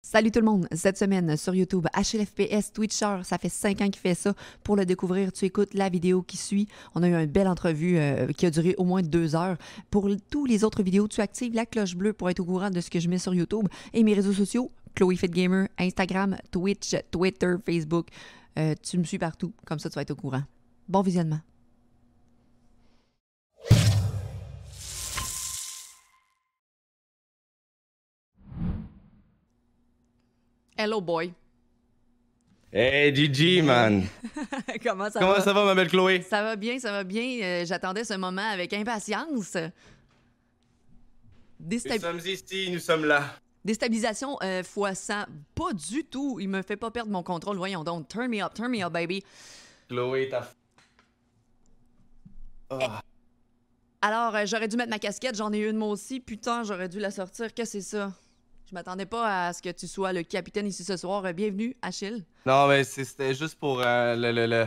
Salut tout le monde! Cette semaine sur YouTube, HLFPS Twitcher, ça fait 5 ans qu'il fait ça. Pour le découvrir, tu écoutes la vidéo qui suit. On a eu une belle entrevue euh, qui a duré au moins deux heures. Pour tous les autres vidéos, tu actives la cloche bleue pour être au courant de ce que je mets sur YouTube. Et mes réseaux sociaux, Chloé Fit Gamer, Instagram, Twitch, Twitter, Facebook. Euh, tu me suis partout, comme ça tu vas être au courant. Bon visionnement! Hello boy! Hey Gigi, man! Comment ça Comment va? ça va, ma belle Chloé? Ça va bien, ça va bien. Euh, J'attendais ce moment avec impatience. Nous Déstab- sommes ici, nous sommes là. Déstabilisation euh, fois 100. Pas du tout. Il me fait pas perdre mon contrôle. Voyons donc. Turn me up, turn me up, baby. Chloé, ta... Ah. Alors, euh, j'aurais dû mettre ma casquette. J'en ai une, moi aussi. Putain, j'aurais dû la sortir. Qu'est-ce que c'est ça? Je m'attendais pas à ce que tu sois le capitaine ici ce soir. Bienvenue, Achille. Non, mais c'était juste pour euh, le, le, le...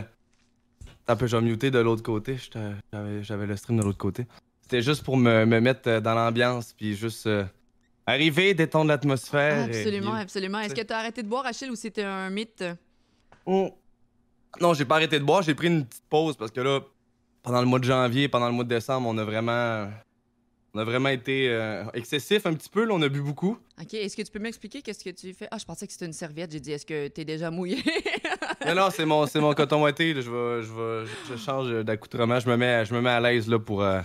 Un peu, je vais muter de l'autre côté. J'avais le stream de l'autre côté. C'était juste pour me, me mettre euh, dans l'ambiance, puis juste euh, arriver, détendre l'atmosphère. Absolument, absolument. Est-ce que tu as arrêté de boire, Achille, ou c'était un mythe? Oh. Non, j'ai pas arrêté de boire, j'ai pris une petite pause parce que là, pendant le mois de janvier, pendant le mois de décembre, on a vraiment. On a vraiment été euh, excessif un petit peu, là, on a bu beaucoup. OK. Est-ce que tu peux m'expliquer qu'est-ce que tu fais? Ah, je pensais que c'était une serviette. J'ai dit, est-ce que t'es déjà mouillé? Non, non, c'est mon, c'est mon coton là. Je, vais, je, vais, je, je change d'accoutrement. Je me mets, je me mets à l'aise là, pour euh,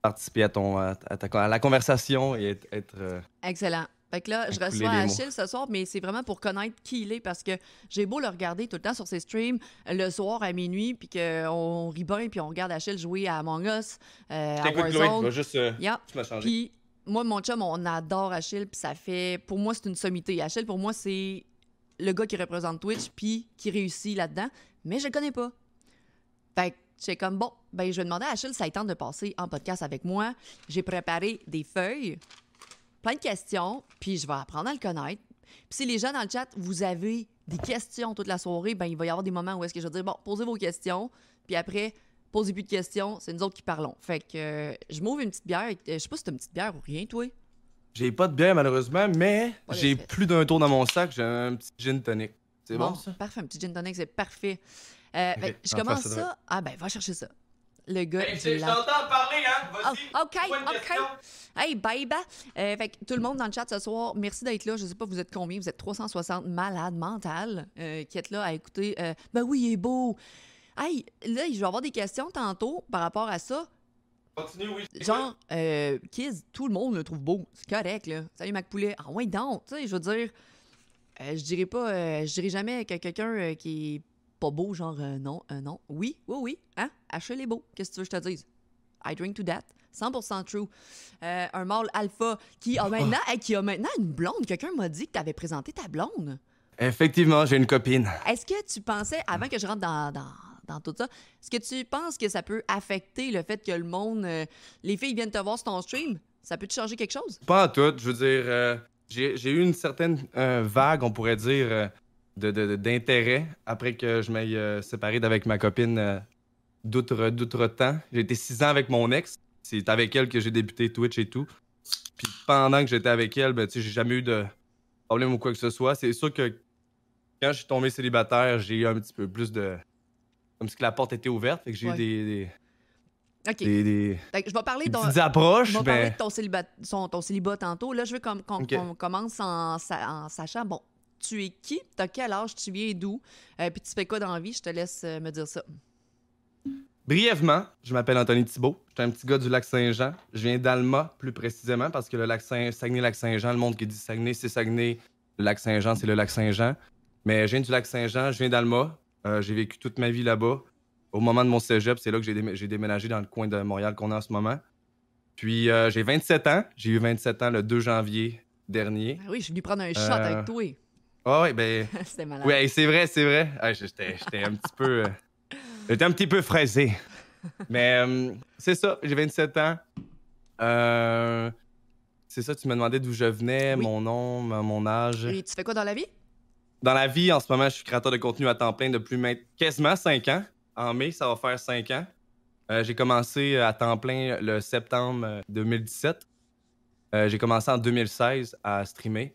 participer à, ton, à, ta- à la conversation et être. être, euh, Excellent. Fait que là, je reçois. Achille ce soir, mais c'est vraiment pour connaître qui il est parce que j'ai beau le regarder tout le temps sur ses streams le soir à minuit, puis qu'on rit bien, puis on regarde Achille jouer à Among Us, euh, à Warzone. vais juste, euh, Yeah. Puis moi, mon chum, on adore Achille, puis ça fait. Pour moi, c'est une sommité. Achille, pour moi, c'est le gars qui représente Twitch, puis qui réussit là-dedans, mais je le connais pas. Fait que j'ai comme, bon, ben, je vais demander à Achille, ça tente de passer en podcast avec moi. J'ai préparé des feuilles, plein de questions, puis je vais apprendre à le connaître. Puis si les gens dans le chat, vous avez des questions toute la soirée, ben, il va y avoir des moments où est-ce que je vais dire, bon, posez vos questions, puis après, posez plus de questions, c'est nous autres qui parlons. Fait que euh, je m'ouvre une petite bière. euh, Je sais pas si c'est une petite bière ou rien, toi. J'ai pas de bière, malheureusement, mais j'ai plus d'un tour dans mon sac. J'ai un petit gin tonic. C'est bon, ça? Parfait, un petit gin tonic, c'est parfait. Euh, que je commence ça. Ah, ben, va chercher ça. Le gars Hey, du je t'entends parler, hein? Vas-y. Oh, OK, OK. Hey, bye. Euh, fait que tout le monde dans le chat ce soir, merci d'être là. Je sais pas, vous êtes combien? Vous êtes 360 malades mentales euh, qui êtes là à écouter. euh, ben oui, il est beau. Hey, là, je vais avoir des questions tantôt par rapport à ça. Continue, oui. Genre, euh, Kiz, tout le monde le trouve beau. C'est correct, là. Salut, Mac Poulet. Ah, ouais, donc, tu sais, je veux dire, euh, je dirais pas, euh, je dirais jamais que quelqu'un euh, qui pas beau, genre, euh, non, euh, non. Oui, oui, oui, hein? Achille est beau. Qu'est-ce que tu veux que je te dise? I drink to that. 100% true. Euh, un mâle alpha qui a maintenant, hey, qui a maintenant une blonde. Quelqu'un m'a dit que tu avais présenté ta blonde. Effectivement, j'ai une copine. Est-ce que tu pensais, avant que je rentre dans, dans, dans tout ça, est-ce que tu penses que ça peut affecter le fait que le monde, euh, les filles viennent te voir sur ton stream? Ça peut te changer quelque chose? Pas en tout. Je veux dire, euh, j'ai eu une certaine euh, vague, on pourrait dire, de- de- de- d'intérêt après que je m'aille euh, séparé d'avec ma copine euh, d'outre temps. J'ai été six ans avec mon ex. C'est avec elle que j'ai débuté Twitch et tout. Puis pendant que j'étais avec elle, ben, j'ai jamais eu de problème ou quoi que ce soit. C'est sûr que quand je suis tombé célibataire, j'ai eu un petit peu plus de. Comme si la porte était ouverte. Fait que j'ai Ouais. eu des, des, OK. des- des- je vais parler approches, je vais parler mais. de ton célibat, son- ton célibat tantôt. Là, je veux qu'on commence en, en sachant, bon, tu es qui? T'as quel âge? Tu viens d'où? Euh, Puis tu fais quoi dans la vie? Je te laisse euh, me dire ça. Brièvement, je m'appelle Anthony Thibault. Je suis un petit gars du lac Saint-Jean. Je viens d'Alma, plus précisément, parce que le lac Saint- Saguenay-Lac-Saint-Jean, le monde qui dit Saguenay, c'est Saguenay. Le lac Saint-Jean, c'est le lac Saint-Jean. Mais je viens du lac Saint-Jean, je viens d'Alma. Euh, j'ai vécu toute ma vie là-bas. Au moment de mon cégep, c'est là que j'ai j'ai déménagé dans le coin de Montréal qu'on a en ce moment. Puis euh, j'ai 27 ans. J'ai eu 27 ans le 2 janvier dernier. Ben oui, je suis venu prendre un shot avec toi. Ah ouais, ben. C'était malade. Oui, c'est vrai, c'est vrai. Ah, J'étais j'étais un petit peu. euh, J'étais un petit peu fraisé. Mais euh, c'est ça, j'ai 27 ans. Euh, c'est ça, tu me demandais d'où je venais, Oui. mon nom, mon âge. Et tu fais quoi dans la vie? Dans la vie, en ce moment, je suis créateur de contenu à temps plein depuis maintenant quasiment 5 ans. En mai, ça va faire 5 ans. Euh, j'ai commencé à temps plein le septembre euh, 2017. Euh, j'ai commencé en 2016 à streamer.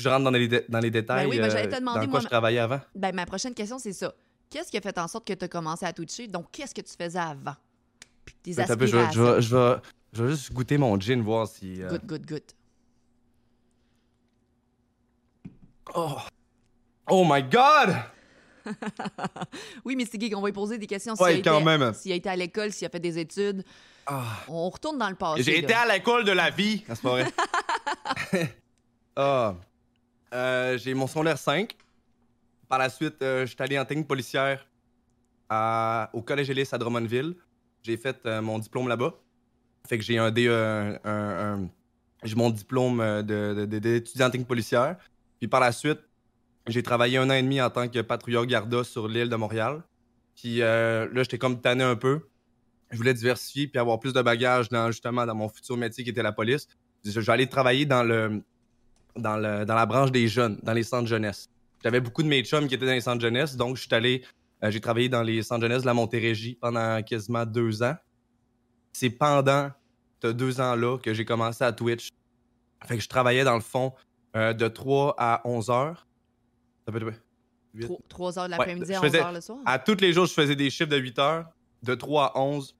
Je rentre dans les, dé- dans les détails. Ben oui, ben, j'allais te euh, demander, dans quoi moi, je travaillais avant. Ben, ma prochaine question, c'est ça. Qu'est-ce qui a fait en sorte que tu as commencé à Twitcher? Donc, qu'est-ce que tu faisais avant? Puis tes peu, je, vais, je, aspirations. vais, je, vais, je vais juste goûter mon gin, voir si. euh, Good, good, good. Oh. oh my god! Oui, mais c'est on va lui poser des questions. S'il Ouais, même. S'il a été à l'école, s'il a fait des études. Ah. On retourne dans le passé. J'ai été à l'école de la vie. Ah, c'est pas vrai. Ah. Euh, j'ai mon secondaire 5. Par la suite, euh, je suis allé en technique policière au Collège Ellis à Drummondville. J'ai fait euh, mon diplôme là-bas. Fait que j'ai un, un- j'ai mon diplôme euh, de- de- d'étudiant en technique policière. Puis par la suite, j'ai travaillé un an et demi en tant que patrouilleur Garda sur l'île de Montréal. Puis là, j'étais comme tanné un peu. Je voulais diversifier puis avoir plus de bagages dans justement dans mon futur métier qui était la police. Je vais aller travailler dans le dans le dans la branche des jeunes, dans les centres jeunesse. J'avais beaucoup de mes chums qui étaient dans les centres jeunesse, donc je suis allé euh, j'ai travaillé dans les centres jeunesse de la Montérégie pendant quasiment deux ans. C'est pendant ces deux ans-là que j'ai commencé à Twitch. Fait que je travaillais dans le fond euh, de 3 à 11 heures. Ça peut être- huit. Trois- Trois heures de l'après-midi à 11 faisais- heures le soir? À tous les jours, je faisais des chiffres de 8 heures, de 3 à 11.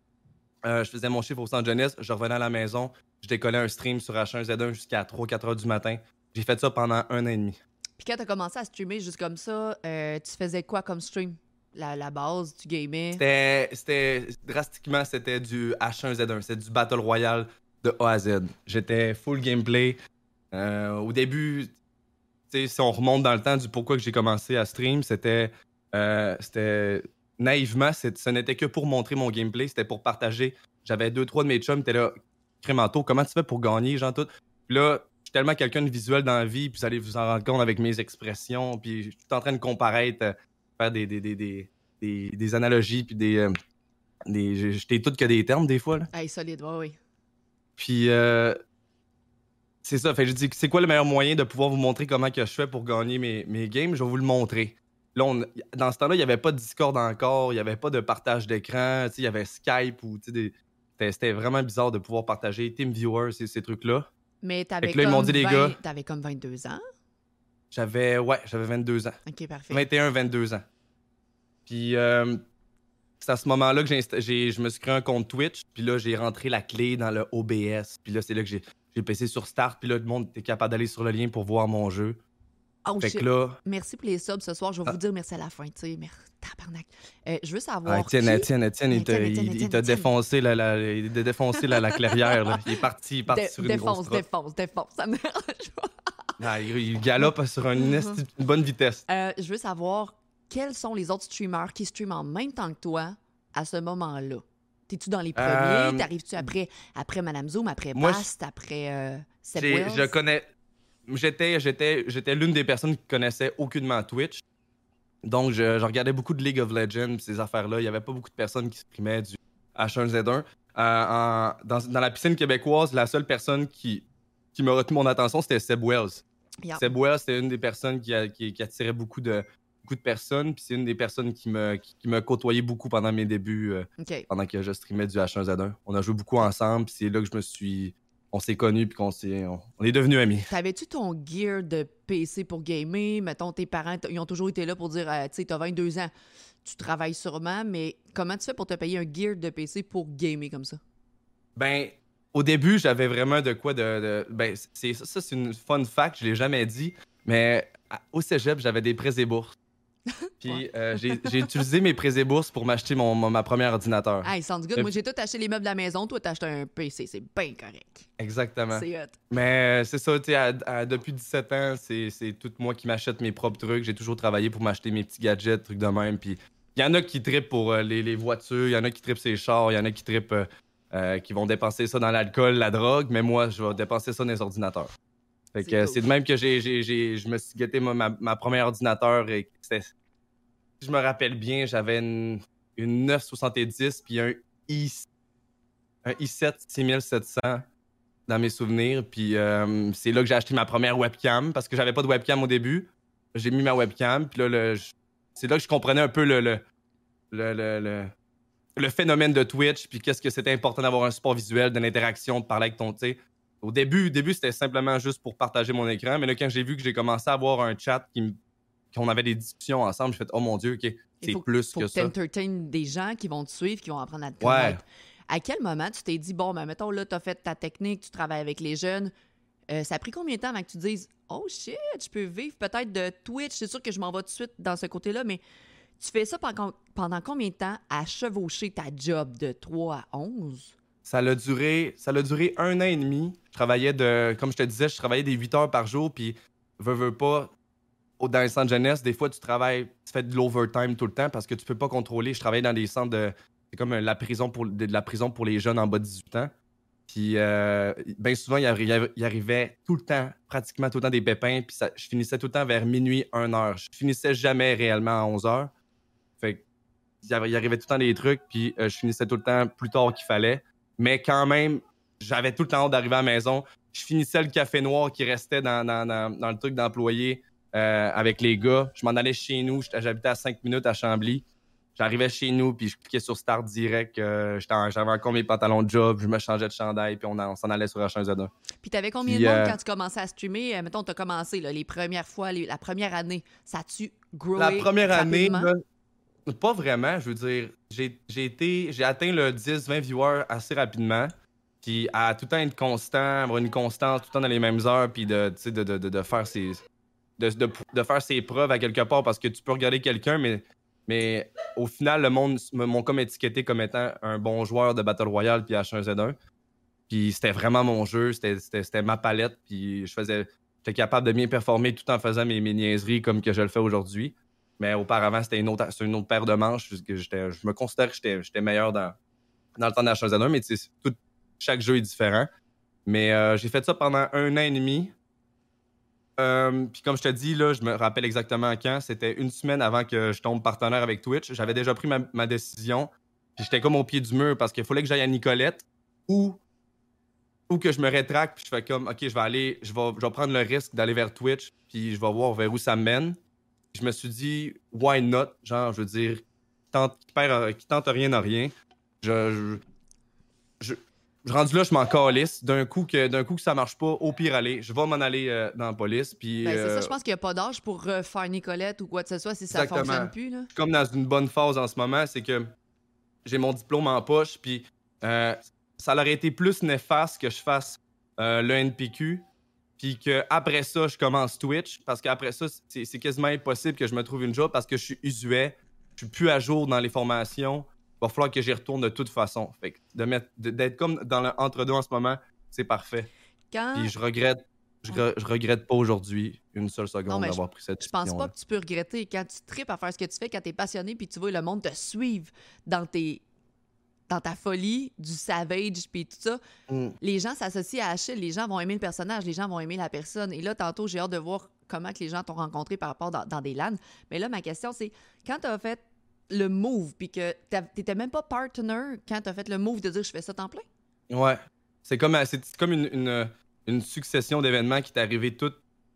Euh, je faisais mon chiffre au centre jeunesse, je revenais à la maison, je décollais un stream sur H1Z1 jusqu'à 3-4 heures du matin. J'ai fait ça pendant un an et demi. Puis quand tu as commencé à streamer juste comme ça, euh, tu faisais quoi comme stream? La, la base, tu gamais? C'était, c'était drastiquement, c'était du H1Z1, c'était du Battle Royale de A à Z. J'étais full gameplay. Euh, au début, si on remonte dans le temps du pourquoi que j'ai commencé à stream, c'était, euh, c'était naïvement, ce n'était que pour montrer mon gameplay, c'était pour partager. J'avais deux, trois de mes chums, étaient là, Crémanto, comment tu fais pour gagner, genre tout. Puis là, suis tellement quelqu'un de visuel dans la vie, puis vous allez vous en rendre compte avec mes expressions, puis je suis tout en train de comparaître, euh, faire des, des, des, des, des, analogies, puis des. euh, des je je t'ai toutes que des termes, des fois, là. Hey, solide, ouais, oui. Puis, euh, c'est ça. Fait je dis, c'est quoi le meilleur moyen de pouvoir vous montrer comment que je fais pour gagner mes, mes games? Je vais vous le montrer. Là, on- dans ce temps-là, il n'y avait pas de Discord encore, il n'y avait pas de partage d'écran, il y avait Skype ou, des- c'était vraiment bizarre de pouvoir partager TeamViewer, ces, ces trucs-là. Mais t'avais ils comme, m'ont dit, les 20 gars- t'avais comme 22 ans? J'avais, ouais, j'avais 22 ans. OK, parfait. 21, 22 ans. Puis euh, c'est à ce moment-là que j'ai, je me suis créé un compte Twitch. Puis là, j'ai rentré la clé dans le OBS. Puis là, c'est là que j'ai, j'ai passé sur Start. Puis là, le monde était capable d'aller sur le lien pour voir mon jeu. Oh, fait shit. que là, Merci pour les subs ce soir. Je vais Ah. vous dire merci à la fin, tu sais. Merci, tabarnak. Euh, je veux savoir. ah, Étienne, qui- Étienne, Étienne, il t'a, défoncé la, la- il t'a défoncé la, la clairière. là. Il est parti, il est parti sur une défonce, grosse trotte. défonce, défonce. Ça me dérange pas. Ah, il, il galope sur une, une bonne vitesse. Euh, je veux savoir quels sont les autres streamers qui streament en même temps que toi à ce moment-là. T'es-tu dans les premiers? Euh, T'arrives-tu après, après Madame Zoom, après moi, Bast, après euh, Seb J'ai- Wells? je connais. J'étais, j'étais, j'étais l'une des personnes qui connaissait aucunement Twitch. Donc, je, je regardais beaucoup de League of Legends, pis ces affaires-là. Il n'y avait pas beaucoup de personnes qui streamaient du H1Z1. Euh, en- dans, dans la piscine québécoise, la seule personne qui, qui m'a retenu mon attention, c'était Seb Wells. Yeah. Seb Wells, c'était une des personnes qui, a- qui, qui attirait beaucoup de, beaucoup de personnes. Puis c'est une des personnes qui me, qui, qui me côtoyait beaucoup pendant mes débuts, euh, pendant que je streamais du H1Z1. On a joué beaucoup ensemble, puis c'est là que je me suis. On s'est connus, puis qu'on s'est. On, on est devenus amis. T'avais-tu ton gear de PC pour gamer? Mettons, tes parents, ils ont toujours été là pour dire, euh, tu sais, t'as 22 ans, tu travailles sûrement, mais comment tu fais pour te payer un gear de PC pour gamer comme ça? Ben, au début, j'avais vraiment de quoi de. de- ben, c'est, ça, c'est une fun fact, je l'ai jamais dit, mais à- au cégep, j'avais des prêts et bourses. Puis Ouais. euh, j'ai, utilisé mes prêts et bourses pour m'acheter mon, mon- ma première ordinateur. Hey, sounds good. Euh, Moi, j'ai tout acheté les meubles de la maison. Toi, t'as acheté un PC. C'est bien correct. Exactement. C'est hot. Mais euh, c'est ça, tu sais, depuis 17 ans, c'est, c'est tout moi qui m'achète mes propres trucs. J'ai toujours travaillé pour m'acheter mes petits gadgets, trucs de même. Puis il y en a qui trippent pour euh, les, les voitures, il y en a qui trippent ses chars, il y en a qui trippent, qui vont dépenser ça dans l'alcool, la drogue, mais moi, je vais dépenser ça dans les ordinateurs. Fait C'est que c'est de même que j'ai, je me suis guetté ma, ma, ma première ordinateur et c'était, si je me rappelle bien, j'avais une, une 970 puis un i un i7 6700 dans mes souvenirs. Puis euh, c'est là que j'ai acheté ma première webcam parce que j'avais pas de webcam au début. J'ai mis ma webcam. Puis là, le- je- c'est là que je comprenais un peu le, le, le, le, le- phénomène de Twitch. Puis qu'est-ce que c'était important d'avoir un support visuel, de l'interaction, de parler avec ton. sais. Au début, début c'était simplement juste pour partager mon écran. Mais là, quand j'ai vu que j'ai commencé à avoir un chat qui qu'on avait des discussions ensemble, j'ai fait oh mon dieu, ok, c'est plus faut que, que ça. Tu des gens qui vont te suivre, qui vont apprendre à te Ouais. connaître. À quel moment tu t'es dit bon, ben mettons là, t'as fait ta technique, tu travailles avec les jeunes. euh, ça a pris combien de temps avant que tu dises oh shit, je peux vivre peut-être de Twitch. C'est sûr que je m'en vais tout de suite dans ce côté-là, mais tu fais ça pendant, pendant combien de temps à chevaucher ta job de 3 à 11? Ça a duré, ça duré un an et demi. Je travaillais de, comme je te disais, je travaillais des 8 heures par jour, puis veux, veux pas, dans les centres jeunesse, des fois tu travailles, tu fais de l'overtime tout le temps parce que tu peux pas contrôler. Je travaillais dans des centres de, c'est comme euh, la prison pour, de, de la prison pour les jeunes en bas de 18 ans. Puis euh, bien souvent, il, arri- il arri- il arrivait tout le temps, pratiquement tout le temps des pépins, puis je finissais tout le temps vers minuit, 1 heure. Je finissais jamais réellement à 11 heures. Fait il arrivait tout le temps des trucs, puis euh, je finissais tout le temps plus tard qu'il fallait. Mais quand même, j'avais tout le temps hâte d'arriver à la maison. Je finissais le café noir qui restait dans, dans- dans- dans le truc d'employé euh, avec les gars. Je m'en allais chez nous. J'habitais à 5 minutes à Chambly. J'arrivais chez nous, puis je cliquais sur Start direct. euh, J'avais encore mes pantalons de job, je me changeais de chandail, puis on, en- on s'en allait sur H1Z1. Puis t'avais combien Puis, de monde euh, quand tu commençais à streamer? Mettons, t'as commencé là, les premières fois, les- la première année. Ça a-tu growé La première année, là, pas vraiment, je veux dire. J'ai été, j'ai atteint le 10-20 viewers assez rapidement. Puis à tout le temps être constant, avoir une constance tout le temps dans les mêmes heures, puis de, de, de, de, faire ses. De, faire ses preuves à quelque part parce que tu peux regarder quelqu'un, mais, mais au final, le monde m'ont comme étiqueté comme étant un bon joueur de Battle Royale puis H1Z1. Puis c'était vraiment mon jeu, c'était ma palette, puis je faisais. J'étais capable de bien performer tout en faisant mes, mes niaiseries comme que je le fais aujourd'hui. Mais auparavant, c'était une autre, une autre paire de manches. que Je me considère que j'étais meilleur dans, dans le temps d'H1Z1, mais tu sais, tout- chaque jeu est différent. Mais euh, j'ai fait ça pendant un an et demi. Euh, Puis comme je te dis, là, je me rappelle exactement quand. C'était une semaine avant que je tombe partenaire avec Twitch. J'avais déjà pris ma, ma décision. Puis j'étais comme au pied du mur parce qu'il fallait que j'aille à Nicolette ou, ou que je me rétracte. Puis je fais comme, OK, je vais aller, je vais, je vais prendre le risque d'aller vers Twitch. Puis je vais voir vers où ça mène. Je me suis dit, why not? Genre, je veux dire, qui tente, qui perd, euh, qui tente rien n'a rien. Je, je, je- je- rendu là, je m'en calisse. D'un coup, que, d'un coup que ça marche pas, au pire aller, je vais m'en aller euh, dans la police. Puis, Ben, c'est euh, ça, je pense qu'il n'y a pas d'âge pour refaire Nicolette ou quoi que ce soit si ça Exactement. fonctionne plus. Là. je suis comme dans une bonne phase en ce moment, c'est que j'ai mon diplôme en poche, puis euh, ça aurait été plus néfaste que je fasse euh, le NPQ, puis qu'après ça, je commence Twitch, parce qu'après ça, c'est quasiment impossible que je me trouve une job parce que je suis usuel, je suis plus à jour dans les formations, il va falloir que j'y retourne de toute façon. Fait que de mettre- de- d'être comme dans l'entre-deux en ce moment, c'est parfait. Quand Puis je regrette, je, re- je regrette pas aujourd'hui une seule seconde d'avoir pris cette je pense pas que tu peux regretter quand tu tripes à faire ce que tu fais, quand tu es passionné, puis tu vois le monde te suivre dans tes dans ta folie du savage puis tout ça, les gens s'associent à Achille, les gens vont aimer le personnage, les gens vont aimer la personne. Et là, tantôt, j'ai hâte de voir comment que les gens t'ont rencontré par rapport dans, dans des LAN. Mais là, ma question, c'est quand tu as fait le move, puis que t'as- t'étais même pas partner quand tu as fait le move de dire je fais ça temps plein? Ouais. C'est comme, c'est c'est comme une, une- une succession d'événements qui est arrivé tout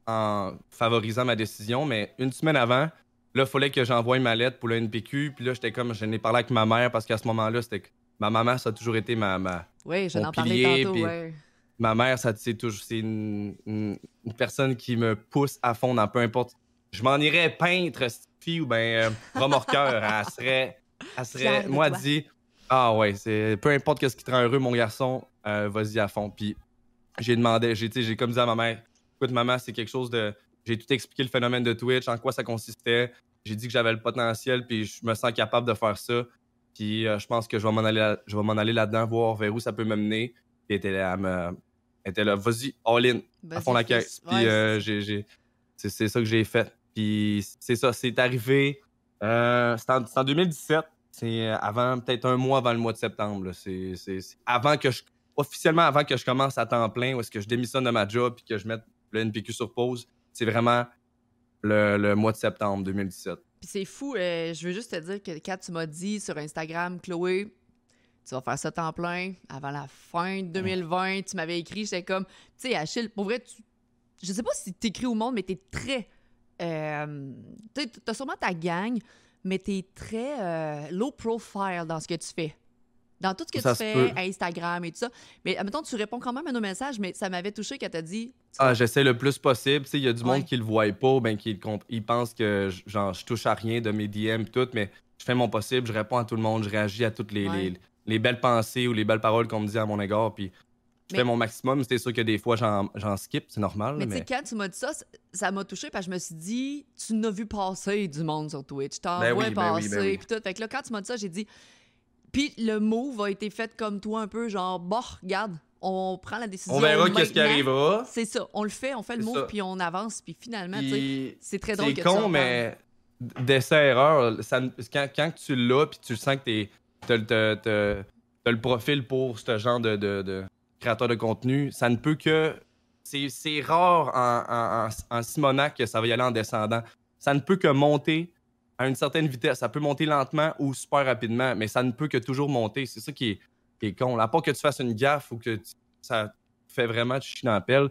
en favorisant ma décision, mais une semaine avant, là, il fallait que j'envoie ma lettre pour le NPQ, puis là, j'étais comme, je n'ai parlé avec ma mère parce qu'à ce moment-là, c'était que ma maman, ça a toujours été ma, ma, Oui, je n'en parlais tantôt, ouais. ma mère, ça, c'est toujours, c'est une, une- une personne qui me pousse à fond dans peu importe. Je m'en irais peintre, cette fille, ou ben euh, remorqueur. elle serait, elle serait, moi, dit, ah ouais, c'est peu importe ce qui te rend heureux, mon garçon, euh, vas-y à fond. Puis j'ai demandé, j'ai, j'ai comme dit à ma mère, écoute, maman, c'est quelque chose de, j'ai tout expliqué le phénomène de Twitch, en quoi ça consistait. J'ai dit que j'avais le potentiel, puis je me sens capable de faire ça. Puis euh, je pense que je vais m'en aller, là- je vais m'en aller là-dedans, voir vers où ça peut me mener. Puis elle était là, me- elle était là, vas-y, all in, à fond la caisse. Puis Ouais, euh, j'ai, j'ai- c'est, c'est ça que j'ai fait. Puis c'est ça, c'est arrivé. euh, c'est, en, c'est en 2017. C'est euh, avant, peut-être un mois avant le mois de septembre. là. C'est- c'est avant que je. Officiellement, avant que je commence à temps plein, où est-ce que je démissionne de ma job puis que je mette le NPQ sur pause, c'est vraiment le, le mois de septembre 2017. Puis c'est fou, euh, je veux juste te dire que quand tu m'as dit sur Instagram, Chloé, tu vas faire ça temps plein avant la fin de 2020, tu m'avais écrit, j'étais comme, tu sais, Achille, pour vrai, tu, je sais pas si t'écris au monde, mais t'es très. Euh, tu t'as sûrement ta gang, mais t'es très euh, low profile dans ce que tu fais. Dans tout ce que Ça tu fais, peut. Instagram et tout ça. Mais admettons, tu réponds quand même à nos messages, mais ça m'avait touché qu'elle t'a dit. Ah, j'essaie le plus possible. Il y a du Ouais. monde qui le voit pas, ben, qui ils pensent que genre, je touche à rien de mes DM et tout, mais je fais mon possible, je réponds à tout le monde, je réagis à toutes les, Ouais. les, les belles pensées ou les belles paroles qu'on me dit à mon égard, puis je Mais- fais mon maximum. C'est sûr que des fois, j'en skip, c'est normal. Mais Mais, tu sais, quand tu m'as dit ça, ça m'a touché parce que je me suis dit, tu n'as vu passer du monde sur Twitch. T'en Ben oui, ben oui, passer. ben oui. Puis tout. Fait que là, quand tu m'as dit ça, j'ai dit. Puis le move a été fait comme toi, un peu genre, bah, regarde, on prend la décision. on verra qu'est-ce qui arrivera. C'est ça. On le fait, on fait le C'est move, ça. puis on avance, puis finalement, Puis- c'est très drôle que C'est tu en con, mais d'essai-erreur, ça quand, quand tu l'as, puis tu sens que t'es- t'as le- profil pour ce genre de, de- de créateur de contenu, ça ne peut que. C'est c'est rare en, en, en, en Simonac que ça va y aller en descendant. Ça ne peut que monter à une certaine vitesse. Ça peut monter lentement ou super rapidement, mais ça ne peut que toujours monter. C'est ça qui est, con. À part que tu fasses une gaffe ou que tu- ça fait vraiment te chier dans la pelle,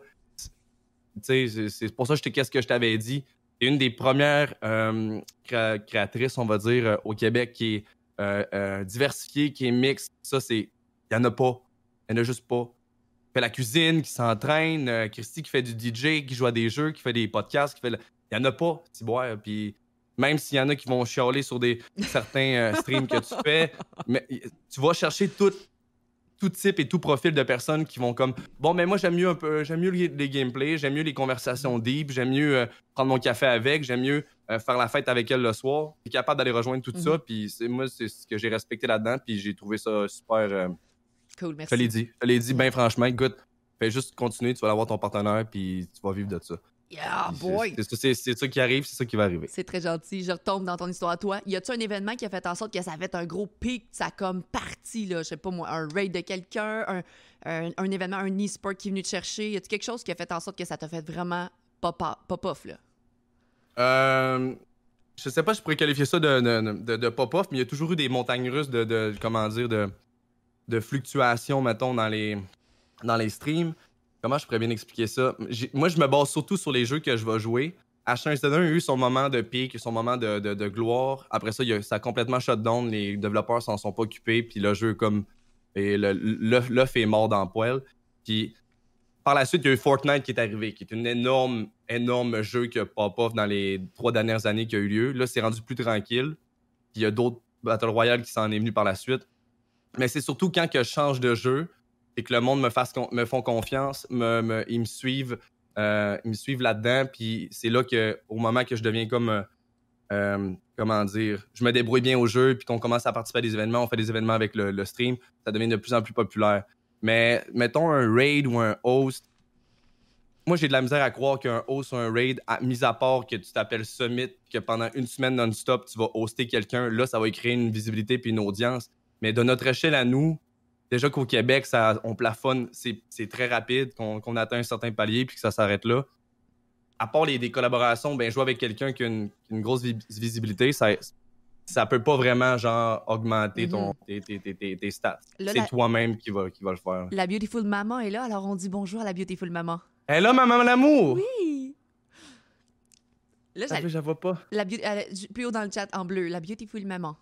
tu c'est- pour ça que je qu'est-ce que je t'avais dit? C'est une des premières euh, créa- créatrices, on va dire, euh, au Québec qui est euh, diversifiée, qui est mixte. Ça, c'est. Il n'y en a pas. Il n'y en a juste pas. Fait la cuisine, qui s'entraîne, Christy qui fait du DJ, qui joue à des jeux, qui fait des podcasts, qui fait. le- Il n'y en a pas, Tiboire. Puis même s'il y en a qui vont chialer sur des certains euh, streams que tu fais, mais tu vas chercher tout, tout type et tout profil de personnes qui vont comme bon mais moi j'aime mieux un peu j'aime mieux les, les gameplays j'aime mieux les conversations deep j'aime mieux euh, prendre mon café avec j'aime mieux euh, faire la fête avec elle le soir je suis capable d'aller rejoindre tout Mhm. ça puis c'est moi c'est ce que j'ai respecté là-dedans puis j'ai trouvé ça super Cool, je merci. te l'ai dit je l'ai dit bien franchement écoute fais juste continuer tu vas avoir ton partenaire puis tu vas vivre de ça Yeah, boy! c'est, ça qui arrive c'est ça qui va arriver C'est très gentil. Je retombe dans ton histoire à toi. Y a-tu un événement qui a fait en sorte que ça a fait un gros pic, ça a comme parti, là, je sais pas moi, un raid de quelqu'un, un, un, un événement, un e-sport qui est venu te chercher? Y a-tu quelque chose qui a fait en sorte que ça t'a fait vraiment pop off là? Euh, je sais pas si je pourrais qualifier ça de, de, de- de pop-off, mais il y a toujours eu des montagnes russes de, de- comment dire, de, de fluctuations, mettons, dans les, dans les streams. Comment je pourrais bien expliquer ça? Moi, je me base surtout sur les jeux que je vais jouer. H1Z1 a eu son moment de pic, son moment de, de- gloire. Après ça, il a- ça a complètement shut down. Les développeurs s'en sont pas occupés. Puis le jeu, comme. Et l'œuf est mort dans le poêle. Puis par la suite, il y a eu Fortnite qui est arrivé, qui est un énorme, énorme jeu qui a pop-off dans les trois dernières années qui a eu lieu. Là, c'est rendu plus tranquille. Puis il y a d'autres Battle Royale qui s'en est venu par la suite. Mais c'est surtout quand que je change de jeu et que le monde me, fasse me font confiance, me, ils me suivent, euh, ils me suivent là-dedans. Puis c'est là que, au moment que je deviens comme, euh, euh, comment dire, je me débrouille bien au jeu, puis qu'on commence à participer à des événements, on fait des événements avec le, stream, ça devient de plus en plus populaire. Mais mettons un raid ou un host. Moi, j'ai de la misère à croire qu'un host ou un raid, mis à part que tu t'appelles Summit, que pendant une semaine non-stop, tu vas hoster quelqu'un, là, ça va créer une visibilité puis une audience. Mais de notre échelle à nous, déjà qu'au Québec, ça, on plafonne, c'est très rapide, qu'on atteint un certain palier puis que ça s'arrête là. À part les, des collaborations, ben, jouer avec quelqu'un qui a une, grosse vi- visibilité, ça, ça peut pas vraiment genre augmenter ton, tes, tes- tes- tes- tes stats. Là, C'est la- toi-même qui va, qui va le faire. La Beautiful Maman est là, alors on dit bonjour à la Beautiful Maman. Hé là, ma maman l'amour! Oui! Là, fait, je la vois pas. la elle- j- plus haut dans le chat, en bleu, la Beautiful Maman.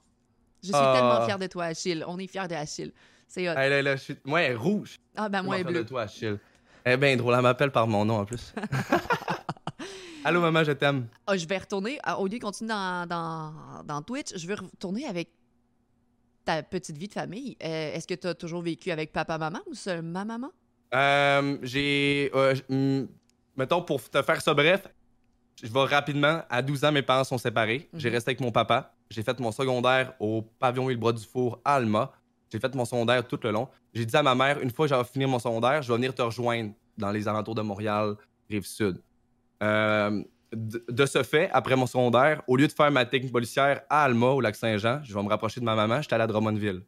Je suis Ah. tellement fière de toi, Achille. On est fiers de Achille. C'est hot. Hey, là, là, je suis... Moi, elle est rouge. Ah, ben moi, elle est bleue. de toi, Achille. Est bien drôle. Elle m'appelle par mon nom en plus. Allô, maman, je t'aime. Ah, je vais retourner, ah, au lieu de continuer dans, dans, dans Twitch, je vais retourner avec ta petite vie de famille. Euh, Est-ce que tu as toujours vécu avec papa-maman ou seulement maman? Euh, j'ai. euh, hum, mettons, pour te faire ça bref, je vais rapidement. À 12 ans, mes parents sont séparés. J'ai Mhm. resté avec mon papa. J'ai fait mon secondaire au pavillon et le bras du four à Alma. J'ai fait mon secondaire tout le long. J'ai dit à ma mère, une fois que j'aurai fini mon secondaire, je vais venir te rejoindre dans les alentours de Montréal, Rive-Sud. Euh, de, ce fait, après mon secondaire, au lieu de faire ma technique policière à Alma, au lac Saint-Jean, je vais me rapprocher de ma maman, j'étais allé à Drummondville.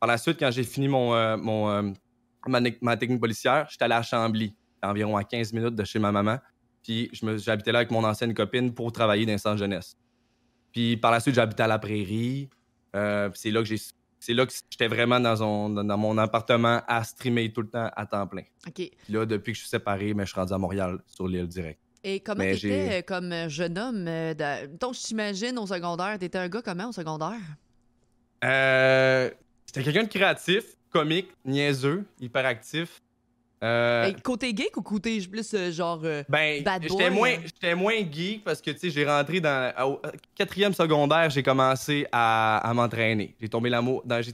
Par la suite, quand j'ai fini mon, euh, mon, euh, ma, technique policière, j'étais allé à Chambly, environ à 15 minutes de chez ma maman. Puis j'habitais là avec mon ancienne copine pour travailler dans un centre jeunesse. Puis par la suite, j'habitais à la prairie. C'est là que j'ai. C'est là que j'étais vraiment dans, son- dans- dans mon appartement à streamer tout le temps à temps plein. OK. Puis là, depuis que je suis séparé, mais je suis rendu à Montréal sur l'île direct. Et comment t'étais euh, comme euh, jeune homme? euh, de... Donc, je t'imagine au secondaire, t'étais un gars comment au secondaire? Euh, J'étais quelqu'un de créatif, comique, niaiseux, hyperactif. Euh, Hey, côté geek ou côté plus euh, genre. euh, ben, bad j'étais moins, hein. j'étais moins geek parce que, tu sais, j'ai rentré dans... Au quatrième secondaire, j'ai commencé à, à m'entraîner. J'ai tombé,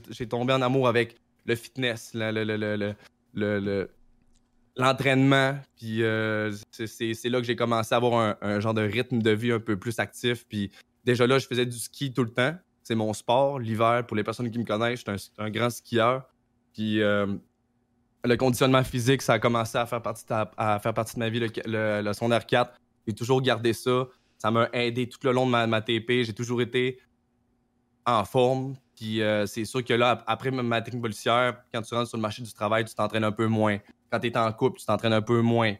j'ai, tombé en amour avec le fitness, le, le, le, le, le- le- le- l'entraînement. Puis euh, c'est, là que j'ai commencé à avoir un, un genre de rythme de vie un peu plus actif. Puis déjà là, je faisais du ski tout le temps. C'est mon sport, l'hiver. Pour les personnes qui me connaissent, je suis un, un grand skieur. Puis le conditionnement physique, ça a commencé à faire partie de, ma vie, le, le, le secondaire 4. J'ai toujours gardé ça. Ça m'a aidé tout le long de ma, TP. J'ai toujours été en forme. Puis euh, c'est sûr que là, ap- après ma- technique policière, quand tu rentres sur le marché du travail, tu t'entraînes un peu moins. Quand tu es en couple, tu t'entraînes un peu moins.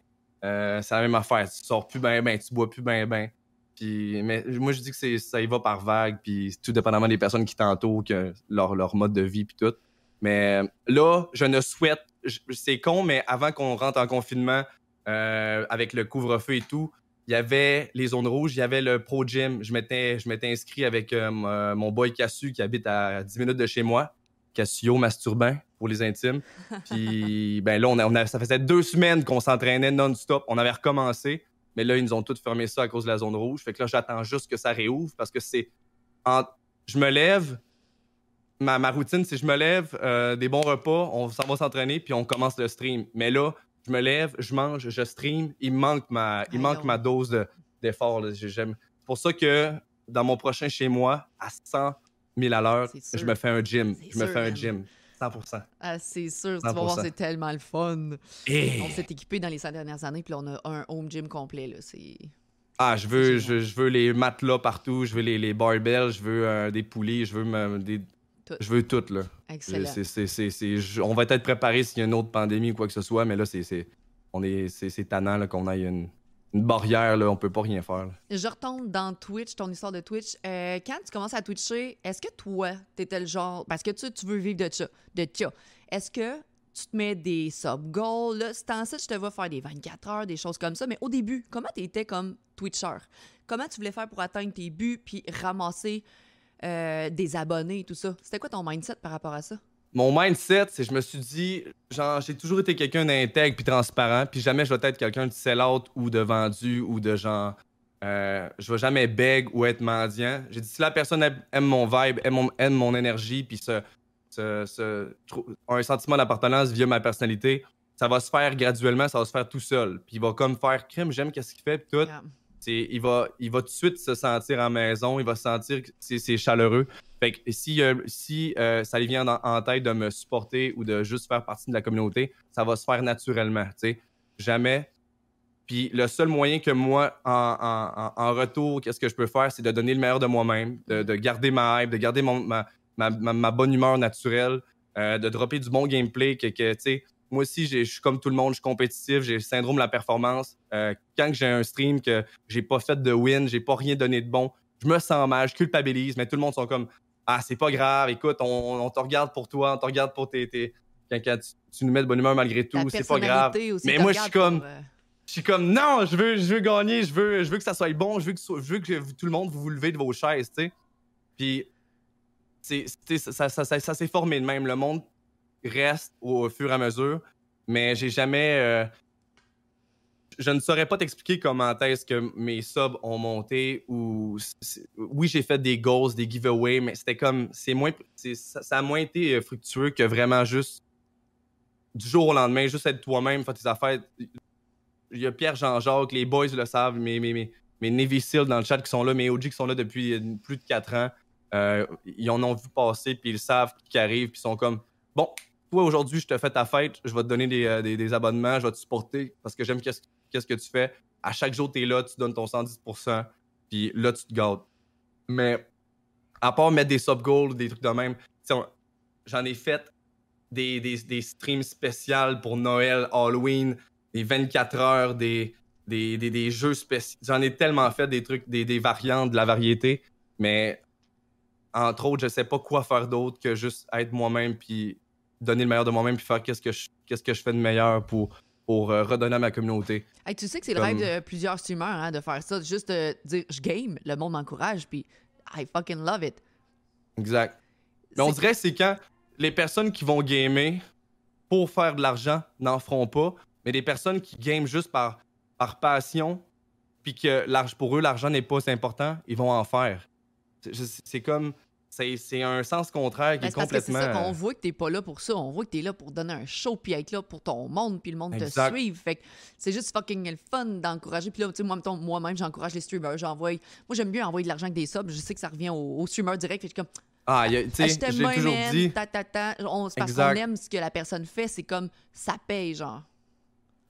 Euh, c'est la même affaire. Tu sors plus ben ben, tu bois plus ben ben. Puis, mais moi, je dis que ça y va par vague, puis tout dépendamment des personnes qui t'entourent, que leur, leur mode de vie, puis tout. Mais euh, là, je ne souhaite. C'est con, mais avant qu'on rentre en confinement, euh, avec le couvre-feu et tout, il y avait les zones rouges, il y avait le Pro Gym. Je m'étais, je m'étais inscrit avec euh, euh, mon boy Cassu qui habite à 10 minutes de chez moi. Cassio Masturbin pour les intimes. Puis ben là, on a, on a- ça faisait deux semaines qu'on s'entraînait non-stop. On avait recommencé, mais là, ils nous ont tous fermé ça à cause de la zone rouge. Fait que là, j'attends juste que ça réouvre parce que c'est. en- Je me lève. Ma, ma routine, c'est je me lève, euh, des bons repas, on s'en va s'entraîner, puis on commence le stream. Mais là, je me lève, je mange, je stream. Il manque ma, il manque ma dose de- d'effort. j'aime- C'est pour ça que dans mon prochain chez moi, à 100 000 à l'heure, je me fais un gym. Je me sûr, fais un gym. 100 Ah, c'est sûr, tu vas 100%. voir, c'est tellement le fun. Et... On s'est équipé dans les cinq dernières années, puis on a un home gym complet, là. Ah, je veux, je, je veux les matelas partout, je veux les, les barbells, je veux euh, des poulies, je veux me- des, Tout. je veux tout là. Excellent. C'est- c'est- c'est- c'est- je- on va être préparé s'il y a une autre pandémie ou quoi que ce soit, mais là c'est, on est, c'est, tannant là, qu'on ait une, une barrière là, on peut pas rien faire. là. Je retombe dans Twitch, ton histoire de Twitch. Euh, quand tu commences à Twitcher, est-ce que toi, t'étais le genre. Parce que tu, tu veux vivre de ça, de ça. Est-ce que tu te mets des sub-goals? Là, c'est en ça, je te vois faire des 24 heures, des choses comme ça. Mais au début, comment t'étais comme Twitcher? Comment tu voulais faire pour atteindre tes buts puis ramasser euh, des abonnés et tout ça? C'était quoi ton mindset par rapport à ça? Mon mindset, c'est je me suis dit, genre, j'ai toujours été quelqu'un d'intègre puis transparent, puis jamais je vais être quelqu'un de sell-out ou de vendu ou de genre, euh, je vais jamais beg ou être mendiant. J'ai dit, si la personne aime, mon vibe, aime mon, aime mon énergie, puis trou- a un sentiment d'appartenance via ma personnalité, ça va se faire graduellement, ça va se faire tout seul. Puis il va comme faire crime, j'aime qu'est-ce qu'il fait, puis tout. Yeah. Il, va, il va tout de suite se sentir en maison, il va sentir que c'est chaleureux. Fait que si, euh, si euh, ça lui vient en, tête de me supporter ou de juste faire partie de la communauté, ça va se faire naturellement, tu sais. Jamais. Puis le seul moyen que moi, en, retour, qu'est-ce que je peux faire, c'est de donner le meilleur de moi-même, de, de garder ma hype, de garder ma bonne humeur naturelle, euh, de dropper du bon gameplay, que, que tu sais, moi aussi, je suis comme tout le monde, je suis compétitif, j'ai le syndrome de la performance. Euh, quand j'ai un stream que j'ai pas fait de win, j'ai pas rien donné de bon, je me sens mal, je culpabilise, mais tout le monde sont comme Ah, c'est pas grave, écoute, on, on te regarde pour toi, on te regarde pour tes. tes... Quand, quand tu, tu nous mets de bonne humeur malgré tout, c'est pas grave. Mais moi, je suis comme- pour, euh, Je suis comme non, je veux, je veux gagner, je veux, je veux que ça soit bon, je veux que, so- je veux que tout le monde vous vous levez de vos chaises, tu sais. Puis c'est, c'est- ça, ça, ça, ça- ça s'est formé de même. Le monde reste au fur et à mesure, mais j'ai jamais. euh, je ne saurais pas t'expliquer comment est-ce que mes subs ont monté ou oui j'ai fait des goals, des giveaways, mais c'était comme c'est moins ça, a moins été euh, fructueux que vraiment juste du jour au lendemain, juste être toi-même, faire tes affaires. Il y a Pierre Jean-Jacques, les boys le savent, mes, mes, mes, mes Navy dans le chat qui sont là, mes OG qui sont là depuis euh, plus de 4 ans. Ils en ont vu passer, puis ils savent qui arrive, puis ils sont comme Bon, aujourd'hui, je te fais ta fête, je vais te donner des, euh, abonnements, je vais te supporter parce que j'aime qu'est-ce que tu fais. À chaque jour, tu es là, tu donnes ton 110%, puis là, tu te gâtes. Mais à part mettre des sub-goals, des trucs de même, j'en ai fait des, streams spéciaux pour Noël, Halloween, des 24 heures, des, des jeux spéciaux. J'en ai tellement fait des trucs, des, des variantes, de la variété, mais entre autres, je sais pas quoi faire d'autre que juste être moi-même, puis donner le meilleur de moi-même, puis faire qu'est-ce que je, qu'est-ce que je fais de meilleur pour, pour euh, redonner à ma communauté. Hey, tu sais que c'est le rêve de plusieurs streamers hein, de faire ça, juste de dire je game, le monde m'encourage, puis I fucking love it. Exact. Mais on dirait que c'est quand. les personnes qui vont gamer pour faire de l'argent n'en feront pas, mais des personnes qui game juste par, par passion, puis que pour eux, l'argent n'est pas important, ils vont en faire. C'est comme. C'est un sens contraire qui ben, est, complètement. C'est ça qu'on voit que t'es pas là pour ça. On voit que t'es là pour donner un show puis être là pour ton monde puis le monde te suive. Fait c'est juste fucking le fun d'encourager. Puis là, tu sais, moi, moi-même, j'encourage les streamers. J'envoie. Moi, j'aime mieux envoyer de l'argent que des subs. Je sais que ça revient aux, streamers direct. Fait comme. Ah, tu sais, j'ai toujours dit. Ta, ta, ta. On, parce qu'on aime ce que la personne fait. C'est comme ça paye, genre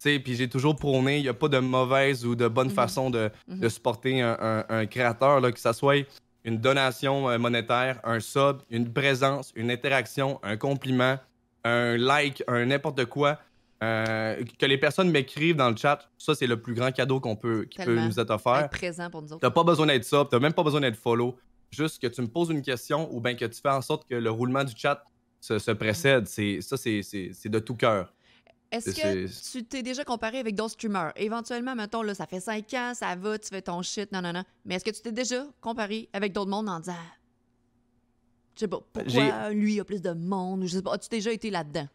puis j'ai toujours prôné, il n'y a pas de mauvaise ou de bonne mhm. façon de, mhm. de, supporter un, créateur, là, que ce soit une donation euh, monétaire, un sub, une présence, une interaction, un compliment, un like, un n'importe quoi. Euh, que les personnes m'écrivent dans le chat, ça c'est le plus grand cadeau qu'on peut, qui peut nous être offert. Être présent pour nous autres. T'as pas besoin d'être sub, t'as même pas besoin d'être follow. Juste que tu me poses une question ou bien que tu fais en sorte que le roulement du chat se, se précède. C'est ça, c'est de tout cœur. Est-ce que tu t'es déjà comparé avec d'autres streamers? Éventuellement, mettons, là, ça fait cinq ans, ça va, tu fais ton shit, non, non, non. Mais est-ce que tu t'es déjà comparé avec d'autres mondes en disant, je sais pas, pourquoi lui a plus de monde, ou je sais pas, as-tu déjà été là-dedans?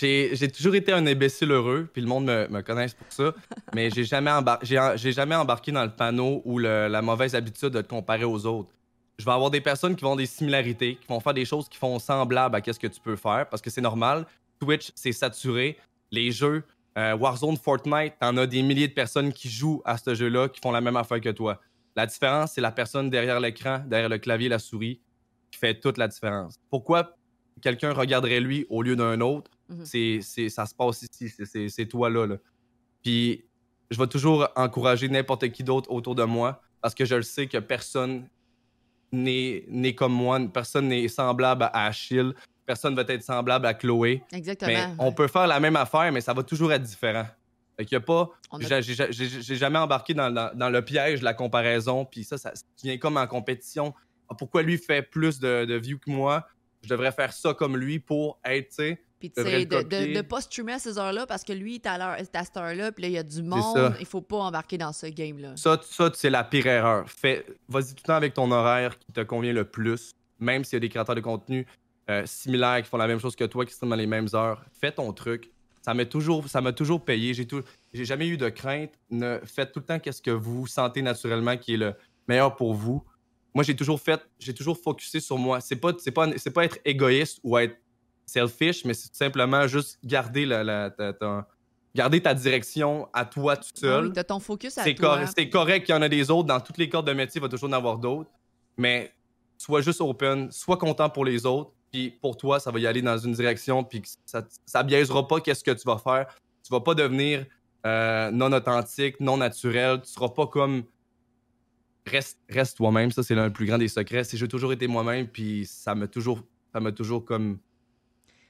J'ai toujours été un imbécile heureux, puis le monde me, me connaît pour ça, mais j'ai jamais, j'ai jamais embarqué dans le panneau ou la mauvaise habitude de te comparer aux autres. Je vais avoir des personnes qui vont des similarités, qui vont faire des choses qui font semblable à ce que tu peux faire, parce que c'est normal. Twitch, c'est saturé les jeux euh, Warzone, Fortnite, t'en as des milliers de personnes qui jouent à ce jeu-là, qui font la même affaire que toi. La différence, c'est la personne derrière l'écran, derrière le clavier, la souris, qui fait toute la différence. Pourquoi quelqu'un regarderait lui au lieu d'un autre? Mhm. c'est, ça se passe ici, c'est, toi là, Puis je vais toujours encourager n'importe qui d'autre autour de moi parce que je le sais que personne n'est, comme moi, personne n'est semblable à Achille, personne va être semblable à Chloé. Exactement. Mais on peut faire la même affaire, mais ça va toujours être différent. Fait qu'il y a pas. J'ai jamais embarqué dans, le piège de la comparaison, puis ça, ça, tu viens comme en compétition. Ah, pourquoi lui fait plus de, de views que moi? Je devrais faire ça comme lui pour être, tu sais. Puis, tu sais, de, ne pas streamer à ces heures-là parce que lui, il est à, cette heure-là, puis là, il y a du monde. Il faut pas embarquer dans ce game-là. Ça, ça c'est la pire erreur. Vas-y tout le temps avec ton horaire qui te convient le plus, même s'il y a des créateurs de contenu euh, similaires qui font la même chose que toi, qui sont dans les mêmes heures. Fais ton truc. Ça m'a toujours, ça m'a toujours payé. J'ai tout, j'ai jamais eu de crainte. Ne, faites tout le temps qu'est-ce que vous sentez naturellement qui est le meilleur pour vous. Moi, j'ai toujours fait, j'ai toujours focusé sur moi. C'est pas, c'est pas, c'est pas être égoïste ou être selfish, mais c'est simplement juste garder la, ta, garder ta direction à toi tout ah seul. de ton focus à toi. c'est correct qu'il y en a des autres. Dans toutes les cordes de métier, il va toujours en avoir d'autres. Mais sois juste open, sois content pour les autres, puis pour toi, ça va y aller dans une direction, puis ça, ça biaisera pas qu'est-ce que tu vas faire. Tu vas pas devenir euh, non authentique, non naturel. Tu seras pas comme. Reste, reste toi-même, ça c'est l'un des plus grands des secrets. C'est j'ai toujours été moi-même, puis ça m'a toujours, ça m'a toujours comme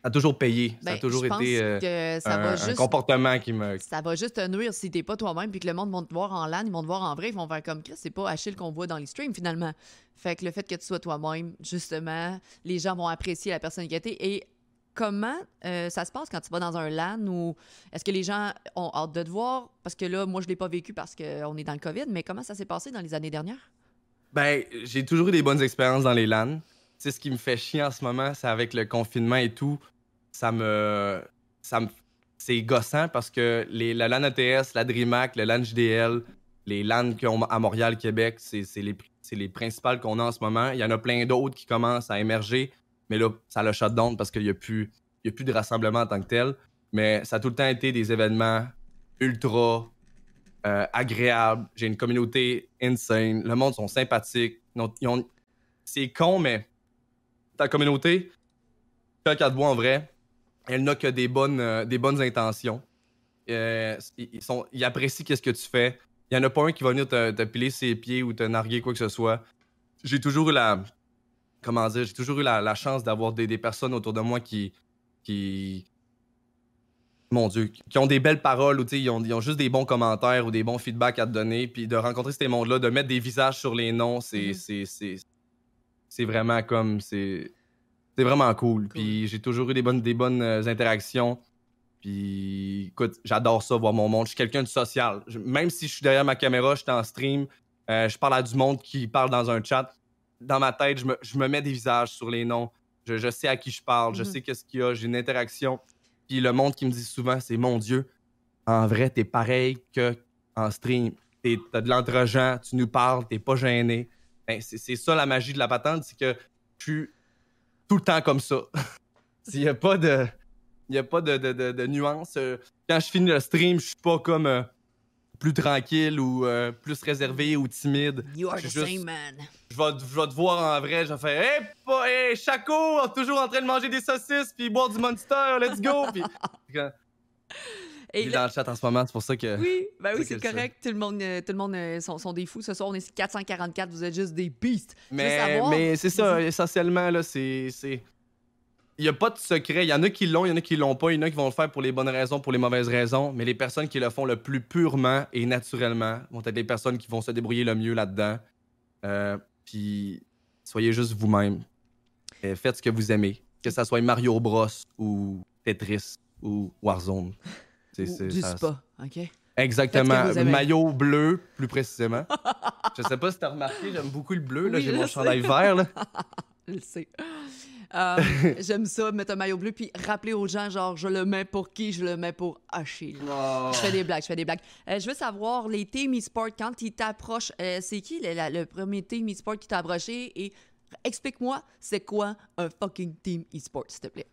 a toujours payé. ça a ben, toujours été euh, un, comportement qui me. Ça va juste te nuire si t'es pas toi-même puis que le monde va te voir en LAN, ils vont te voir en vrai, ils vont faire comme Chris, c'est pas Achille qu'on voit dans les streams finalement. Fait que le fait que tu sois toi-même, justement, les gens vont apprécier la personnalité et comment euh, ça se passe quand tu vas dans un LAN ou est-ce que les gens ont hâte de te voir? Parce que là, moi, je l'ai pas vécu parce qu'on est dans le COVID, mais comment ça s'est passé dans les années dernières? Ben, j'ai toujours eu des bonnes expériences dans les LAN sais, ce qui me fait chier en ce moment, c'est avec le confinement et tout, ça me. Ça me c'est gossant parce que les, la LAN ETS, la DreamHack, le LAN JDL, les LAN à Montréal, Québec, c'est les, les principales qu'on a en ce moment. Il y en a plein d'autres qui commencent à émerger, mais là, ça le shutdown parce qu'il n'y a, plus, a plus de rassemblement en tant que tel. Mais ça a tout le temps été des événements ultra euh, agréables. J'ai une communauté insane. Le monde sont sympathiques. C'est con, mais ta communauté, quand elle te voit en vrai, elle n'a que des bonnes, euh, des bonnes intentions. Euh, ils, sont, ils apprécient ce que tu fais. Il n'y en a pas un qui va venir te, piler ses pieds ou te narguer quoi que ce soit. J'ai toujours eu la. Comment dire? J'ai toujours eu la, chance d'avoir des, personnes autour de moi qui. qui mon Dieu, qui ont des belles paroles ou ils ont, ils ont juste des bons commentaires ou des bons feedbacks à te donner. Puis de rencontrer ces mondes-là, de mettre des visages sur les noms, c'est mm-hmm c'est vraiment comme. C'est vraiment cool. Puis j'ai toujours eu des bonnes, des bonnes euh, interactions. Puis écoute, j'adore ça, voir mon monde. Je suis quelqu'un de social. même si je suis derrière ma caméra, je suis en stream, euh, je parle à du monde qui parle dans un chat. Dans ma tête, je me, mets des visages sur les noms. Je, je sais à qui je parle, je Mhm. sais qu'est-ce qu'il y a, j'ai une interaction. Puis le monde qui me dit souvent, c'est mon Dieu, en vrai, t'es pareil que en stream. T'es- T'as de l'entre-gens, tu nous parles, t'es pas gêné. Ben, c'est c'est ça la magie de la patente, c'est que je suis tout le temps comme ça. Il n'y a pas de, il a pas de, de, de, de nuance. Euh, Quand je finis le stream, je suis pas comme euh, plus tranquille ou euh, plus réservé ou timide. You are Je the suis juste- same man. Je vais, je vais te voir en vrai, je vais faire Hey, pas, hey, Chaco, toujours en train de manger des saucisses puis boire du Monster, let's go! Puis, Et il est là- dans le chat en ce moment, c'est pour ça que. Oui, ben oui, C'est correct. Tout le monde, euh, tout le monde euh, sont, sont des fous. Ce soir, on est 444. Vous êtes juste des beasts. Mais, savoir- mais c'est ça, essentiellement, là, c'est. Il n'y a pas de secret. Il y en a qui l'ont, il y en a qui l'ont pas. Il y en a qui vont le faire pour les bonnes raisons, pour les mauvaises raisons. Mais les personnes qui le font le plus purement et naturellement vont être les personnes qui vont se débrouiller le mieux là-dedans. Euh, puis soyez juste vous-même. Faites ce que vous aimez. Que ça soit Mario Bros ou Tetris ou Warzone. C'est- c'est- du ça- spa, OK? Exactement. Maillot bleu, plus précisément. Je sais pas si t'as remarqué, j'aime beaucoup le bleu. Là, Oui, j'ai mon sais. chandail vert. Là. Je le sais. Euh, J'aime ça, mettre un maillot bleu, puis rappeler aux gens, genre, je le mets pour qui? Je le mets pour Achille. Je fais des blagues, je fais des blagues. Euh, je veux savoir, les team e-sport, quand ils t'approchent, euh, c'est qui le, la- le premier team e-sport qui t'a approché? Et explique-moi, c'est quoi un fucking team e-sport, s'il te plaît?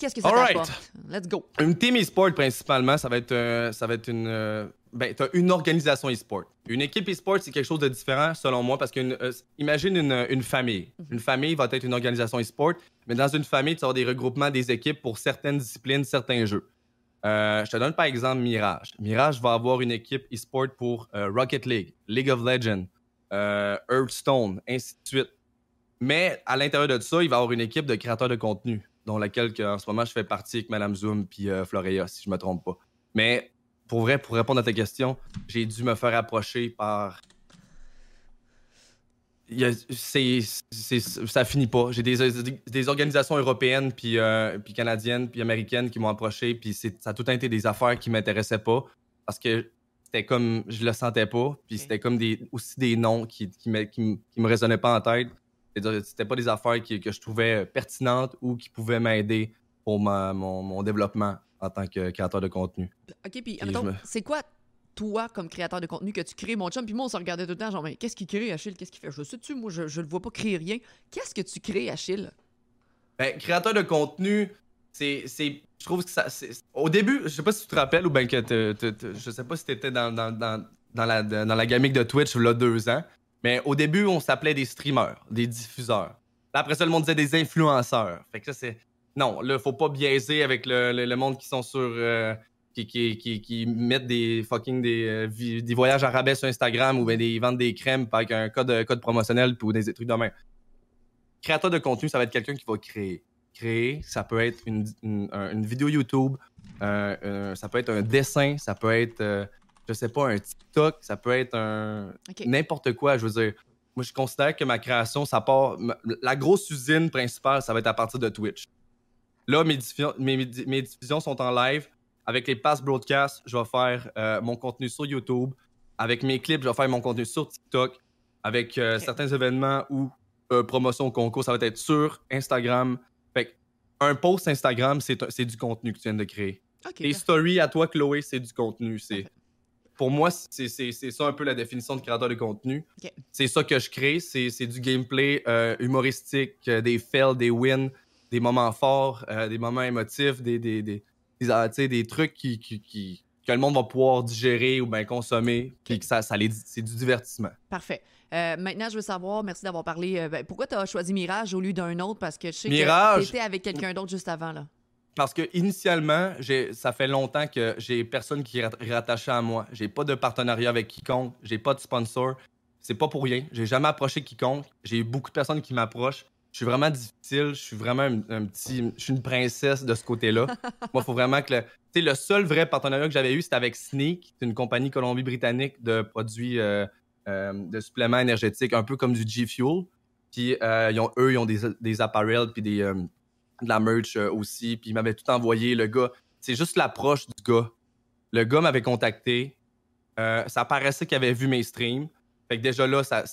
Qu'est-ce que ça Alright. t'apporte? Let's go. Une team e-sport, principalement, ça va être, euh, ça va être une. euh, ben, t'as une organisation e-sport. Une équipe e-sport, c'est quelque chose de différent, selon moi, parce que imagine une, une famille. Une famille va être une organisation e-sport, mais dans une famille, tu vas avoir des regroupements des équipes pour certaines disciplines, certains jeux. Euh, je te donne par exemple Mirage. Mirage va avoir une équipe e-sport pour euh, Rocket League, League of Legends, euh, Hearthstone, ainsi de suite. Mais à l'intérieur de ça, il va y avoir une équipe de créateurs de contenu, dont laquelle que, en ce moment je fais partie avec Madame Zoom puis euh, Florea, si je me trompe pas. Mais pour vrai, pour répondre à ta question, j'ai dû me faire approcher par. C'est, c'est- ça finit pas. J'ai des, des organisations européennes, puis, euh, puis canadiennes, puis américaines qui m'ont approché, puis c'est, ça a tout été des affaires qui m'intéressaient pas parce que c'était comme je le sentais pas, puis c'était comme des, aussi des noms qui, qui, me, qui, me- qui me résonnaient pas en tête. C'est-à-dire, C'était pas des affaires qui- que je trouvais pertinentes ou qui pouvaient m'aider pour ma- mon, mon développement en tant que créateur de contenu. OK, puis, me- c'est quoi, toi, comme créateur de contenu, que tu crées, mon chum? Puis moi, on se regardait tout le temps, genre, mais qu'est-ce qu'il crée, Achille? Qu'est-ce qu'il fait? Je sais-tu, moi, je, je le vois pas créer rien. Qu'est-ce que tu crées, Achille? Ben, créateur de contenu, c'est. c'est- Je trouve que ça. c'est- Au début, je sais pas si tu te rappelles ou bien que. te- te- te- je sais pas si t'étais dans, dans, dans, dans la, dans la gamique de Twitch a deux ans. Mais au début, on s'appelait des streamers, des diffuseurs. Après ça, le monde disait des influenceurs. Fait que ça, c'est. Non, là, faut pas biaiser avec le, le- monde qui sont sur. euh, qui, qui, qui, qui mettent des fucking des, euh, des voyages à rabais sur Instagram ou bien des vendent des crèmes avec un code, code promotionnel ou des trucs de même. Créateur de contenu, ça va être quelqu'un qui va créer. Créer, ça peut être une, une, un- une vidéo YouTube, ça peut être un dessin, ça peut être, euh, je sais pas, un TikTok, ça peut être un n'importe quoi. Je veux dire, moi, je considère que ma création, ça part. La grosse usine principale, ça va être à partir de Twitch. Là, mes, diffusions- mes, mes- diffusions sont en live. Avec les pass broadcasts, je vais faire euh, mon contenu sur YouTube. Avec mes clips, je vais faire mon contenu sur TikTok. Avec euh, certains événements ou euh, promotion concours, ça va être sur Instagram. Fait que un post Instagram, c'est du contenu que tu viens de créer. OK. Les stories à toi, Chloé, c'est du contenu. C'est. Pour moi, c'est ça un peu la définition de créateur de contenu. C'est ça que je crée. C'est du gameplay euh, humoristique, euh, des fails, des wins, des moments forts, euh, des moments émotifs, des des, des, des, ah, des trucs qui, qui, qui- que le monde va pouvoir digérer ou bien consommer. Puis que ça, ça c'est du divertissement. Parfait. Euh, maintenant, je veux savoir, merci d'avoir parlé. euh, ben, pourquoi tu as choisi Mirage au lieu d'un autre? Parce que je sais Mirage- que tu étais avec quelqu'un d'autre juste avant. là. Parce que initialement, ça fait longtemps que j'ai personne qui est rat- rattaché à moi. J'ai pas de partenariat avec quiconque. J'ai pas de sponsor. C'est pas pour rien. J'ai jamais approché quiconque. J'ai eu beaucoup de personnes qui m'approchent. Je suis vraiment difficile. Je suis vraiment un, un petit. Je suis une princesse de ce côté-là. Moi, il faut vraiment que le. Tu sais, le seul vrai partenariat que j'avais eu, c'était avec Sneak, une compagnie colombie-britannique de produits euh, euh, de suppléments énergétiques, un peu comme du G Fuel. Puis euh, ils ont, eux, ils ont des, des apparels puis des, de la merch euh, aussi. Puis ils m'avaient tout envoyé. Le gars, c'est juste l'approche du gars. Le gars m'avait contacté. Euh, ça paraissait qu'il avait vu mes streams. Fait que déjà là, ça,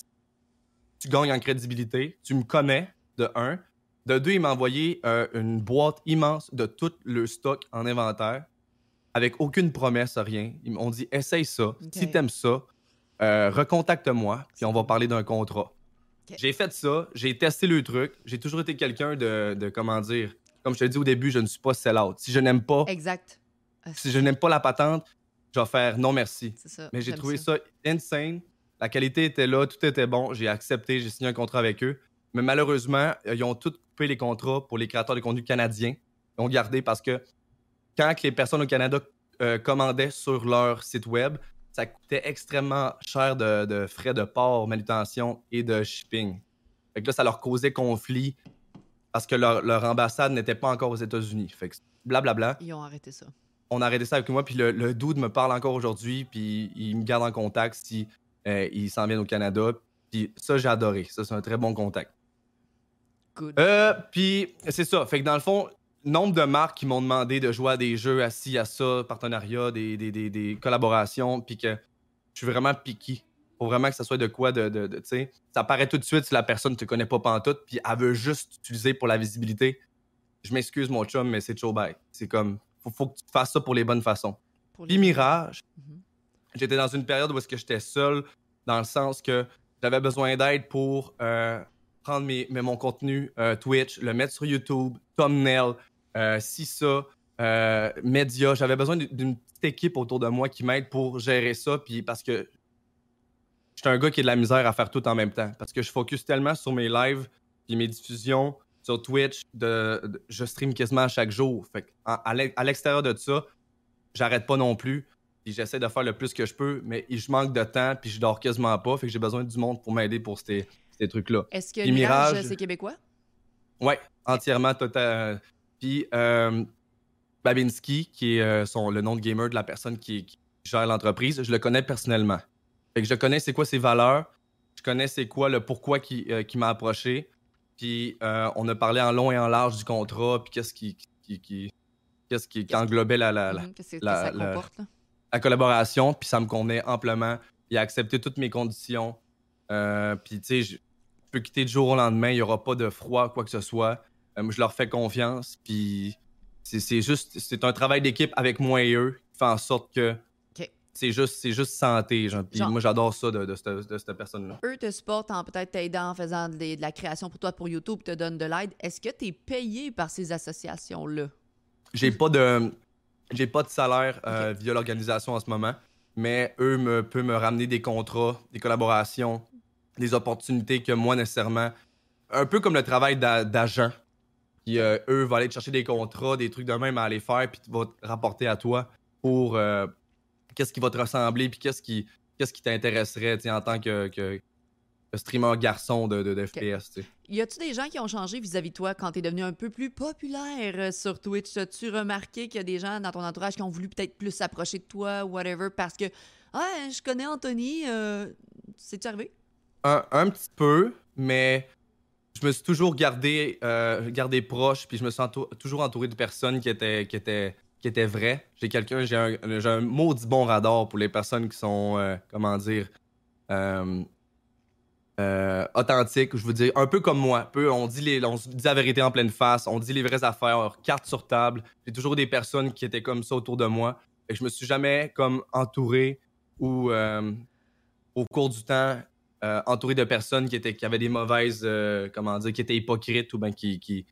tu gagnes en crédibilité. Tu me connais, de un. De deux, il m'a envoyé euh, une boîte immense de tout le stock en inventaire, avec aucune promesse, rien. Ils m'ont dit essaye ça. Si t'aimes ça, euh, recontacte-moi, puis on va parler d'un contrat. J'ai fait ça, j'ai testé le truc. J'ai toujours été quelqu'un de, de, comment dire, comme je te dis au début, je ne suis pas sell-out. Si je n'aime pas, Exact. Ah, si je n'aime pas la patente, je vais faire non merci. Ça. Mais j'ai trouvé ça. insane. La qualité était là, tout était bon. J'ai accepté, j'ai signé un contrat avec eux. Mais malheureusement, euh, ils ont tous coupé les contrats pour les créateurs de contenu canadiens. Ils ont gardé parce que quand les personnes au Canada euh, commandaient sur leur site web, ça coûtait extrêmement cher de, de frais de port, manutention et de shipping. Fait que là, ça leur causait conflit parce que leur, leur ambassade n'était pas encore aux États-Unis. Fait que blablabla Ils ont arrêté ça. on a arrêté ça avec moi, puis le, le dude me parle encore aujourd'hui, puis il me garde en contact si euh, il s'en vient au Canada. Puis ça, j'ai adoré. Ça, c'est un très bon contact. Good. Euh, puis c'est ça. Fait que dans le fond, nombre de marques qui m'ont demandé de jouer à des jeux assis à ça, partenariat, des, des, des, des collaborations, puis que je suis vraiment piqué. Faut vraiment que ça soit de quoi de. de, de- tu sais, ça paraît tout de suite si la personne ne te connaît pas pantoute, puis elle veut juste t'utiliser pour la visibilité. Je m'excuse, mon chum, mais c'est bête. C'est comme. Faut, faut que tu fasses ça pour les bonnes façons. Puis les- Mirage, Mhm. j'étais dans une période où est-ce que j'étais seul, dans le sens que j'avais besoin d'aide pour euh, prendre mes, mon contenu euh, Twitch, le mettre sur YouTube, thumbnail, euh, si ça, euh. J'avais besoin d'une- petite équipe autour de moi qui m'aide pour gérer ça, puis parce que j'étais un gars qui a de la misère à faire tout en même temps, parce que je focus tellement sur mes lives, puis mes diffusions sur Twitch, de, je stream quasiment à chaque jour. Fait à, à l'extérieur de ça, j'arrête pas non plus. Puis j'essaie de faire le plus que je peux, mais je manque de temps, puis je dors quasiment pas. Fait que j'ai besoin du monde pour m'aider pour ces, ces trucs-là. Est-ce que Puis Mirage, Mirage- c'est québécois? Ouais, entièrement, total. Puis euh, Babinski, qui est euh, son, le nom de gamer de la personne qui, qui gère l'entreprise, je le connais personnellement. Fait que je connais c'est quoi ses valeurs, je connais c'est quoi le pourquoi qui, euh, qui m'a approché. Puis on a parlé en long et en large du contrat, puis qu'est-ce qui, qui, qui- qu'est-ce qui, englobait la, la, la- Mhm, la- comporte? collaboration, puis ça me convenait amplement. Il a accepté toutes mes conditions. Euh, puis, tu sais, peux quitter du jour au lendemain, il n'y aura pas de froid, quoi que ce soit. Euh, je leur fais confiance, puis c'est c'est juste, c'est un travail d'équipe avec moi et eux qui fait en sorte que c'est juste, c'est juste santé. Genre. Puis Genre- moi, j'adore ça de, de cette, de cette personne-là. Eux te supportent en peut-être t'aidant en faisant de la création pour toi pour YouTube, te donnent de l'aide. Est-ce que tu es payé par ces associations-là? J'ai pas de j'ai pas de salaire euh, via l'organisation en ce moment, mais eux me, peuvent me ramener des contrats, des collaborations, des opportunités que moi nécessairement, un peu comme le travail d'a- d'agent, qui euh, eux vont aller te chercher des contrats, des trucs de même à aller faire, puis tu vas te rapporter à toi pour euh, qu'est-ce qui va te ressembler, puis qu'est-ce qui qu'est-ce qui t'intéresserait en tant que, que- que streamer garçon de, de, de FPS. Y a-tu des gens qui ont changé vis-à-vis de toi quand t'es devenu un peu plus populaire euh, sur Twitch? As-tu remarqué qu'il y a des gens dans ton entourage qui ont voulu peut-être plus s'approcher de toi, whatever, parce que Ah, je connais Anthony, euh, c'est-tu arrivé? Un, petit peu, mais je me suis toujours gardé, euh, gardé proche, puis je me suis toujours entouré de personnes qui étaient, qui étaient, qui étaient vraies. J'ai quelqu'un, j'ai un, un maudit bon radar pour les personnes qui sont, euh, comment dire, euh, authentiques. Je veux dire, un peu comme moi. Peu, on, dit les, on dit la vérité en pleine face, on dit les vraies affaires, carte sur table. J'ai toujours des personnes qui étaient comme ça autour de moi. Et je me suis jamais comme entouré ou au cours du temps euh, entouré de personnes qui étaient qui avaient des mauvaises euh, comment dire qui étaient hypocrites ou ben qui, qui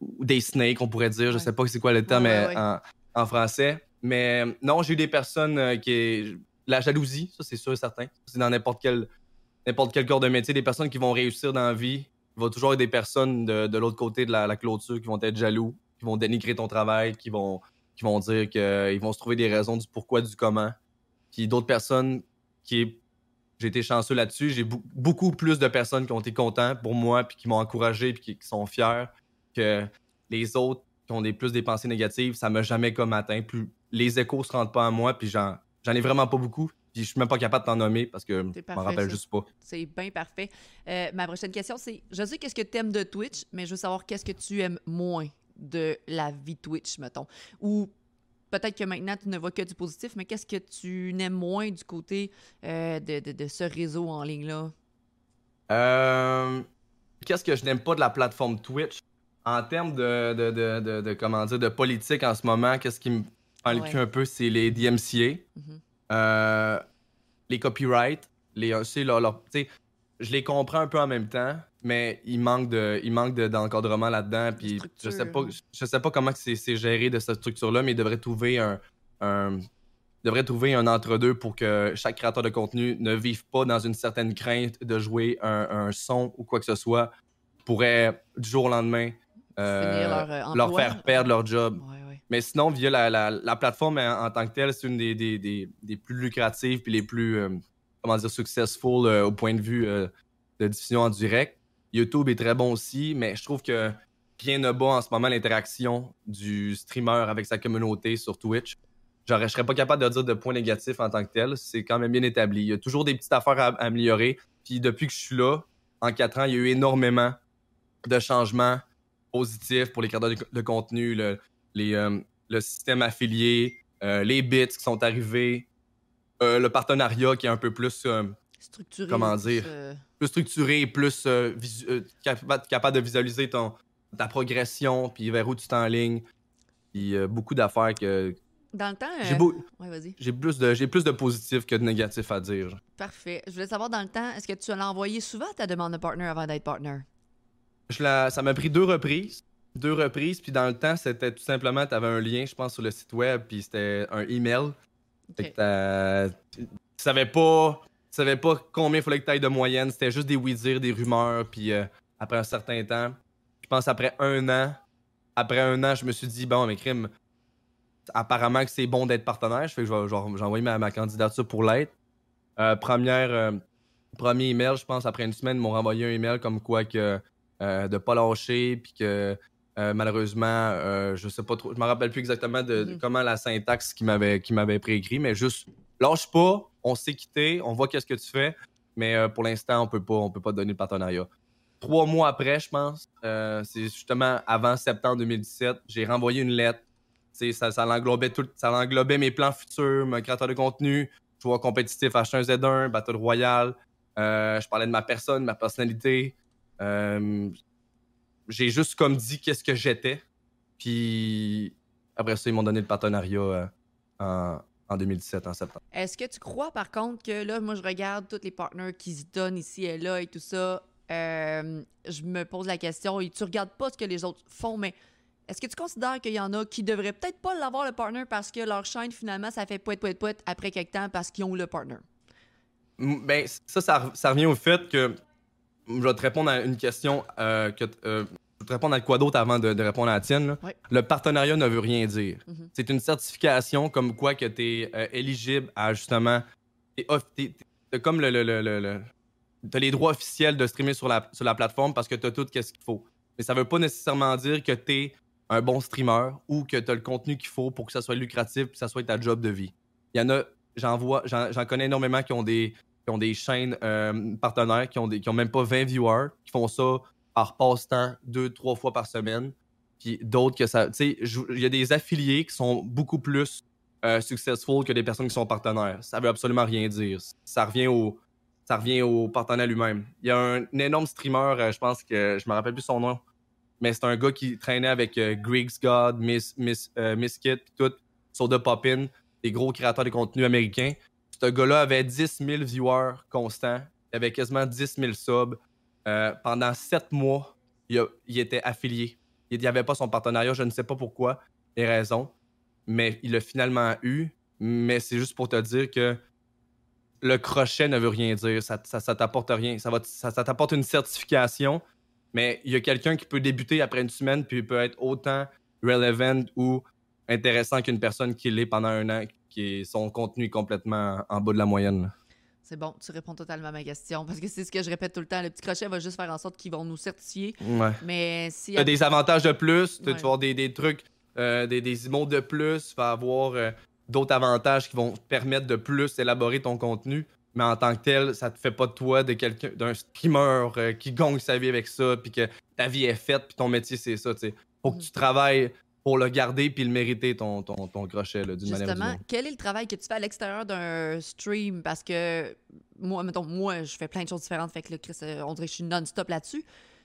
ou des snakes on pourrait dire. Je sais pas c'est quoi le terme Ouais, mais ouais, ouais. En, en français. Mais non j'ai eu des personnes euh, qui la jalousie ça c'est sûr et certain. C'est dans n'importe quel n'importe quel corps de métier. Des personnes qui vont réussir dans la vie il va toujours y avoir des personnes de, de l'autre côté de la, la clôture qui vont être jaloux qui vont dénigrer ton travail qui vont qui vont dire qu'ils vont se trouver des raisons du pourquoi du comment. Puis d'autres personnes qui j'ai été chanceux là-dessus. J'ai beaucoup plus de personnes qui ont été contents pour moi, puis qui m'ont encouragé, puis qui, qui sont fiers que les autres qui ont des plus des pensées négatives. Ça m'a jamais comme atteint. Plus les échos se rendent pas à moi, puis j'en j'en ai vraiment pas beaucoup. Puis je suis même pas capable de t'en nommer parce que je m'en rappelle juste pas. C'est bien parfait. Euh, ma prochaine question, c'est je sais qu'est-ce que tu aimes de Twitch, mais je veux savoir qu'est-ce que tu aimes moins de la vie Twitch, mettons. Ou peut-être que maintenant, tu ne vois que du positif, mais qu'est-ce que tu n'aimes moins du côté euh, de, de- de ce réseau en ligne-là? Euh, qu'est-ce que je n'aime pas de la plateforme Twitch? En termes de, de, comment dire, de politique en ce moment, qu'est-ce qui me prend le Ouais. cul un peu, c'est les DMCA, Mhm. euh, les copyrights, les, leur, leur- je les comprends un peu en même temps, mais il manque de, il manque de- d'encadrement là-dedans, puis je sais pas, structure. je sais pas comment c'est géré de cette structure-là, mais ils devraient trouver un, devraient trouver un entre-deux pour que chaque créateur de contenu ne vive pas dans une certaine crainte de jouer un, un son ou quoi que ce soit pourrait du jour au lendemain euh, leur, euh, leur faire perdre leur job. Ouais, ouais. Mais sinon, via la, la- la plateforme en, en tant que telle, c'est une des, des- des- des plus lucratives puis les plus, euh, comment dire, successful au point de vue de diffusion en direct. YouTube est très bon aussi, mais je trouve que rien ne bat en ce moment l'interaction du streamer avec sa communauté sur Twitch. Genre, je serais pas capable de dire de points négatifs en tant que tel. C'est quand même bien établi. Il y a toujours des petites affaires à, améliorer. Puis depuis que je suis là, en quatre ans, il y a eu énormément de changements positifs pour les créateurs de, contenu, euh, le système affilié, euh, les bits qui sont arrivés, euh, le partenariat qui est un peu plus, Structuré. Comment dire? euh, plus structuré, plus euh, visu- euh, capa- capable de visualiser ton, ta progression, puis vers où tu t'enlignes. Puis beaucoup d'affaires que. Dans le temps. J'ai beau- Ouais, vas-y. j'ai plus, de, j'ai plus de positifs que de négatifs à dire. genre. Parfait. Je voulais savoir dans le temps, est-ce que tu l'as envoyé souvent ta demande de partner avant d'être partner? Je la- ça m'a pris deux reprises. Deux reprises, puis dans le temps, c'était tout simplement, tu avais un lien, je pense, sur le site web, puis c'était un email. Fait que Ok. t'as- tu savais pas, tu savais pas combien il fallait que tu de moyenne. C'était juste des oui-dire, des rumeurs. Puis euh, après un certain temps, je pense après un an, après un an, je me suis dit, bon, mais crime, apparemment que c'est bon d'être partenaire. Je fais que j'ai envoyé ma, ma candidature pour l'être. Euh, première, euh, premier email, je pense, après une semaine, ils m'ont renvoyé un email comme quoi que euh, de pas lâcher, puis que malheureusement, je sais pas trop, je me rappelle plus exactement de, de Mhm. comment la syntaxe qui m'avait qui m'avait préécrit, mais juste lâche pas, on s'est quitté, on voit qu'est-ce que tu fais, mais euh, pour l'instant, on peut pas, on peut pas te donner le partenariat. Trois mois après, je pense, euh, c'est justement avant septembre 2017, j'ai renvoyé une lettre. Ça, ça, tout, ça mes plans futurs, mon créateur de contenu, joueur compétitif H1Z1, Battle Royale. Euh, je parlais de ma personne, ma personnalité. J'ai juste comme dit qu'est-ce que j'étais. Puis après ça, ils m'ont donné le partenariat en, en 2017, en septembre. Est-ce que tu crois, par contre, que là, moi, je regarde tous les partenaires qui se donnent ici et là et tout ça. euh, je me pose la question, et tu regardes pas ce que les autres font, mais est-ce que tu considères qu'il y en a qui devraient peut-être pas l'avoir, le partner, parce que leur chaîne, finalement, ça fait poète, poète, poète après quelques temps parce qu'ils ont le partner? Ben, ça, ça, re- ça revient au fait que je vais te répondre à une question euh, que euh, je vais te répondre à quoi d'autre avant de, de répondre à la tienne. là? Le partenariat ne veut rien dire. Mhm. C'est une certification comme quoi que tu es éligible à justement. t'as comme le. le, le, le- t'as les droits officiels de streamer sur la, sur la plateforme parce que tu as tout ce qu'il faut. Mais ça veut pas nécessairement dire que tu es un bon streamer ou que tu as le contenu qu'il faut pour que ça soit lucratif et que ça soit ta job de vie. Il y en a, j'en vois, j'en j'en connais énormément qui ont des, qui ont des chaînes euh, partenaires, qui ont, des, qui ont même pas 20 viewers, qui font ça par passe-temps deux, trois fois par semaine. Puis d'autres que ça. Tu sais, il y a des affiliés qui sont beaucoup plus euh, successful que des personnes qui sont partenaires. Ça veut absolument rien dire. Ça revient au, ça revient au partenaire lui-même. Il y a un, énorme streamer, euh, je pense que je me rappelle plus son nom, mais c'est un gars qui traînait avec euh, Griggs God, Miss, Miss, euh, Misskit, puis tout, sur The Poppin, des gros créateurs de contenu américains. Ce gars-là avait 10 000 viewers constants, il avait quasiment 10 000 subs. Euh, pendant 7 mois, il, il était affilié. Il n'y avait pas son partenariat, je ne sais pas pourquoi, les raisons, mais il l'a finalement eu. Mais c'est juste pour te dire que le crochet ne veut rien dire, ça, ça, t'apporte rien. Ça, va ça, t'apporte une certification, mais il y a quelqu'un qui peut débuter après une semaine puis peut être autant relevant ou intéressant qu'une personne qui l'est pendant un an, qui est, son contenu est complètement en bas de la moyenne. C'est bon, tu réponds totalement à ma question, parce que c'est ce que je répète tout le temps. Le petit crochet va juste faire en sorte qu'ils vont nous certifier, Ouais. mais si... Tu as des avantages de plus, tu vas avoir des, des trucs, euh, des, des emotes de plus, tu vas avoir euh, d'autres avantages qui vont te permettre de plus élaborer ton contenu. Mais en tant que tel, ça te fait pas de toi de quelqu'un d'un streamer euh, qui gagne sa vie avec ça, puis que ta vie est faite, puis ton métier c'est ça. tu sais. Faut que Mhm. tu travailles pour le garder puis le mériter ton, ton, ton crochet là, d'une manière ou d'une Justement, quel est le travail que tu fais à l'extérieur d'un stream? Parce que moi, mettons, moi, je fais plein de choses différentes, fait que là, Chris, euh, on dirait que je suis non-stop là-dessus.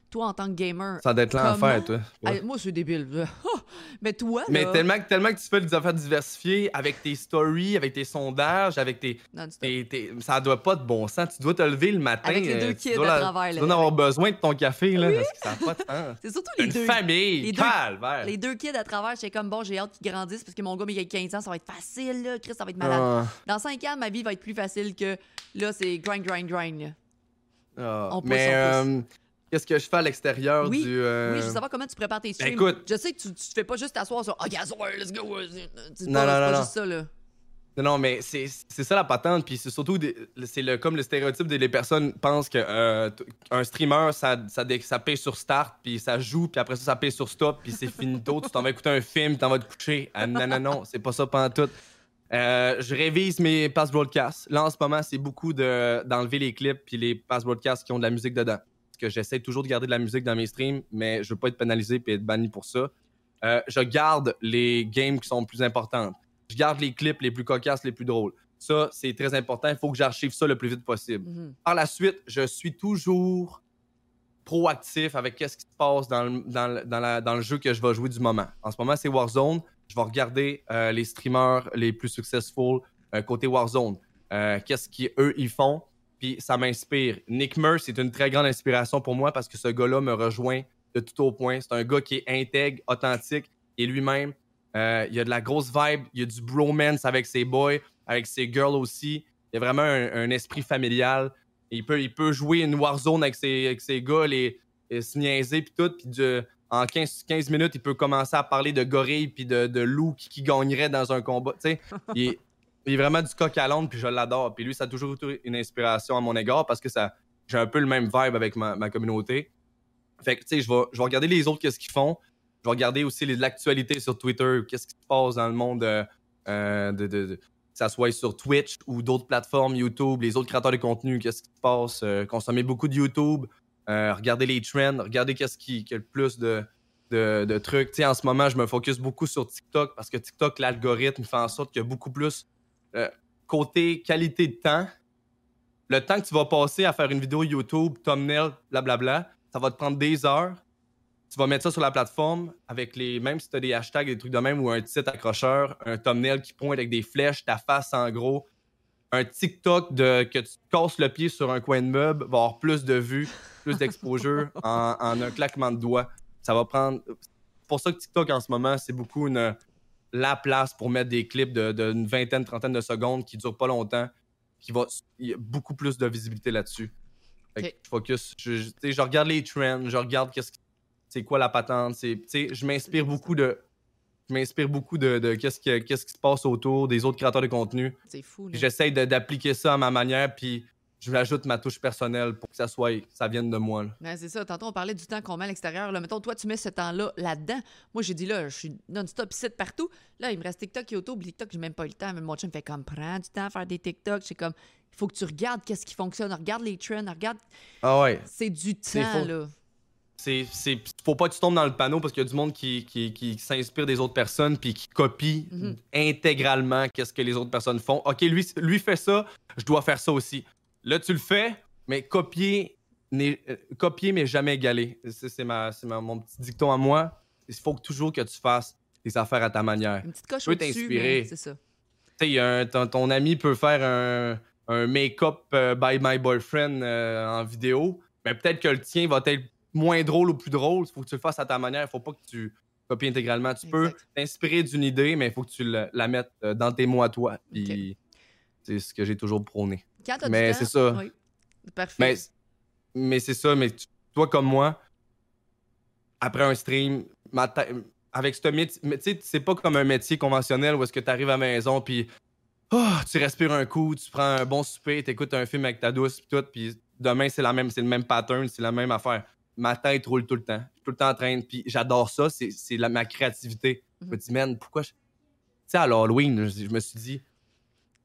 Toi, en tant que gamer. Ça doit être l'enfer, toi. Ouais. moi, c'est débile. mais toi, Mais là, tellement, que- tellement que tu fais des affaires diversifiées avec tes stories, avec tes sondages, avec tes. non-stop. tes- tes- ça doit pas de bon sens. Tu dois te lever le matin. Avec les deux euh, tu kids dois à travers, Tu dois en avoir besoin de ton café, là, parce que ça n'a pas de sens. C'est surtout les Une deux. famille, les deux- calvaire. Les deux kids à travers, j'étais comme bon, j'ai hâte qu'ils grandissent parce que mon gars, mais il a 15 ans, ça va être facile, là. Chris, ça va être malade. Ah, Dans 5 ans, ma vie va être plus facile que là, c'est grind, grind, grind. ah. On pousse, Mais on pousse. euh, qu'est-ce que je fais à l'extérieur Oui, du. euh, Oui, je veux savoir comment tu prépares tes streams. écoute. je sais que tu, tu te fais pas juste t'asseoir sur OK, asseoir, let's go. euh, C'est c'est Non, pas, non, c'est non, pas non. juste ça, là. Non, non, mais c'est c'est ça la patente, puis c'est surtout des- c'est le comme le stéréotype des les personnes pensent que euh, un streamer ça ça, ça paye sur start puis ça joue puis après ça ça paye sur stop puis c'est finito, tu t'en vas écouter un film, tu t'en vas te coucher. Ah, non non non, c'est pas ça tout. Euh, je révise mes pass broadcasts. Là en ce moment, c'est beaucoup de d'enlever les clips puis les pass broadcasts qui ont de la musique dedans. Que j'essaie toujours de garder de la musique dans mes streams, mais je veux pas être pénalisé puis être banni pour ça. Euh, je garde les games qui sont plus importantes je garde les clips les plus cocasses, les plus drôles. Ça, c'est très important. Il faut que j'archive ça le plus vite possible. Mhm. Par la suite, je suis toujours proactif avec qu'est-ce qui se passe dans le, dans, le, dans la- dans le jeu que je vais jouer du moment. En ce moment, c'est Warzone. Je vais regarder euh, les streamers les plus successful euh, côté Warzone. Qu'est-ce qu'eux, ils font? Puis ça m'inspire. Nick Murr, c'est une très grande inspiration pour moi parce que ce gars-là me rejoint de tout au point. C'est un gars qui est intègre, authentique et lui-même. Euh, il a de la grosse vibe, il y a du bromance avec ses boys, avec ses girls aussi. Il y a vraiment un, esprit familial. Il, peut, jouer une Warzone avec ses, avec ses gars, les, les se niaiser puis tout. En 15, 15 minutes, il peut commencer à parler de gorilles puis de, de loups qui, qui gagneraient dans un combat. Il, il vraiment du coq à l'onde, puis je l'adore. Puis lui, ça a toujours été une inspiration à mon égard parce que ça j'ai un peu le même vibe avec ma, ma communauté. Fait que, tu sais, je vais, je regarder les autres, qu'est-ce qu'ils font. Je vais regarder aussi l'actualité sur Twitter, qu'est-ce qui se passe dans le monde euh, euh, de, de- de- ça soit sur Twitch ou d'autres plateformes, YouTube, les autres créateurs de contenu, qu'est-ce qui se passe. euh, consommer beaucoup de YouTube, euh, regarder les trends, regarder qu'est-ce qui, qui a le plus de, de, de trucs. En ce moment, je me focus beaucoup sur TikTok parce que TikTok, l'algorithme fait en sorte qu'il y a beaucoup plus euh, côté qualité de temps. Le temps que tu vas passer à faire une vidéo YouTube, thumbnail, blablabla, ça va te prendre des heures. Tu vas mettre ça sur la plateforme avec les. Même si tu as des hashtags, des trucs de même ou un titre accrocheur, un thumbnail qui pointe avec des flèches, ta face en gros. Un TikTok de que tu casses le pied sur un coin de meuble va avoir plus de vues, plus d'exposure en, en un claquement de doigts. Ça va prendre. C'est pour ça que TikTok en ce moment, c'est beaucoup une, la place pour mettre des clips d'une de, vingtaine, trentaine de secondes qui durent pas longtemps, qui va. Il y a beaucoup plus de visibilité là-dessus. Je focus. Je, regarde les trends, je regarde qu'est-ce qui- c'est quoi la patente. c'est- Je m'inspire beaucoup de. Je m'inspire beaucoup de, de qu'est-ce qui, qui se passe autour des autres créateurs de contenu. C'est fou, de- d'appliquer ça à ma manière, puis je rajoute ma touche personnelle pour que ça soit ça vienne de moi. Ben, c'est ça. Tantôt, on parlait du temps qu'on met à l'extérieur. Là, mettons, toi, tu mets ce temps-là là-dedans. Moi, j'ai dit là, je suis non-stop de partout. Là, il me reste TikTok, YouTube. TikTok, j'ai même pas eu le temps. Mais mon chum me fait comme prends du temps à faire des TikTok. C'est comme, il faut que tu regardes qu'est-ce qui fonctionne. Regarde les trends. Regarde. Ah ouais. C'est du temps, là. c'est c'est faut pas que tu tombes dans le panneau parce qu'il y a du monde qui, qui, qui s'inspire des autres personnes puis qui copie Mhm. intégralement qu'est-ce que les autres personnes font. OK, lui lui fait ça, je dois faire ça aussi. Là tu le fais, mais copier n'est- euh, copier mais jamais égaler. C'est ma mon petit dicton à moi. Il faut toujours que tu fasses des affaires à ta manière. Une petite coche peux au-dessus, t'inspirer. mais c'est ça. Tu un- ton, ton ami peut faire un, un make-up euh, by my boyfriend euh, en vidéo, mais peut-être que le tien va être moins drôle ou plus drôle. Il faut que tu le fasses à ta manière. Il faut pas que tu copies intégralement. Tu peux t'inspirer d'une idée, mais il faut que tu la mettes dans tes mots à toi. C'est ce que j'ai toujours prôné. Quand t'as Mais c'est ça. Oui. Parfait. Mais, mais c'est ça, mais tu- toi comme moi, après un stream, ma avec ce métier, tu sais, c'est pas comme un métier conventionnel où est-ce que tu arrives à la maison, puis oh, tu respires un coup, tu prends un bon souper, tu écoutes un film avec ta douce, puis tout, puis demain, c'est la même, c'est le même pattern, c'est la même affaire. Ma tête roule tout le temps. Je suis tout le temps en train, puis j'adore ça, c'est, ma créativité. Je me dis, man, pourquoi je. Tu sais, à l'Halloween, je, je me suis dit,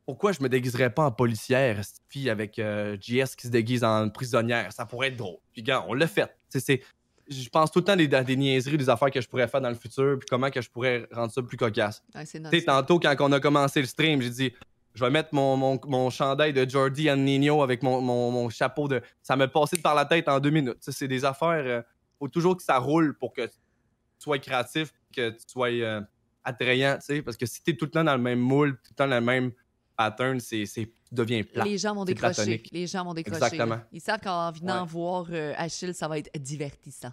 pourquoi je me déguiserais pas en policière, cette fille avec euh, JS qui se déguise en prisonnière? Ça pourrait être drôle. Puis, gars, on l'a fait. Tu sais, c'est. Je pense tout le temps à des niaiseries, des affaires que je pourrais faire dans le futur, puis comment que je pourrais rendre ça plus cocasse. Ouais, Tu tantôt, quand on a commencé le stream, j'ai dit, je vais mettre mon, mon, mon chandail de Jordi and Nino avec mon, chapeau de. Ça me passé par la tête en deux minutes. Tu sais, c'est des affaires. euh, faut toujours que ça roule pour que tu sois créatif, que tu sois euh, attrayant, tu sais, parce que si tu es tout le temps dans le même moule, tout le temps dans le même pattern, c'est, deviens plat. Les gens vont décrocher. platonique. Les gens vont décrocher. Exactement. là. Ils savent qu'en venant Ouais. voir euh, Achille, ça va être divertissant.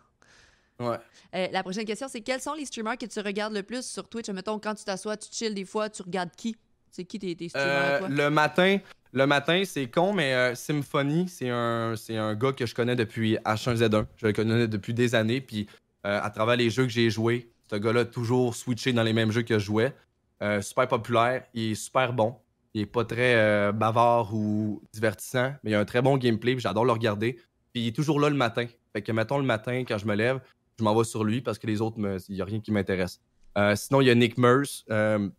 Ouais. Euh, la prochaine question, c'est quels sont les streamers que tu regardes le plus sur Twitch? Mettons, quand tu t'assois, tu chill des fois, tu regardes qui? C'est qui tes, tes streamers, Euh, toi? le matin, le matin, c'est con, mais euh, Symphony, c'est un, c'est un gars que je connais depuis H1Z1. Je le connais depuis des années, puis euh, à travers les jeux que j'ai joués, ce gars-là a toujours switché dans les mêmes jeux que je jouais. Euh, super populaire, il est super bon. Il est pas très euh, bavard ou divertissant, mais il a un très bon gameplay, j'adore le regarder. Puis il est toujours là le matin. Fait que, mettons, le matin, quand je me lève, je m'en vais sur lui parce que les autres, il n'y a rien qui m'intéresse. Euh, sinon, il y a Nick Merce. euh,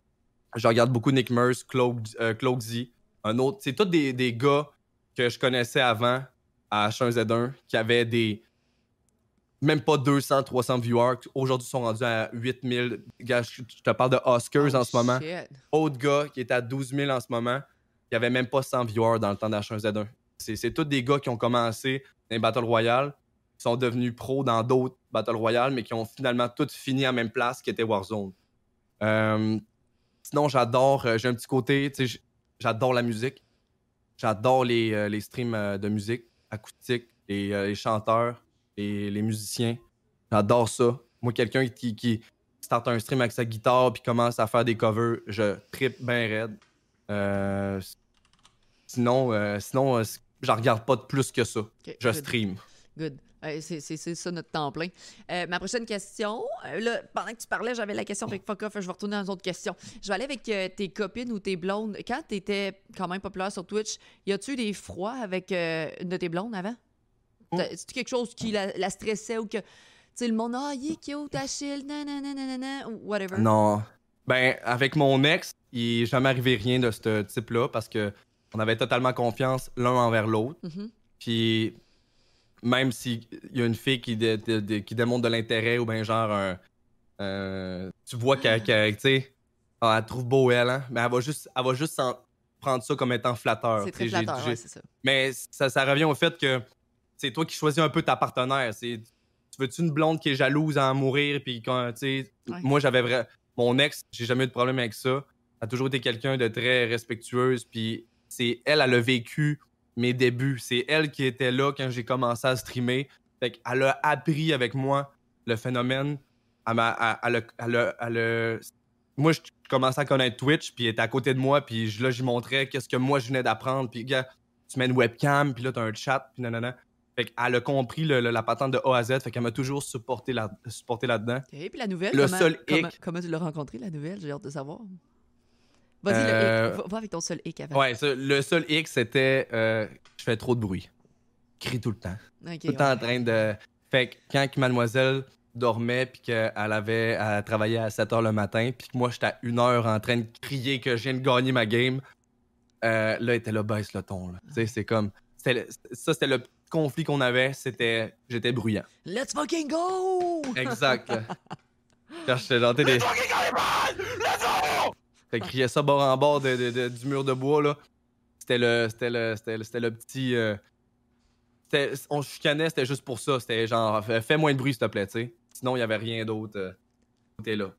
je regarde beaucoup Nick Claude, euh, Claude Z. Un autre. C'est tous des, des gars que je connaissais avant à H1Z1 qui avaient des. Même pas 200, 300 viewers. Aujourd'hui, ils sont rendus à 8000. Gars, je te parle de Oscars Oh, en ce moment. shit. Autre gars qui est à 12 000 en ce moment, qui avait même pas 100 viewers dans le temps d'H1Z1. C'est, tous des gars qui ont commencé dans les Battle Royale, qui sont devenus pros dans d'autres Battle Royale, mais qui ont finalement tous fini en même place, qui était Warzone. Euh, sinon, j'adore, euh, j'ai un petit côté, tu sais, j- j'adore la musique. J'adore les, euh, les streams de musique acoustique, les, les chanteurs, les, les musiciens. J'adore ça. Moi, quelqu'un qui, qui start un stream avec sa guitare puis commence à faire des covers, je trippe bien raide. Euh, sinon, euh, sinon euh, je regarde pas de plus que ça. Je good. stream. Good. Ouais, c'est, ça notre temps plein. Euh, ma prochaine question, euh, là, pendant que tu parlais, j'avais la question, fait que fuck off, je vais retourner dans une autre question. Je vais aller avec euh, tes copines ou tes blondes. Quand tu étais quand même populaire sur Twitch, y a-tu des froids avec une de tes blondes avant? Mm. C'est-tu quelque chose qui la, la stressait ou que, tu sais, le monde, ah, il est cute, Achille, nanana, nanana, ou whatever? Non. Ben, avec mon ex, il est jamais arrivé rien de ce type-là parce que on avait totalement confiance l'un envers l'autre. Mhm. Puis même s'il y a une fille qui, dé- qui démontre de l'intérêt ou bien genre un. un- tu vois qu'elle, tu sais, ah, elle trouve beau elle, hein, mais elle va juste, elle va juste prendre ça comme étant flatteur. C'est très flatteur, ouais, c'est ça. Mais ça, ça revient au fait que c'est toi qui choisis un peu ta partenaire. C'est, tu veux-tu une blonde qui est jalouse à en mourir? Puis quand, Ouais. moi, j'avais vrai. Mon ex, j'ai jamais eu de problème avec ça. Elle a toujours été quelqu'un de très respectueuse. Puis c'est elle, elle a vécu mes débuts. C'est elle qui était là quand j'ai commencé à streamer. Fait qu'elle a appris avec moi le phénomène. Elle m'a- elle- elle a- elle elle Moi, je commençais à connaître Twitch, puis elle était à côté de moi, puis là, je lui montrais qu'est-ce que moi, je venais d'apprendre. Puis, gars, tu mets une webcam, puis là, t'as un chat, puis nanana. Fait qu'elle a compris le- le- la patente de A à Z, fait qu'elle m'a toujours supporté, là, supporté là-dedans. OK, puis la nouvelle, Le comment, seul hic- comment tu l'as rencontrée, la nouvelle? J'ai hâte de savoir. Vas-y, Euh, le hic. Va, va avec ton seul hic avant. Ouais, le seul X, c'était euh, je fais trop de bruit. Je crie tout le temps. Tout le temps en train de. Fait que quand que mademoiselle dormait, puis qu'elle avait elle travaillait à 7 h le matin, puis que moi, j'étais à 1 heure en train de crier que je viens de gagner ma game, euh, là, elle était là, baisse le ton. là. Tu sais, c'est comme. Ça, c'était le conflit qu'on avait, c'était. J'étais bruyant. Let's fucking go! Exact. Quand j'étais dans des. Fait que crier ça bord en bord de- de- de- du mur de bois, là. C'était le, c'était le, c'était le, c'était le petit. euh, on chicanait, c'était juste pour ça. C'était genre, fais moins de bruit, s'il te plaît, tu sais. Sinon, il n'y avait rien d'autre. Euh, côté là.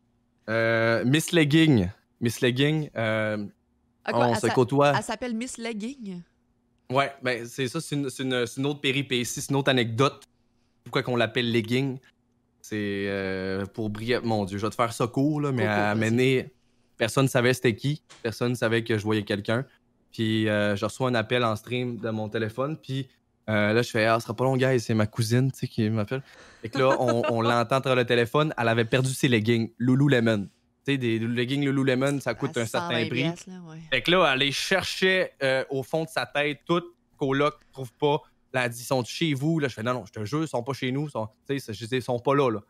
Euh, Miss Legging. Miss Legging, euh, quoi, on se côtoie. Elle s'appelle Miss Legging? Ouais, ben c'est ça, c'est une, une- une autre péripétie, c'est une autre anecdote. Pourquoi qu'on l'appelle legging? C'est euh, pour briller. Mon Dieu, je vais te faire ça court, là, mais à personne ne savait c'était qui. Personne ne savait que je voyais quelqu'un. Puis euh, je reçois un appel en stream de mon téléphone. Puis euh, là, je fais Ah, ce sera pas long, gars, c'est ma cousine tu sais, qui m'appelle. Et que là, on, on l'entend travers le téléphone. Elle avait perdu ses leggings, Lululemon. Tu sais, des leggings Lululemon, ça coûte À un certain 120 prix. là, ouais. Fait que là, elle les cherchait euh, au fond de sa tête, toutes, coloc, trouve pas. Là, elle dit, sont chez vous? Là, je fais, non, non, je te jure, ils sont pas chez nous. ils Sont, tu sais, je dis, ils sont pas là, là.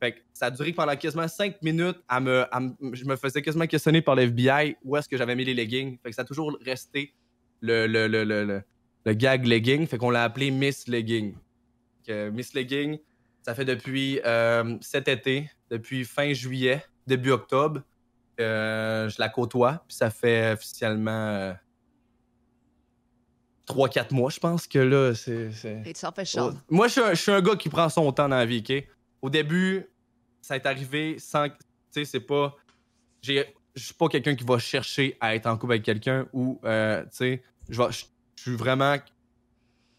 Fait que ça a duré pendant quasiment cinq minutes. Elle me, je me faisais quasiment questionner par le FBI où est-ce que j'avais mis les leggings. Fait que ça a toujours resté le, le, le, le, le- le gag legging. Fait qu'on l'a appelé Miss Legging. Que Miss Legging, ça fait depuis euh, cet été, depuis fin juillet, début octobre. euh, je la côtoie, puis ça fait officiellement euh, 3-4 mois, je pense que là, c'est. Et tu fais chaud. Oh, Moi, je suis, un, je suis un gars qui prend son temps dans la vie, OK? Au début, ça est arrivé sans. Tu sais, c'est pas. Je suis pas quelqu'un qui va chercher à être en couple avec quelqu'un ou, euh, tu sais, je suis vraiment.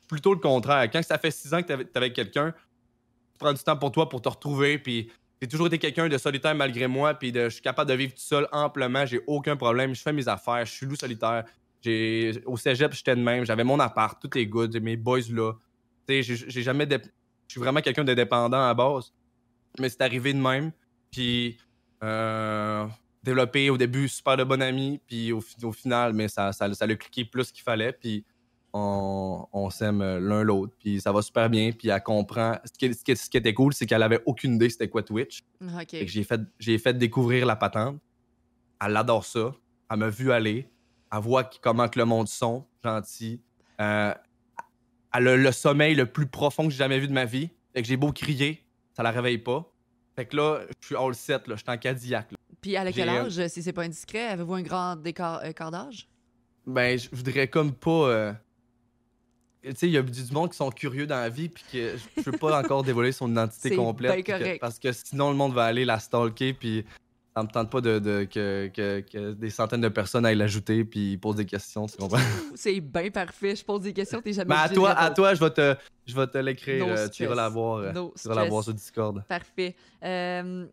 Plutôt le contraire. Quand ça fait 6 ans que t'es avec- t'es avec quelqu'un, tu prends du temps pour toi pour te retrouver, puis j'ai toujours été quelqu'un de solitaire malgré moi, puis je suis capable de vivre tout seul amplement, j'ai aucun problème, je fais mes affaires, je suis loup solitaire. J'ai au cégep, j'étais de même, j'avais mon appart, tout est good, mes boys là. J'ai- jamais je suis vraiment quelqu'un de dépendant à base. Mais c'est arrivé de même, puis euh, développé au début super de bon ami, puis au, fi- au final, mais ça ça ça l'a cliqué plus qu'il fallait, puis on, on s'aime l'un l'autre, puis ça va super bien, puis elle comprend. Ce qui, ce qui- ce qui était cool, c'est qu'elle avait aucune idée c'était quoi Twitch. OK. Fait que j'ai fait, j'ai fait découvrir la patente. Elle adore ça. Elle m'a vu aller. Elle voit comment que le monde son, gentil. Euh, elle a le sommeil le plus profond que j'ai jamais vu de ma vie. Fait que j'ai beau crier, ça la réveille pas. Fait que là, je suis all set, là. Je suis en Cadillac. là. Puis à quel euh, âge, si c'est pas indiscret, avez-vous un grand écart d'âge? Ben, je voudrais comme pas. euh, Tu sais, il y a du monde qui sont curieux dans la vie, puis que je peux pas encore dévoiler son identité complète. que- parce que sinon, le monde va aller la stalker, puis ça me tente pas de, de- que, que- que des centaines de personnes aillent l'ajouter, puis ils posent des questions, tu comprends? C'est bien parfait. Je pose des questions, t'es jamais Mais à toi, à toi, je vais te, je vais te l'écrire. No euh, tu iras la voir. euh, No tu iras la voir sur Discord. Parfait. Euh,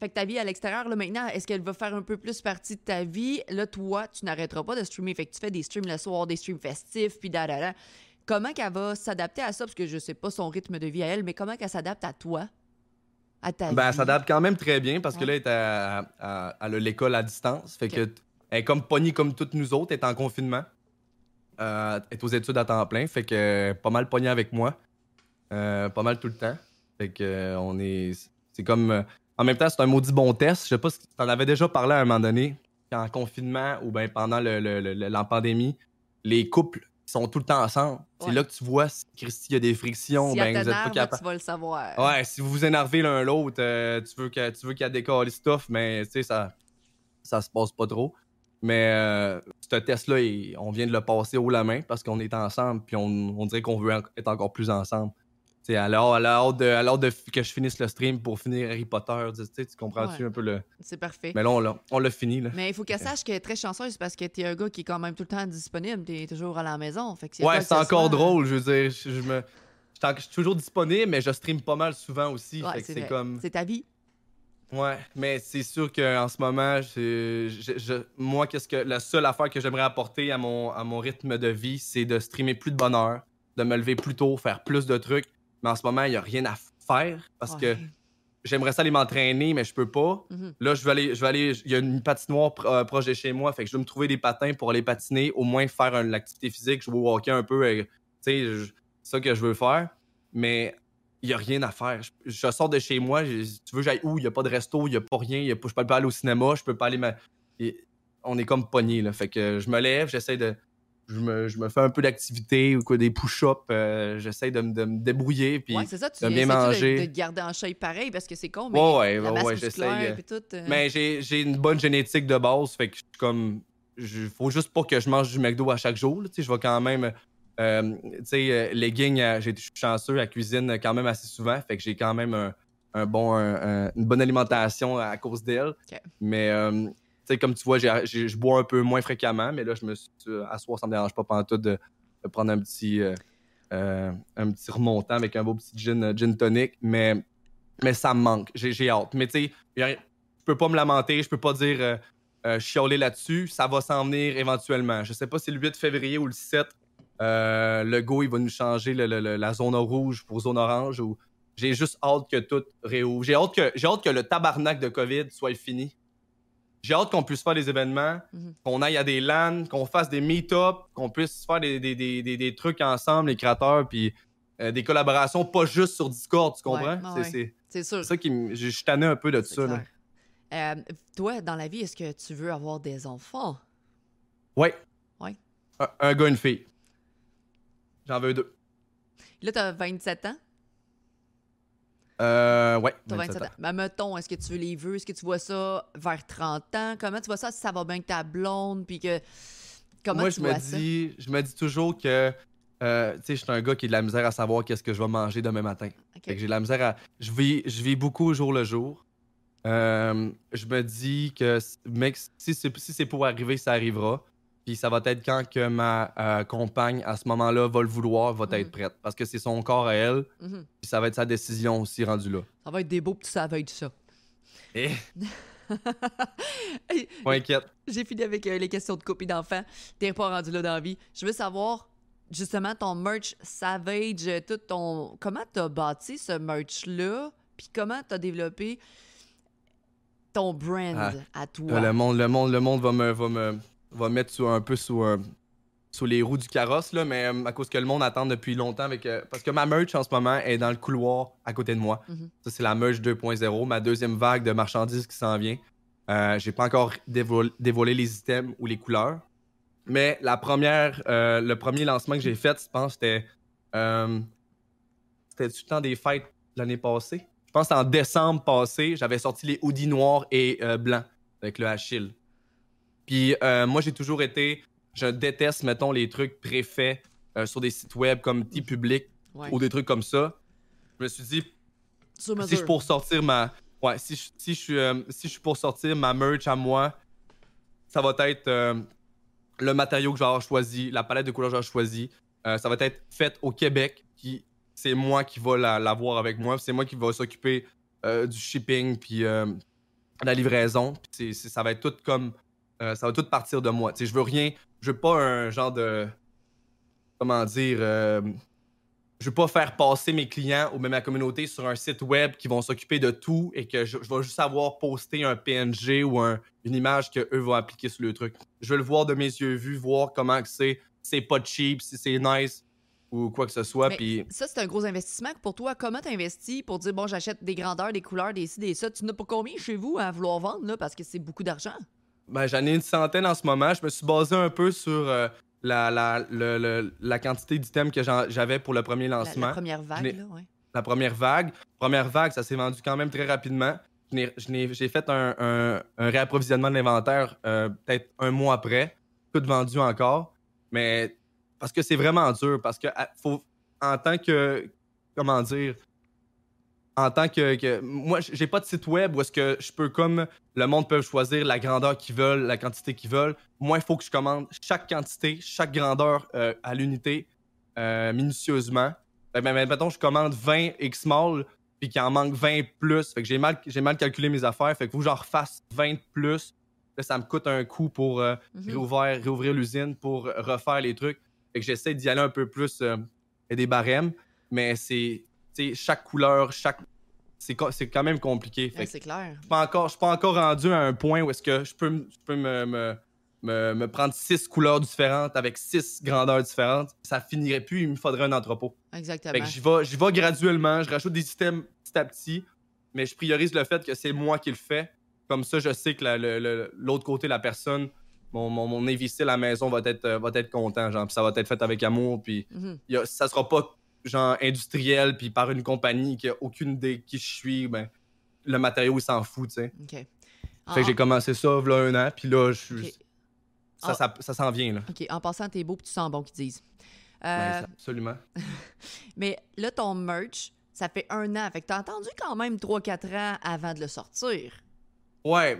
fait que ta vie à l'extérieur, là, maintenant, est-ce qu'elle va faire un peu plus partie de ta vie? Là, toi, tu n'arrêteras pas de streamer. Fait que tu fais des streams le soir, des streams festifs, puis da, da, da. Comment qu'elle va s'adapter à ça? Parce que je sais pas son rythme de vie à elle, mais comment qu'elle s'adapte à toi? À ta Ben, vie? elle s'adapte quand même très bien parce que là, elle, est à- à- l'école à distance. Fait que elle est comme pognée comme toutes nous autres, elle est en confinement. Euh, elle est aux études à temps plein. Fait que euh, pas mal pognée avec moi. Euh, pas mal tout le temps. Fait que on est. C'est comme. en même temps, c'est un maudit bon test. Je sais pas si tu en avais déjà parlé à un moment donné. En confinement ou ben pendant le- le- la pandémie, les couples sont tout le temps ensemble. C'est là que tu vois si Christy, il y a des frictions. si ben, vous êtes pas capable. tu vas le savoir. Ouais, si vous vous énervez l'un l'autre, euh, tu veux que tu veux qu'il y ait des stuff, mais tu sais, ça, ça se passe pas trop. Mais euh, ce test-là, on vient de le passer haut la main parce qu'on est ensemble, puis on, on dirait qu'on veut être encore plus ensemble. Tu sais, à l'heure à l'heure de, de que je finisse le stream pour finir Harry Potter, tu comprends-tu Ouais. un peu le. C'est parfait. Mais là, on l'a, fini, là. Mais il faut qu'elle sache qu'elle est très chanceuse parce que t'es un gars qui est quand même tout le temps disponible. T'es toujours à la maison. Fait que Ouais, c'est ce encore drôle, je veux dire. Je, je me. Je suis en- je suis toujours disponible, mais je stream pas mal souvent aussi. Ouais, c'est comme. C'est ta vie. Ouais, mais c'est sûr qu'en ce moment, je- je- je- moi, qu'est-ce que la seule affaire que j'aimerais apporter à mon, à mon rythme de vie, c'est de streamer plus de bonheur, de me lever plus tôt, faire plus de trucs. Mais en ce moment, il n'y a rien à faire parce que j'aimerais ça aller m'entraîner, mais je peux pas. Mhm. Là, je vais aller, je vais aller. Il y a une patinoire euh, proche de chez moi, fait que je vais me trouver des patins pour aller patiner, au moins faire un- l'activité physique, jouer au hockey un peu. euh, tu sais, je- c'est ça que je veux faire. Mais il n'y a rien à faire. Je, je sors de chez moi, tu veux, j'aille où? Il n'y a pas de resto, il n'y a pas rien. y a pas- je peux pas aller au cinéma, je peux pas aller. ma- et on est comme pogné, là. Fait que je me lève, j'essaie de. Je me, je me fais un peu d'activité ou quoi, des push-ups. euh, j'essaie de, me- de me débrouiller. Puis, ouais, c'est ça. Tu de bien manger. De, de te garder en shape pareil? Parce que c'est con, mais ouais, ouais, ouais, ouais, j'essaie. euh, euh, Mais j'ai une bonne génétique de base, fait que je suis comme. je- faut juste pas que je mange du McDo à chaque jour. là, Je vais quand même. Euh, tu sais, leggings, euh, j'ai- je suis chanceux à cuisine quand même assez souvent, fait que j'ai quand même un, un bon, un- un- une bonne alimentation à cause d'elle. Mais, sais, comme tu vois, je bois un peu moins fréquemment, mais là, je me suis. À soir, ça me dérange pas pendant tout de, de prendre un petit, euh, euh, un petit remontant avec un beau petit gin, euh, gin tonic. Mais, mais ça me manque. J'ai hâte. Mais tu sais, je peux pas me lamenter, je peux pas dire euh, euh, chialer là-dessus. Ça va s'en venir éventuellement. Je sais pas si le 8 février ou le 7, euh, le go, il va nous changer la zone rouge pour zone orange. Ou... J'ai juste hâte que tout réouvre. J'ai hâte que, j'ai hâte que le tabarnak de COVID soit fini. J'ai hâte qu'on puisse faire des événements, Mhm. qu'on aille à des LAN, qu'on fasse des meet-up, qu'on puisse faire des, des, des, des, trucs ensemble, les créateurs, puis euh, des collaborations, pas juste sur Discord, tu comprends? Ouais, C'est- ouais. c'est c'est sûr. c'est ça qui me. Je suis tanné un peu de ça. là. Euh, toi, dans la vie, est-ce que tu veux avoir des enfants? Ouais. Ouais. Un, un gars, une fille. J'en veux deux. Là, t'as 27 ans? Euh, ouais. T'as 27 27 ans. Mais mettons, est-ce que tu les veux? Est-ce que tu vois ça vers 30 ans? Comment tu vois ça si ça va bien que ta blonde? Puis que Comment moi, tu je me vois ça? dis, je me dis toujours que, euh, tu sais, je suis un gars qui a de la misère à savoir qu'est-ce que je vais manger demain matin. Fait que j'ai de la misère à. Je vis, je vis beaucoup au jour le jour. Euh, je me dis que, mec, si c'est si c'est pour arriver, ça arrivera. Puis ça va être quand que ma euh, compagne, à ce moment-là, va le vouloir, va Mhm. être prête. Parce que c'est son corps à elle. Mhm. Puis ça va être sa décision aussi rendue là. Ça va être des beaux petits savages, ça. Hey, pas inquiète. J'ai fini avec euh, les questions de couple et d'enfants. T'es pas rendu là dans la vie. Je veux savoir, justement, ton merch Savage, euh, tout ton. Comment t'as bâti ce merch-là? Puis comment t'as développé ton brand Ah, à toi? Le monde, le monde, le monde va me, va me, va me mettre sous, un peu sous, euh, sous les roues du carrosse, là, mais euh, à cause que le monde attend depuis longtemps. Avec, euh, parce que ma merch en ce moment est dans le couloir à côté de moi. Mhm. Ça, c'est la merch 2.0, ma deuxième vague de marchandises qui s'en vient. Euh, J'ai pas encore dévoilé, dévoilé les items ou les couleurs. Mais la première, le premier lancement que j'ai fait, je pense, c'était. C'était du temps des fêtes l'année passée? Je pense que en décembre passé, j'avais sorti les hoodies noirs et blancs avec le Achille. Puis euh, moi, j'ai toujours été. Je déteste, mettons, les trucs préfaits euh, sur des sites web comme T-Public Ouais. ou des trucs comme ça. Je me suis dit, si je mesure. pour sortir ma. Ouais, si je, si je suis, euh, si je suis pour sortir ma merch à moi, ça va être le matériau que j'aurai choisi, la palette de couleurs que j'aurai choisi. Ça va être fait au Québec. Qui, c'est moi qui va la- l'avoir avec moi. C'est moi qui va s'occuper du shipping puis de la livraison. Puis ça va être tout comme. Euh, ça va tout partir de moi. Tu sais, je veux rien. Je veux pas un genre de. Comment dire. euh, je veux pas faire passer mes clients ou même ma communauté sur un site web qui vont s'occuper de tout et que je, je vais juste avoir poster un PNG ou un- une image que eux vont appliquer sur le truc. Je veux le voir de mes yeux vus, voir comment c'est, c'est pas cheap, si c'est nice ou quoi que ce soit. Mais Ça, c'est un gros investissement. Pour toi, comment t'investis pour dire, bon, j'achète des grandeurs, des couleurs, des ci, des ça? Tu n'as pas combien chez vous à vouloir vendre, là, parce que c'est beaucoup d'argent? Ben, j'en ai une centaine en ce moment. Je me suis basé un peu sur euh, la, la, le- le- la quantité d'items que j'avais pour le premier La, lancement. la première vague, là, ouais. la première vague. Première vague, ça s'est vendu quand même très rapidement. J'ai fait un, un- un réapprovisionnement de l'inventaire euh, peut-être un mois après. Tout vendu encore. Mais parce que c'est vraiment dur. Parce que à- faut, en tant que. Comment dire? En tant que. que- moi, j'ai pas de site web où est-ce que je peux, comme le monde peut choisir la grandeur qu'ils veulent, la quantité qu'ils veulent. Moi, il faut que je commande chaque quantité, chaque grandeur euh, à l'unité, euh, minutieusement. Fait que, ben, ben, mettons, je commande 20 X small, puis qu'il en manque 20 plus. Fait que j'ai mal, j'ai mal calculé mes affaires. Fait que que j'en refasse 20 plus. Là, ça me coûte un coût pour euh, Mhm. réouvrir, réouvrir l'usine, pour refaire les trucs. Fait que j'essaie d'y aller un peu plus et des barèmes. Mais c'est, chaque couleur, chaque. C'est, quand même compliqué. Ouais, c'est clair. je suis pas encore, je suis pas encore rendu à un point où est-ce que je peux, me- je peux me, me, me- me prendre six couleurs différentes avec six grandeurs différentes. Ça finirait plus, il me faudrait un entrepôt. Exactement. J'y vais, vais graduellement, je rajoute des systèmes petit à petit, mais je priorise le fait que c'est moi qui le fais. Comme ça, je sais que la- le- le- l'autre côté, la personne, mon, mon, mon à la maison va être, euh, va être content, genre, ça va être fait avec amour, puis y a- ça sera pas genre industriel, puis par une compagnie qui a aucune idée de qui je suis, ben, le matériau, il s'en fout, tu sais. OK. Fait que j'ai commencé ça, là, un an, puis là, je suis. OK. Ça, Ah. ça, ça s'en vient, là. OK. En passant, t'es beau puis tu sens bon, qu'ils disent. Euh, ça- absolument. Mais là, ton merch, ça fait un an. Fait que t'as attendu quand même 3-4 ans avant de le sortir. Ouais,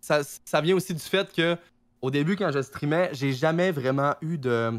ça, ça vient aussi du fait que au début, quand je streamais, j'ai jamais vraiment eu de.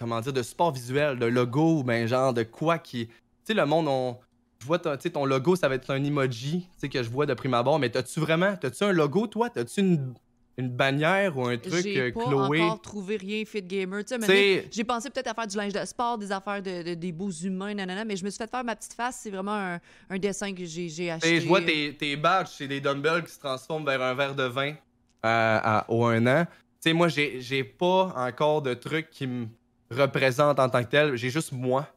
Comment dire, de support visuel, de logo, ou ben genre de quoi qui. Tu sais, le monde, on. Je vois ton, ton logo, ça va être un emoji, tu sais, que je vois de prime abord, mais t'as-tu vraiment. T'as-tu un logo, toi? T'as-tu une, une bannière ou un truc J'ai euh, pas Chloé? encore trouvé rien fit gamer. Tu sais, j'ai pensé peut-être à faire du linge de sport, des affaires de, de- des beaux humains, nanana, mais je me suis fait faire ma petite face. C'est vraiment un, un dessin que j'ai acheté. sais, je vois tes, tes badges, c'est des dumbbells qui se transforment vers un verre de vin à, à- au un an. Tu sais, moi, j'ai j'ai pas encore de truc qui me représente en tant que tel. J'ai juste moi.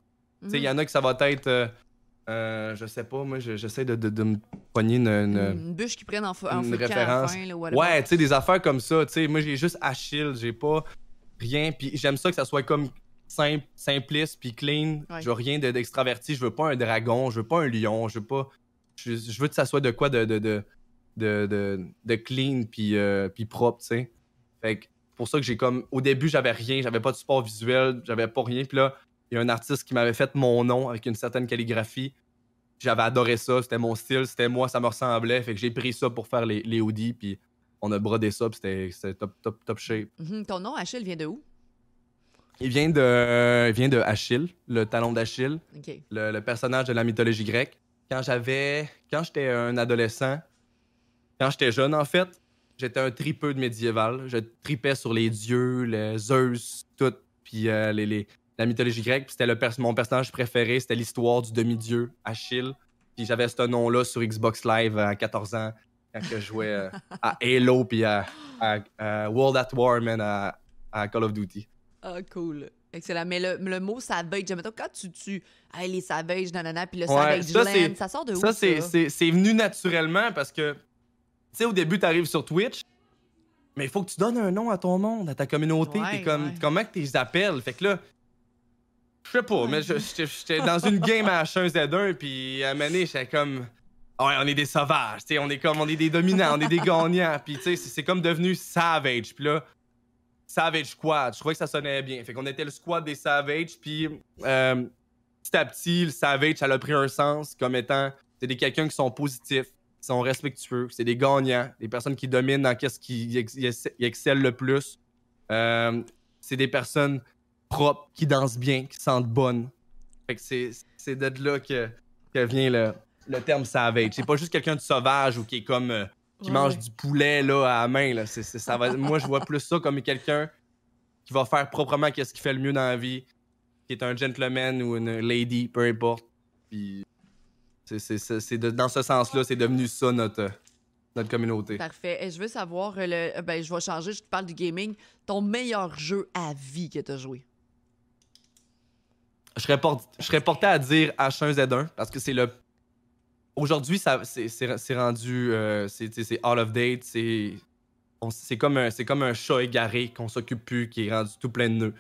Sais, il y en a que ça va être. euh, euh, je sais pas, moi, je- j'essaie de, de, de me pogner une. une- bûche qui prennent en, feu, en une à la référence. fin, là, whatever. Ouais, tu sais, des affaires comme ça. Tu sais, moi, j'ai juste Achille, j'ai pas rien. Puis j'aime ça que ça soit comme simple, simpliste, puis clean. Ouais. Je veux rien de- d'extraverti. Je veux pas un dragon, je veux pas un lion, je veux pas. Je, je veux que ça soit de quoi de, de, de, de, de, de clean, puis, euh, puis propre, tu sais. Fait que pour ça que j'ai comme. Au début, j'avais rien, j'avais pas de support visuel, j'avais pas rien. Puis là, il y a un artiste qui m'avait fait mon nom avec une certaine calligraphie. J'avais adoré ça, c'était mon style, c'était moi, ça me ressemblait. Fait que j'ai pris ça pour faire les, les hoodies, puis on a brodé ça, puis c'était top, top, top shape. Mhm. Ton nom, Achille, vient de où? Il vient de, il vient de Achille, le talon d'Achille, le, le personnage de la mythologie grecque. Quand j'avais. Quand j'étais un adolescent, quand j'étais jeune en fait, j'étais un tripeux de médiéval. Je tripais sur les dieux, les Zeus, tout, puis euh, les, les- la mythologie grecque. Puis c'était le pers- mon personnage préféré, c'était l'histoire du demi-dieu, Achille. Puis j'avais ce nom-là sur Xbox Live à 14 ans, quand je jouais euh, à Halo, puis à, à- à World at War, man, à, à Call of Duty. Ah, cool. Excellent. Mais le, le mot savage, mettons, quand tu tues hey, les savages, nanana, puis le Ouais, savage ça, land, ça sort de où? Ça, c'est, c'est, venu naturellement parce que, sais, au début, t'arrives sur Twitch, mais il faut que tu donnes un nom à ton monde, à ta communauté. Ouais, T'es comme, ouais. comment que tu les appelles? Fait que là, je sais pas, mais j'étais dans une game à H1Z1, puis à un moment donné, j'étais comme, Ah ouais, on est des sauvages, tu sais, on est comme, on est des dominants, on est des gagnants, puis tu sais, c'est, comme devenu Savage, puis là, Savage Squad, je trouvais que ça sonnait bien. Fait qu'on était le squad des Savage, puis euh, petit à petit, le Savage, ça a pris un sens comme étant, c'est des quelqu'un qui sont positifs, sont respectueux, c'est des gagnants, des personnes qui dominent dans qu'est-ce qui ex- ex- excellent le plus. Euh, c'est des personnes propres, qui dansent bien, qui sentent bonnes. Fait que c'est, de là que, que vient le, le terme Savage. C'est pas juste quelqu'un de sauvage ou qui est comme... euh, qui Ouais, mange du poulet là, à la main. Là. C'est- c'est- ça va... Moi, je vois plus ça comme quelqu'un qui va faire proprement qu'est-ce qu'il fait le mieux dans la vie, qui est un gentleman ou une lady, peu importe. Puis c'est, dans ce sens-là, c'est devenu ça notre, notre communauté. Parfait. Et je veux savoir, euh, le, euh, ben, je vais changer, je te parle du gaming. Ton meilleur jeu à vie que tu as joué? Je serais, port- je serais porté à dire H1Z1 parce que c'est le. Aujourd'hui, c'est rendu. euh, c'est all of date. C'est comme, un- comme un chat égaré qu'on s'occupe plus, qui est rendu tout plein de nœuds.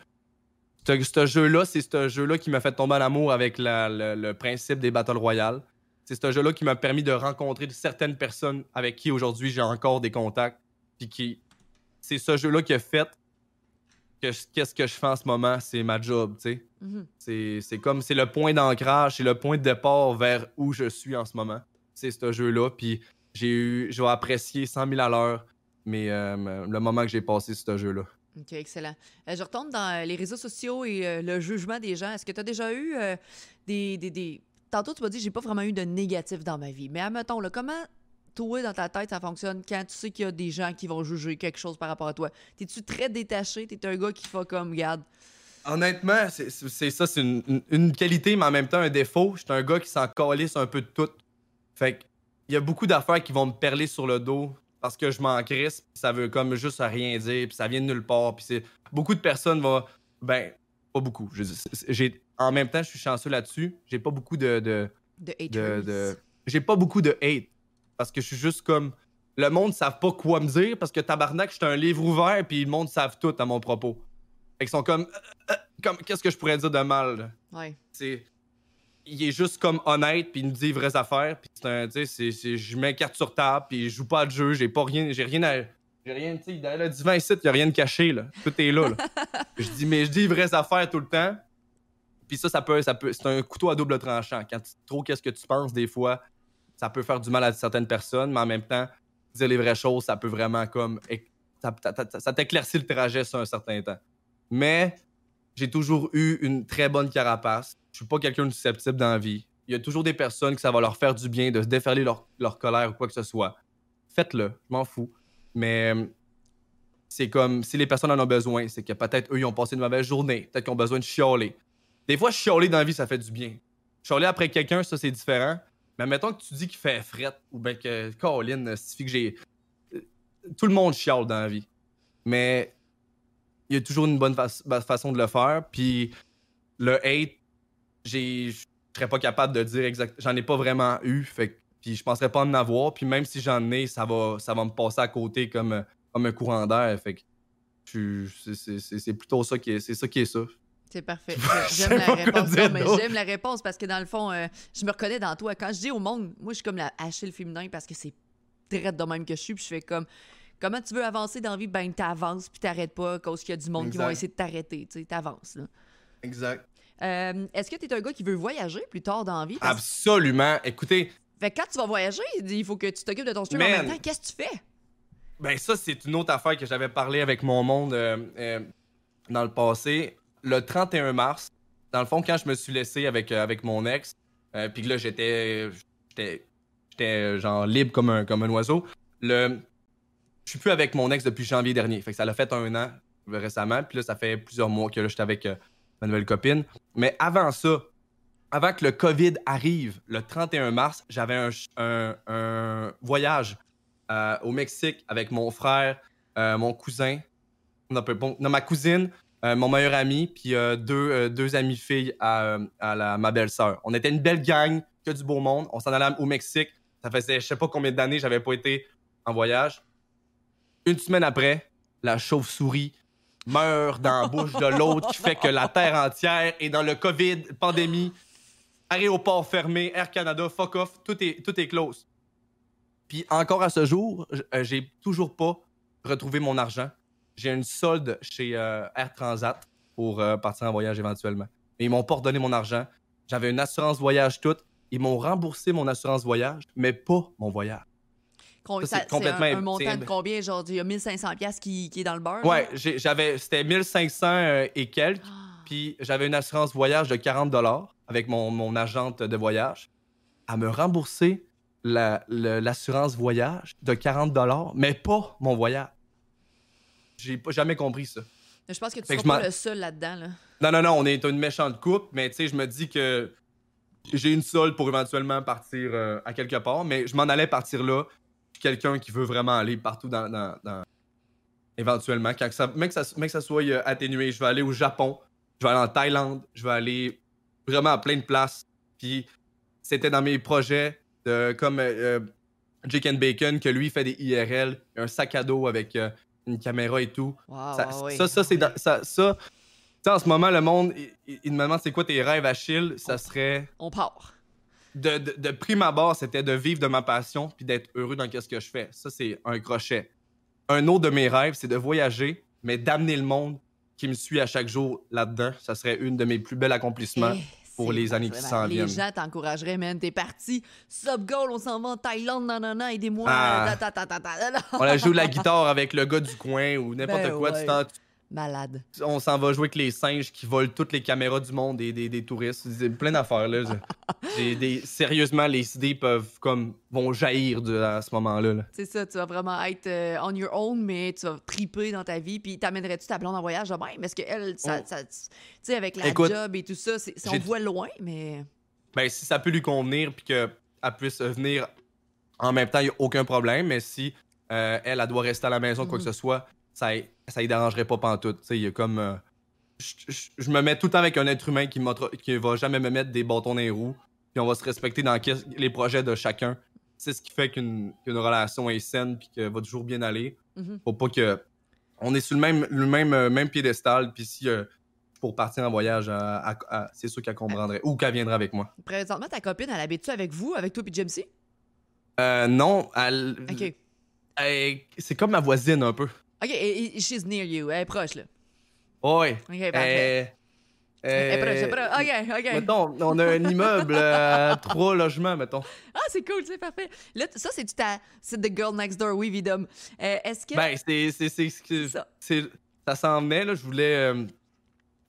Ce ce jeu-là, c'est ce jeu-là qui m'a fait tomber en amour avec la- le, le principe des Battle Royale. C'est ce jeu-là qui m'a permis de rencontrer certaines personnes avec qui aujourd'hui j'ai encore des contacts. Puis qui. C'est ce jeu-là qui a fait que qu'est-ce que je fais en ce moment, c'est ma job, tu sais. Mhm. C'est c'est comme, c'est le point d'ancrage, c'est le point de départ vers où je suis en ce moment. C'est ce jeu-là. Puis j'ai eu, j'ai apprécié 100 000 à l'heure, mais euh, le moment que j'ai passé sur ce jeu-là. OK, excellent. Euh, je retourne dans euh, les réseaux sociaux et euh, le jugement des gens. Est-ce que tu as déjà eu des, des, des- Tantôt, tu m'as dit j'ai pas vraiment eu de négatif dans ma vie. Mais admettons, là, comment toi, dans ta tête, ça fonctionne quand tu sais qu'il y a des gens qui vont juger quelque chose par rapport à toi? T'es-tu très détaché? T'es un gars qui fait comme, regarde, Honnêtement, c'est ça, c'est une, qualité, mais en même temps un défaut. Je suis un gars qui s'en calisse un peu de tout. Fait il y a beaucoup d'affaires qui vont me perler sur le dos parce que je m'en crisse, puis ça veut comme juste rien dire, puis ça vient de nulle part. Puis beaucoup de personnes vont. Ben, pas beaucoup. J'ai, en même temps, je suis chanceux là-dessus. J'ai pas beaucoup de- de, de j'ai pas beaucoup de hate parce que je suis juste comme le monde ne savent pas quoi me dire parce que tabarnak je suis un livre ouvert puis le monde savent tout à mon propos fait qu'ils sont comme, euh, euh, comme qu'est-ce que je pourrais dire de mal là? Ouais. c'est il est juste comme honnête puis il nous dit vraies affaires puis c'est un tu sais je mets carte sur table puis je joue pas de jeu j'ai pas rien j'ai rien à j'ai rien tu sais dans le divan ici il y a rien de caché là tout est là, là. je dis mais je dis les vraies affaires tout le temps puis ça ça peut ça peut c'est un couteau à double tranchant quand tu trop qu'est-ce que tu penses des fois ça peut faire du mal à certaines personnes mais en même temps dire les vraies choses ça peut vraiment comme ça- ça t'éclaircit le trajet sur un certain temps mais j'ai toujours eu une très bonne carapace. Je suis pas quelqu'un de susceptible dans la vie. Il y a toujours des personnes que ça va leur faire du bien de se déferler leur, leur colère ou quoi que ce soit. Faites-le, je m'en fous. Mais euh, c'est comme si les personnes en ont besoin, c'est que peut-être eux ils ont passé une mauvaise journée, peut-être qu'ils ont besoin de chialer. Des fois, chialer dans la vie, ça fait du bien. Chialer après quelqu'un, ça c'est différent. Mais mettons que tu dis qu'il fait fret ou bien que Colin, suffit que j'ai. euh, Tout le monde chiale dans la vie. Mais il y a toujours une bonne fa- fa- façon de le faire. Puis le hate, je serais pas capable de dire exact. J'en ai pas vraiment eu. Fait que- puis je penserais pas en avoir. Puis même si j'en ai, ça va, ça va me passer à côté comme, comme un courant d'air. Fait que c'est- c'est c'est- c'est plutôt ça qui est, c'est ça qui est ça. C'est parfait. J'aime la réponse. Non, mais j'aime la réponse parce que dans le fond, euh, je me reconnais dans toi. Quand je dis au monde, moi, je suis comme la Achille féminin parce que c'est très de même que je suis. Puis je fais comme, Comment tu veux avancer dans la vie? Ben, t'avances puis t'arrêtes pas cause qu'il y a du monde qui vont essayer de t'arrêter. Tu sais, t'avances. là. Exact. Euh, Est-ce que t'es un gars qui veut voyager plus tard dans la vie? Parce- Absolument. Écoutez, Fait que quand tu vas voyager, il faut que tu t'occupes de ton stream en même temps. Qu'est-ce que tu fais? Ben ça, c'est une autre affaire que j'avais parlé avec mon monde euh, euh, dans le passé. Le 31 mars, dans le fond, quand je me suis laissé avec, euh, avec mon ex, puis que là, j'étais j'étais j'étais genre libre comme un, comme un oiseau, le, je suis plus avec mon ex depuis janvier dernier. Fait que ça l'a fait un an récemment, puis là, ça fait plusieurs mois que là, j'étais avec ma nouvelle copine. Mais avant ça, avant que le COVID arrive, le 31 mars, j'avais un, voyage euh, au Mexique avec mon frère, euh, mon cousin, ma cousine, euh, mon meilleur ami, puis deux, deux amies filles à, ma belle-sœur. On était une belle gang, que du beau monde. On s'en allait au Mexique. Ça faisait je sais pas combien d'années j'avais pas été en voyage. Une semaine après, la chauve-souris meurt dans la bouche de l'autre qui fait que la terre entière est dans le COVID, pandémie, aéroport fermé, Air Canada, fuck off, tout est, tout est close. Puis encore à ce jour, euh, j'ai toujours pas retrouvé mon argent. J'ai une solde chez euh, Air Transat pour euh, partir en voyage éventuellement. Mais ils m'ont pas redonné mon argent. J'avais une assurance voyage toute. Ils m'ont remboursé mon assurance voyage, mais pas mon voyage. Con- Ça, ça- c'est complètement- un, un montant de combien? Genre, il y a 1500$ piastres qui, qui est dans le beurre? Ouais, j'avais, c'était 1500 euh, et quelques. Ah. Puis j'avais une assurance voyage de 40 avec mon, mon agente de voyage. À me rembourser la- l'assurance voyage de 40 mais pas mon voyage. J'ai pas jamais compris ça. Je pense que tu seras pas le seul là-dedans. Là. Non, non, non, on est une méchante coupe, mais tu sais, je me dis que j'ai une solde pour éventuellement partir euh, à quelque part, mais je m'en allais partir là. Quelqu'un qui veut vraiment aller partout dans. dans- dans- Éventuellement, quand que ça, même, que ça, même que ça soit euh, atténué, je vais aller au Japon, je vais aller en Thaïlande, je vais aller vraiment à plein de places. Puis c'était dans mes projets, de, comme euh, euh, Jake and Bacon, que lui fait des IRL, un sac à dos avec euh, une caméra et tout. Wow, Ça, ouais, ça, ça, c'est oui. dans- ça, ça- tu sais, en ce moment, le monde, il, il- il me demande c'est quoi tes rêves, Achille? Ça serait. On part. De, de, de prime abord, c'était de vivre de ma passion puis d'être heureux dans ce que je fais. Ça, c'est un crochet. Un autre de mes rêves, c'est de voyager, mais d'amener le monde qui me suit à chaque jour là-dedans. Ça serait une de mes plus belles accomplissements. Eh, pour les années qui s'en viennent. Les gens t'encourageraient, man. T'es parti. Sub goal, on s'en va en Thaïlande, non, non, non, aidez-moi. Ah. Ta. On a joué la guitare avec le gars du coin ou n'importe Ben quoi. ouais. Tu t'en- Malade. on s'en va jouer avec les singes qui volent toutes les caméras du monde et des, des touristes. Plein d'affaires, là. Des- Sérieusement, les idées peuvent, comme, vont jaillir de, à ce moment-là. là. C'est ça, tu vas vraiment être euh, on your own, mais tu vas triper dans ta vie. Puis t'amènerais-tu ta blonde en voyage de même? Est-ce qu'elle, ça, Oh. ça- tu sais, avec la Écoute, job et tout ça, c'est, c'est- on voit loin, mais. Ben, si ça peut lui convenir puis qu'elle puisse venir en même temps, il n'y a aucun problème. Mais si euh, elle, elle doit rester à la maison, quoi que Mhm. ce soit, ça y- ça y dérangerait pas pantoute. Tu sais, il y a comme... euh, je- me mets tout le temps avec un être humain qui, qui va jamais me mettre des bâtons dans les roues. Puis on va se respecter dans les projets de chacun. C'est ce qui fait qu'une relation est saine puis qu'elle va toujours bien aller. Mhm. Faut pas que... On est sur le même, le même, euh, même piédestal. Puis si... euh, pour partir en voyage, à- c'est sûr qu'elle comprendrait. Ou qu'elle viendrait avec moi. Présentement, ta copine, elle habite-tu avec vous, avec toi puis Jamesy? Euh, non, elle, OK. elle- c'est comme ma voisine un peu. OK, et- et- she's near you. Elle est proche, là. Ouais. OK, parfait. Euh, Elle est proche, elle est euh, proche. OK, OK. Mettons, on a un immeuble à trois logements, mettons. Ah, c'est cool, c'est parfait. Là, ça, c'est tu ta... C'est The Girl Next Door, oui, évidemment. Euh, Est-ce que... Ben, c'est, ça. ça s'en venait, là. Je voulais, euh,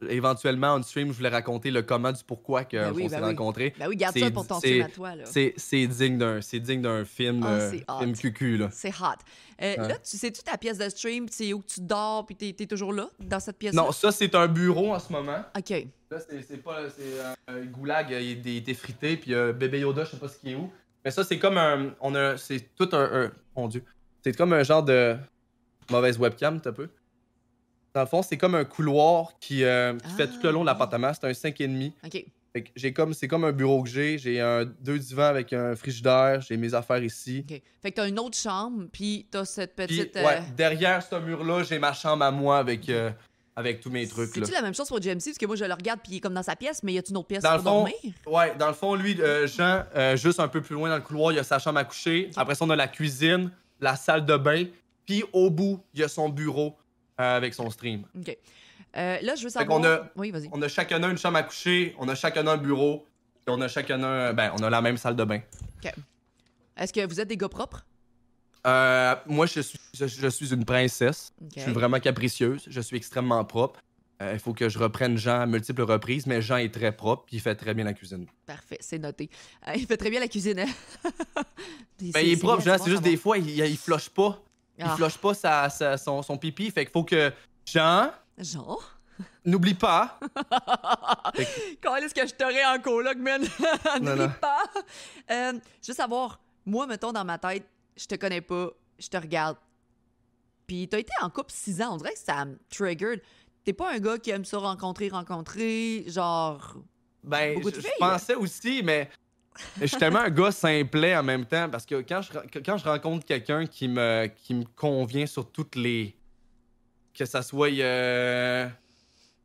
éventuellement, on stream, je voulais raconter le comment du pourquoi qu'on Ben oui, s'est ben oui. rencontrés. Ben oui, garde ça pour ton stream à toi, là. C'est, c'est digne d'un, c'est digne d'un film, Ah, euh, film cucu, là. C'est hot. Euh. Là, tu sais-tu ta pièce de stream, c'est où tu dors, puis t'es t'es toujours là, dans cette pièce Non, ça, c'est un bureau en ce moment. OK. Là, c'est pas. C'est euh, un goulag, il est- il était frité, puis euh, bébé Yoda, je sais pas ce qui est où. Mais ça, c'est comme un. On a. C'est tout un, un- Mon dieu. C'est comme un genre de. Mauvaise webcam, t'as peu. Dans le fond, c'est comme un couloir qui, euh, qui fait tout le long de Ah. l'appartement. C'est un 5,5. OK. Fait que j'ai comme. C'est comme un bureau que j'ai. J'ai un deux divans avec un frigidaire. J'ai mes affaires ici. OK. Fait que t'as une autre chambre, puis t'as cette petite... ouais, euh, derrière ce mur-là, j'ai ma chambre à moi avec, euh, avec tous mes trucs. là. C'est-tu la même chose pour JMC? Parce que moi, je le regarde, puis il est comme dans sa pièce, mais y a-tu une autre pièce Dans le pour fond, dormir? Ouais, dans le fond, lui, euh, Jean, juste un peu plus loin dans le couloir, il y a sa chambre à coucher. Après ça, on a la cuisine, la salle de bain, Puis au bout, il y a son bureau euh, avec son stream. OK. Euh, là, je veux savoir... qu'on a- Oui, vas-y. On a chacun une chambre à coucher, on a chacun un bureau, et on a chacun un. Ben, on a la même salle de bain. Est-ce que vous êtes des gars propres? Euh, moi, je suis, je, je suis une princesse. OK. Je suis vraiment capricieuse. Je suis extrêmement propre. Euh, Il faut que je reprenne Jean à multiples reprises, mais Jean est très propre puis il fait très bien la cuisine. Parfait, c'est noté. Euh, il fait très bien la cuisine. hein? Ben, il est propre, Jean. c'est juste des fois, il, il flush pas. Il Ah. flush pas sa, sa- son, son pipi. Fait qu'il faut que Jean, Genre? n'oublie pas. Quand est-ce que je t'aurais en coloc, man? N'oublie pas. Euh, je veux savoir, moi, mettons, dans ma tête, je te connais pas, je te regarde. Puis t'as été en couple six ans, on dirait que ça me triggered. T'es pas un gars qui aime ça rencontrer, rencontrer, genre... Ben, je, pensais aussi, mais je suis tellement un gars simplet en même temps parce que quand je, quand je rencontre quelqu'un qui me, qui me convient sur toutes les. Que ça soit. euh,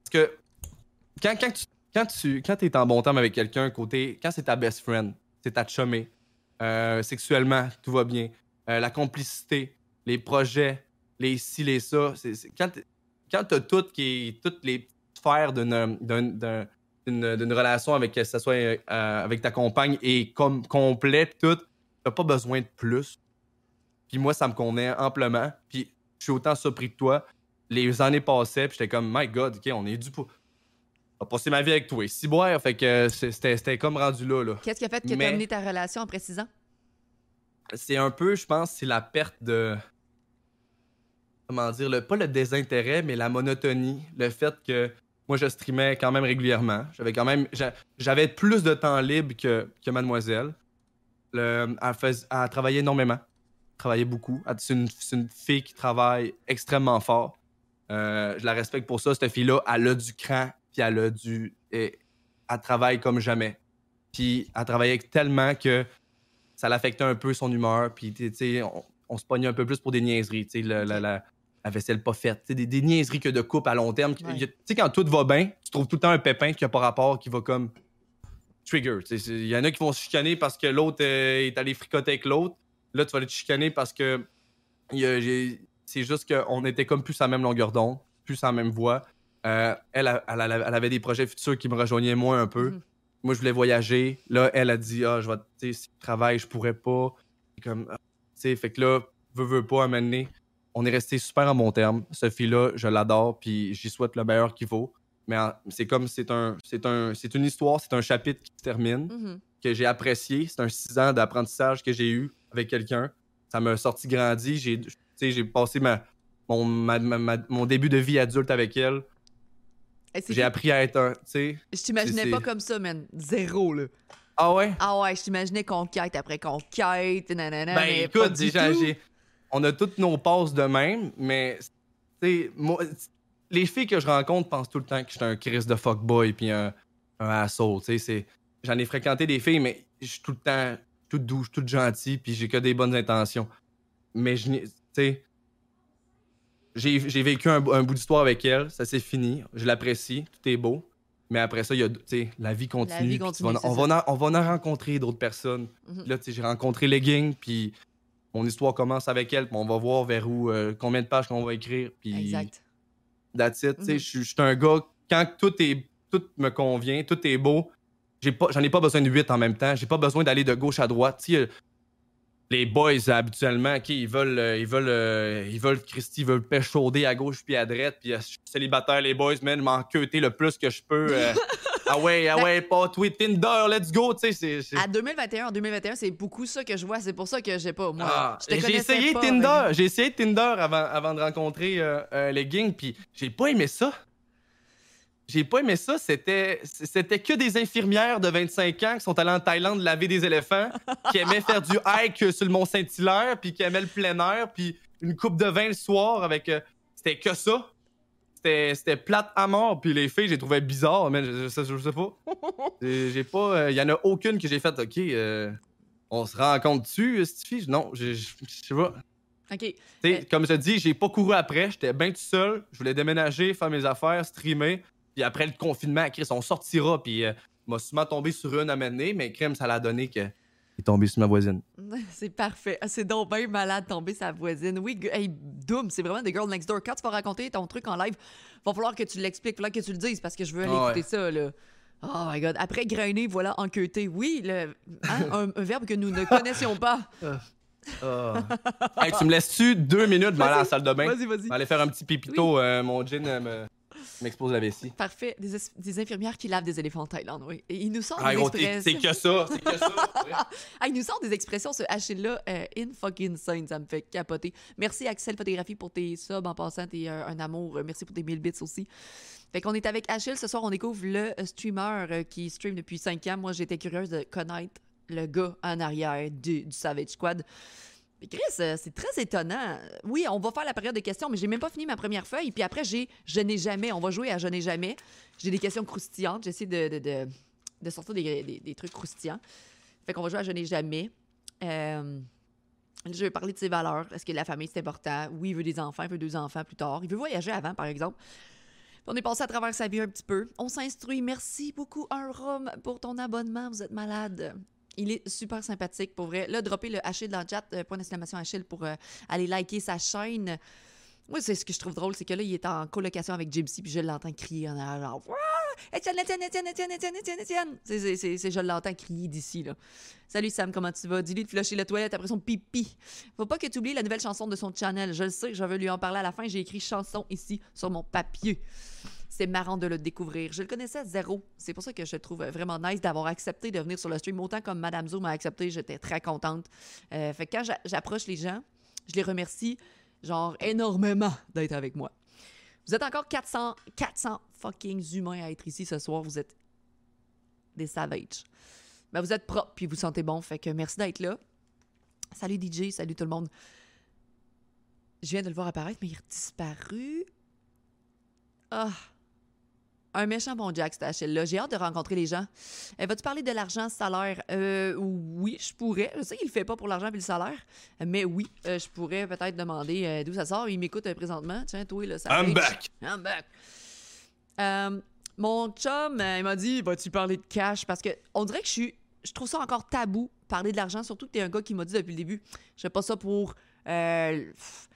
Parce que quand, quand tu. Quand tu quand es en bon terme avec quelqu'un, côté. Quand c'est ta best friend, c'est ta chumée, euh, sexuellement, tout va bien. euh, la complicité, les projets, les ci, les ça. c'est quand quand t'as. Toutes les sphères d'un- d'une relation avec que ça soit euh, avec ta compagne et comme complet pis tout, t'as pas besoin de plus. Puis moi, ça me convenait amplement. Puis je suis autant surpris que toi. Les années passaient, puis j'étais comme, my God, ok, on est dû pour. On va passer ma vie avec toi. Si boire, fait que c'était comme rendu là. là. Qu'est-ce qui a fait que Mais- t'as mené ta relation six ans? C'est un peu, je pense, c'est la perte de. Comment dire, le, pas le désintérêt, mais la monotonie. Le fait que moi, je streamais quand même régulièrement. J'avais quand même. j'a- J'avais plus de temps libre que, que Mademoiselle. Le, elle, fais- elle travaillait énormément. Elle travaillait beaucoup. C'est une, fille qui travaille extrêmement fort. Euh, je la respecte pour ça. Cette fille-là, elle a du cran, puis elle a du. elle travaille comme jamais. Puis elle travaillait tellement que ça l'affectait un peu son humeur. Puis, tu sais, on, se pognait un peu plus pour des niaiseries. Tu sais, la vaisselle pas faite. Des, des niaiseries que de couple à long terme. Ouais. Tu sais, quand tout va bien, tu trouves tout le temps un pépin qui a pas rapport, qui va comme trigger. Il y en a qui vont se chicaner parce que l'autre euh, est allé fricoter avec l'autre. Là, tu vas aller te chicaner parce que c'est juste qu'on était comme plus à la même longueur d'onde, plus à la même voix. Euh, elle, elle, avait des projets futurs qui me rejoignaient moins un peu. Mhm. Moi, je voulais voyager. Là, elle a dit Ah, je vais, tu sais, si je travaille, je pourrais pas. Comme, ah, tu sais, fait que là, veux, veux pas, à un moment donné, on est resté super en bon terme. Ce fille-là, je l'adore, puis j'y souhaite le meilleur qu'il faut. Mais c'est comme, c'est un, c'est un, c'est une histoire, c'est un chapitre qui se termine, Mhm. que j'ai apprécié. C'est un six ans d'apprentissage que j'ai eu avec quelqu'un. Ça m'a sorti grandi. J'ai, passé ma, mon, ma- ma- mon début de vie adulte avec elle. J'ai appris à être un, tu sais. Je t'imaginais pas comme ça, man. Zéro, là. Ah ouais? Ah ouais, je t'imaginais conquête après conquête, nanana, Ben écoute, déjà, j'ai- on a toutes nos passes de même, mais tu sais, moi, les filles que je rencontre pensent tout le temps que je suis un Chris de fuckboy puis un, un asshole. tu sais, c'est- J'en ai fréquenté des filles, mais je suis tout le temps tout doux, tout gentil, puis j'ai que des bonnes intentions. Mais je sais, j'ai vécu un, un bout d'histoire avec elle, ça s'est fini, je l'apprécie, tout est beau. Mais après ça, il y a, la vie continue. on, va en, on va en rencontrer d'autres personnes. Mhm. Là, tu sais, j'ai rencontré Legging, puis mon histoire commence avec elle, puis on va voir vers où, euh, combien de pages qu'on va écrire, puis Exact. that's it. Mhm. je suis- un gars, quand tout, est, tout me convient, tout est beau, j'ai pas, j'en ai pas besoin de huit en même temps, j'ai pas besoin d'aller de gauche à droite. Euh, les boys, habituellement, ils veulent, euh, ils veulent, euh, ils veulent, Christy, ils veulent péchauder à gauche puis à droite, puis je suis célibataire, les boys, man, m'en queuter le plus que je peux. ah ouais, ah ouais, pas tweet Tinder, let's go, tu sais, c'est... c'est- À 2021, en 2021, c'est beaucoup ça que je vois. C'est pour ça que j'ai pas. Moi, Ah, je te j'ai essayé pas, Tinder, mais- j'ai essayé Tinder avant, avant de rencontrer euh, euh, les gangs, puis j'ai pas aimé ça. J'ai pas aimé ça, c'était c'était que des infirmières de 25 ans qui sont allées en Thaïlande laver des éléphants, qui aimaient faire du hike sur le Mont Saint-Hilaire, puis qui aimaient le plein air, puis une coupe de vin le soir avec euh, c'était que ça. C'était plate à mort, puis les filles, j'ai trouvé bizarre, mais je, je sais- je sais pas. J'ai pas il y en a aucune que j'ai fait OK, euh, on se rencontre dessus, cette fille? Non, je sais pas. OK. Tu sais, Mais- Comme je te dis, j'ai pas couru après. J'étais bien tout seul. Je voulais déménager, faire mes affaires, streamer. Puis après le confinement, Chris, on sortira. Puis euh, m'a souvent tombé sur une à mener, mais crème, ça l'a donné que est tombé sur ma voisine. C'est parfait. Ah, C'est donc bien malade de tomber sa voisine. Oui, hey, Doom, c'est vraiment The Girl Next Door. Quand tu vas raconter ton truc en live, va falloir que tu l'expliques, va falloir que tu le dises parce que je veux aller Ah ouais. écouter ça, là. Oh my god. Après grainer, voilà, enquêter. Oui, le, hein, un, un verbe que nous ne connaissions pas. Hey, tu me laisses-tu deux minutes, m'aller à la Vas-y. salle de bain? Vas-y, vas-y. Aller faire un petit pipito, euh, mon gin euh, me- m'expose la vessie. Parfait. Des, es- des infirmières qui lavent des éléphants en Thaïlande, oui. Et ils nous sortent Ah, des expressions. c'est que ça, c'est que ça. Ah, il nous sort des expressions, ce Achille-là, euh, in fucking insane, ça me fait capoter. Merci Axel Photographie pour tes subs en passant, t'es euh, un amour. Euh, Merci pour tes 1000 bits aussi. Fait qu'on est avec Achille, ce soir on découvre le euh, streamer euh, qui stream depuis 5 ans. Moi j'étais curieuse de connaître le gars en arrière du, du Savage Squad. Chris, euh, c'est très étonnant. Oui, on va faire la période de questions, mais j'ai même pas fini ma première feuille. Puis après, j'ai Je n'ai jamais. On va jouer à Je n'ai jamais. J'ai des questions croustillantes. J'essaie de, de, de, sortir des, des- trucs croustillants. Fait qu'on va jouer à Je n'ai jamais. Euh, je vais parler de ses valeurs. Est-ce que la famille, c'est important? Oui, il veut des enfants, il veut deux enfants plus tard. Il veut voyager avant, par exemple. On est passé à travers sa vie un petit peu. On s'instruit. Merci beaucoup, un rhum, pour ton abonnement. Vous êtes malade. Il est super sympathique, pour vrai. Là, droppez le Achille dans le chat, euh, point d'exclamation Achille, pour euh, aller liker sa chaîne. Moi, c'est ce que je trouve drôle, c'est que là, il est en colocation avec Gypsy, puis je l'entends crier en arrière, genre Étienne, Étienne, Étienne, Étienne. C'est- c'est- c'est- c'est- je l'entends crier d'ici, là. Salut Sam, comment tu vas? Dis-lui de flusher la toilette après son pipi. Faut pas que tu oublies la nouvelle chanson de son channel. Je le sais, je veux lui en parler à la fin. J'ai écrit chanson ici sur mon papier. C'est marrant de le découvrir. Je le connaissais à zéro. C'est pour ça que je trouve vraiment nice d'avoir accepté de venir sur le stream. Autant comme Madame Zo m'a accepté, j'étais très contente. Euh, fait que quand j'a- j'approche les gens, je les remercie, genre, énormément d'être avec moi. Vous êtes encore 400, 400 fucking humains à être ici ce soir. Vous êtes des savages. Mais vous êtes propres, puis vous sentez bon. Fait que merci d'être là. Salut DJ, salut tout le monde. Je viens de le voir apparaître, mais il est disparu. Ah. Un méchant bon Jack, cet Achille-là. J'ai hâte de rencontrer les gens. Euh, Vas-tu parler de l'argent, salaire? Euh, oui, je pourrais. Je sais qu'il le fait pas pour l'argent et le salaire. Mais oui, euh, je pourrais peut-être demander euh, d'où ça sort. Il m'écoute présentement. Tiens, toi, là, ça I'm back. I'm back. Mon chum, il m'a dit Vas-tu parler de cash? Parce que on dirait que je suis. Je trouve ça encore tabou, parler de l'argent, surtout que t'es un gars qui m'a dit depuis le début Je fais pas ça pour. pff,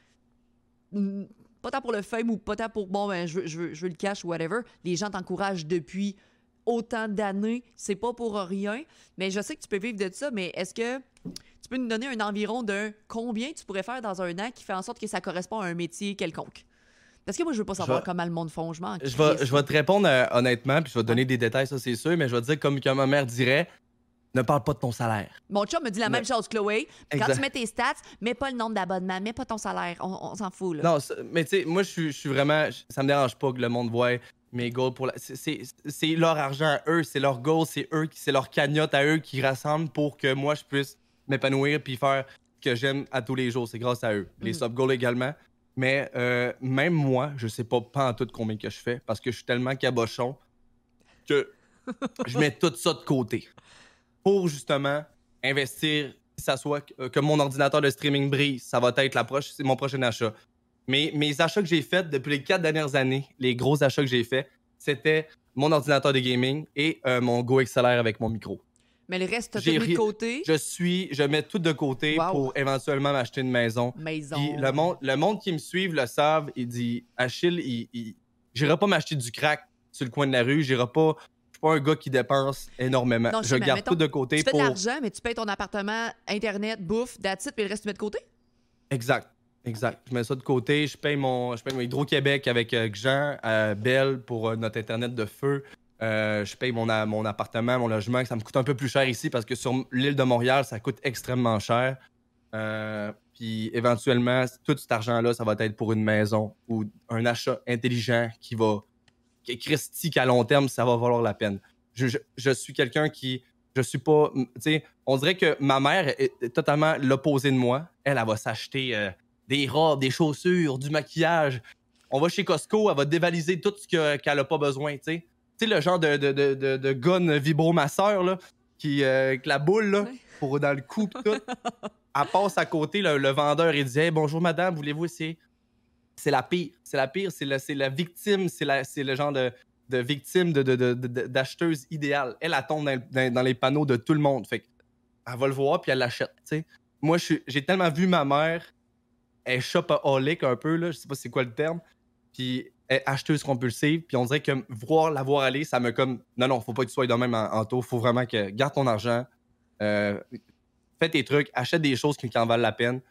pas tant pour le fame ou pas tant pour bon, ben, je, veux, je, veux, je veux le cash ou whatever. Les gens t'encouragent depuis autant d'années. C'est pas pour rien. Mais je sais que tu peux vivre de ça, mais est-ce que tu peux nous donner un environ d'un combien tu pourrais faire dans un an qui fait en sorte que ça correspond à un métier quelconque? Parce que moi, je veux pas savoir comment le monde fond. Je vais, je vais te répondre euh, honnêtement, puis je vais te donner des détails, ça c'est sûr, mais je vais te dire comme que ma mère dirait, ne parle pas de ton salaire. Mon chum me dit la Mais- même chose, Chloé. Quand tu mets tes stats, mets pas le nombre d'abonnements, mets pas ton salaire. On, on s'en fout, là. Non, mais tu sais, moi je suis- vraiment, ça me dérange pas que le monde voit mes goals pour la... c'est- leur argent à eux, c'est leur goal, c'est eux, qui- c'est leur cagnotte à eux qui rassemblent pour que moi je puisse m'épanouir puis faire ce que j'aime à tous les jours. C'est grâce à eux. Les Mhm. sub goals également. Mais euh, même moi, je sais pas pas en tout combien que je fais parce que je suis tellement cabochon que je mets tout ça de côté pour justement investir, que ça soit que, que mon ordinateur de streaming brise, ça va être la proche, c'est mon prochain achat. Mais mes achats que j'ai faits depuis les quatre dernières années, les gros achats que j'ai faits, c'était mon ordinateur de gaming et euh, mon Go XLR avec mon micro. Mais le reste, J'ai mis de côté? Je suis, je mets tout de côté Wow. pour éventuellement m'acheter une maison. Maison. Puis le monde, le monde qui me suit le savent. Il dit Achille, il, il... j'irai pas m'acheter du crack sur le coin de la rue. J'irai pas. Pas un gars qui dépense énormément. Non, je je sais, mais garde mettons, tout de côté Tu fais pour. de l'argent, mais tu payes ton appartement, Internet, bouffe, that's it, puis le reste, tu mets de côté? Exact. Exact. Je mets ça de côté. Je paye mon, je paye mon Hydro-Québec avec euh, Jean, euh, Belle pour euh, notre Internet de feu. Euh, je paye mon, mon appartement, mon logement, ça me coûte un peu plus cher ici parce que sur l'île de Montréal, ça coûte extrêmement cher. Puis éventuellement, tout cet argent-là, ça va être pour une maison ou un achat intelligent qui va. Christy, qu'à long terme, ça va valoir la peine. Je, je- je suis quelqu'un qui. Je suis pas. Tu sais, on dirait que ma mère est, totalement l'opposé de moi. Elle, elle va s'acheter euh, des robes, des chaussures, du maquillage. On va chez Costco, elle va dévaliser tout ce que- qu'elle a pas besoin, tu sais. Tu sais, le genre de, de, de, de, de gun vibromasseur, là, qui, euh, avec la boule, là, pour dans le cou, tout. Elle passe à côté, le, le vendeur, il dit Hey, Bonjour madame, voulez-vous essayer C'est la pire. C'est la pire, c'est la, victime, c'est la- c'est le genre de, de victime de, de, d'acheteuse idéale. Elle, elle tombe dans, les panneaux de tout le monde. Fait elle va le voir, puis elle l'achète. Moi, j'ai tellement vu ma mère, elle shopaholic un peu, là, je sais pas c'est quoi le terme, puis elle est acheteuse compulsive, puis on dirait que voir la voir aller, ça me comme, non, non, faut pas que tu sois de même en, en taux, faut vraiment que, garde ton argent, euh, fais tes trucs, achète des choses qui, qui en valent la peine,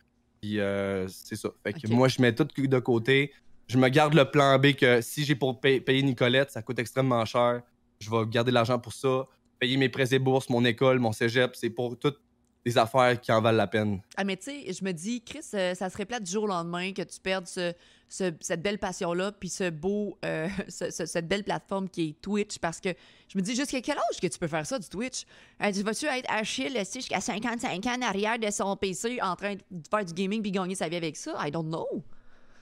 puis euh, c'est ça. Fait que moi, je mets tout de côté, je me garde le plan B que si j'ai pour pay- payer Nicolette, ça coûte extrêmement cher, je vais garder l'argent pour ça, payer mes prêts et bourses, mon école, mon cégep, c'est pour toutes les affaires qui en valent la peine. Ah, mais tu sais, je me dis, Chris, euh, ça serait plate du jour au lendemain que tu perdes ce, ce- cette belle passion-là, puis ce beau, euh, ce- ce- cette belle plateforme qui est Twitch, parce que je me dis, jusqu'à quel âge que tu peux faire ça, du Twitch? Euh, tu vas-tu être Achille, jusqu'à 55 ans en arrière de son PC en train de faire du gaming puis gagner sa vie avec ça? I don't know.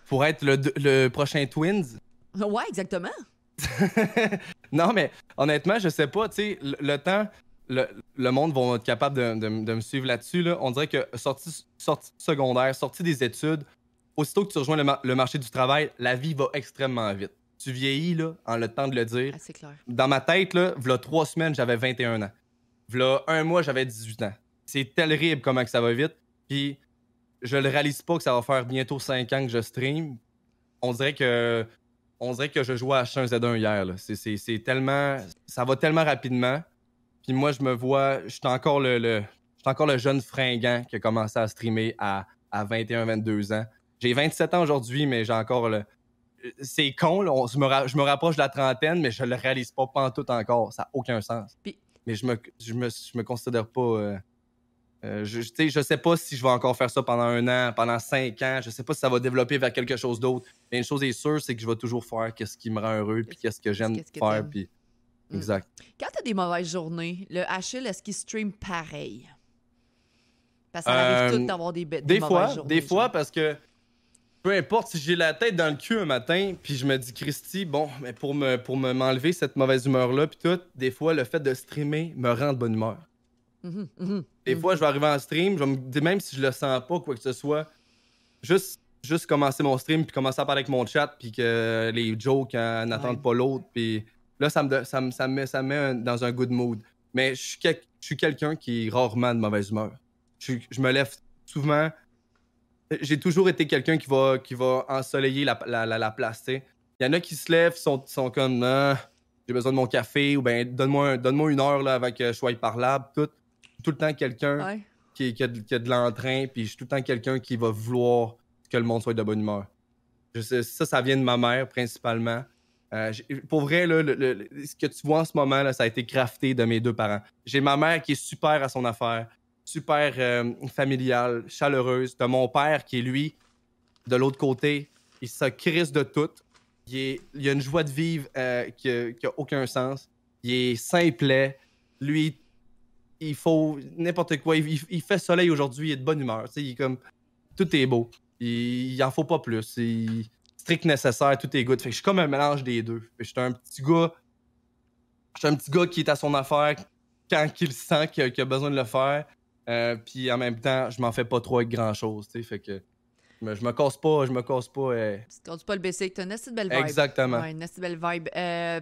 Pour être le, le prochain Twins, Ouais, exactement. non, mais honnêtement, je sais pas, tu sais, le, le temps, le, le monde va être capable de, de- de me suivre là-dessus. Là. On dirait que sortie, sortie secondaire, sortie des études, aussitôt que tu rejoins le, mar- le marché du travail, la vie va extrêmement vite. Tu vieillis, là, en le temps de le dire. Ah, c'est clair. Dans ma tête, là, v'là trois semaines, j'avais 21 ans. V'là un mois, j'avais 18 ans. C'est terrible comment que ça va vite. Puis, je le réalise pas que ça va faire bientôt 5 ans que je stream. On dirait que, on dirait que je jouais à H1Z1 hier. c'est tellement. Ça va tellement rapidement. Puis moi, je me vois. Je suis encore le, encore le jeune fringant qui a commencé à streamer à, à 21, 22 ans. J'ai 27 ans aujourd'hui, mais j'ai encore le. C'est con, là, on- je, me ra- je me rapproche de la trentaine, mais je le réalise pas pantoute encore. Ça n'a aucun sens. Puis- Mais je me, je me, je me considère pas. euh, euh, je, je sais pas si je vais encore faire ça pendant un an, pendant cinq ans. Je sais pas si ça va développer vers quelque chose d'autre. Mais une chose est sûre, c'est que je vais toujours faire qu'est-ce qui me rend heureux, puis qu'est-ce que j'aime que faire. Puis... Mm. Exact. Quand t'as des mauvaises journées, le Achille, est-ce qu'il stream pareil? Parce que ça Euh, arrive tout d'avoir des, Des, des fois, journées. des fois, genre. parce que peu importe si j'ai la tête dans le cul un matin, puis je me dis, Christy, bon, mais pour me pour me m'enlever cette mauvaise humeur-là, puis tout, des fois, le fait de streamer me rend de bonne humeur. Mhm, mhm, Des mhm. fois, je vais arriver en stream, je vais me dire, même si je le sens pas, quoi que ce soit, juste, juste commencer mon stream, puis commencer à parler avec mon chat, puis que les jokes n'attendent Ouais. pas l'autre, puis là, ça me, do- ça me, ça me met, ça me met un- dans un good mood. Mais je suis, quel- je suis quelqu'un qui est rarement de mauvaise humeur. Je, me lève souvent. J'ai toujours été quelqu'un qui va, qui va ensoleiller la, la, la, la place. Il y en a qui se lèvent, sont, sont comme, Ah, j'ai besoin de mon café, ou ben donne-moi un- donne-moi une heure là, avant que je sois parlable, tout. Tout le temps quelqu'un Ouais. qui, qui a, de- l'entrain, puis je suis tout le temps quelqu'un qui va vouloir que le monde soit de bonne humeur. Je sais, ça, ça vient de ma mère principalement. Euh, pour vrai, là, ce que tu vois en ce moment, ça a été crafté de mes deux parents. J'ai ma mère qui est super à son affaire, super euh, familiale, chaleureuse. T'as mon père qui est, lui, de l'autre côté, il se crisse de tout. Il, est- a une joie de vivre euh, qui, a, qui a aucun sens. Il est simplet. Lui, il faut n'importe quoi. Il, fait soleil aujourd'hui, il est de bonne humeur. Il est comme tout est beau. Il, il en faut pas plus. Strict nécessaire, tout est good. Fait que je suis comme un mélange des deux. Fait que je suis un petit gars. Je suis un petit gars qui est à son affaire quand il sent qu'il a, besoin de le faire. Euh, puis en même temps, je m'en fais pas trop avec grand chose. Fait que je me, je me casse pas, je me casse pas. euh, Tu te pas le BC, t'as une assez belle vibe. Exactement. Ouais, une assez belle vibe. Euh,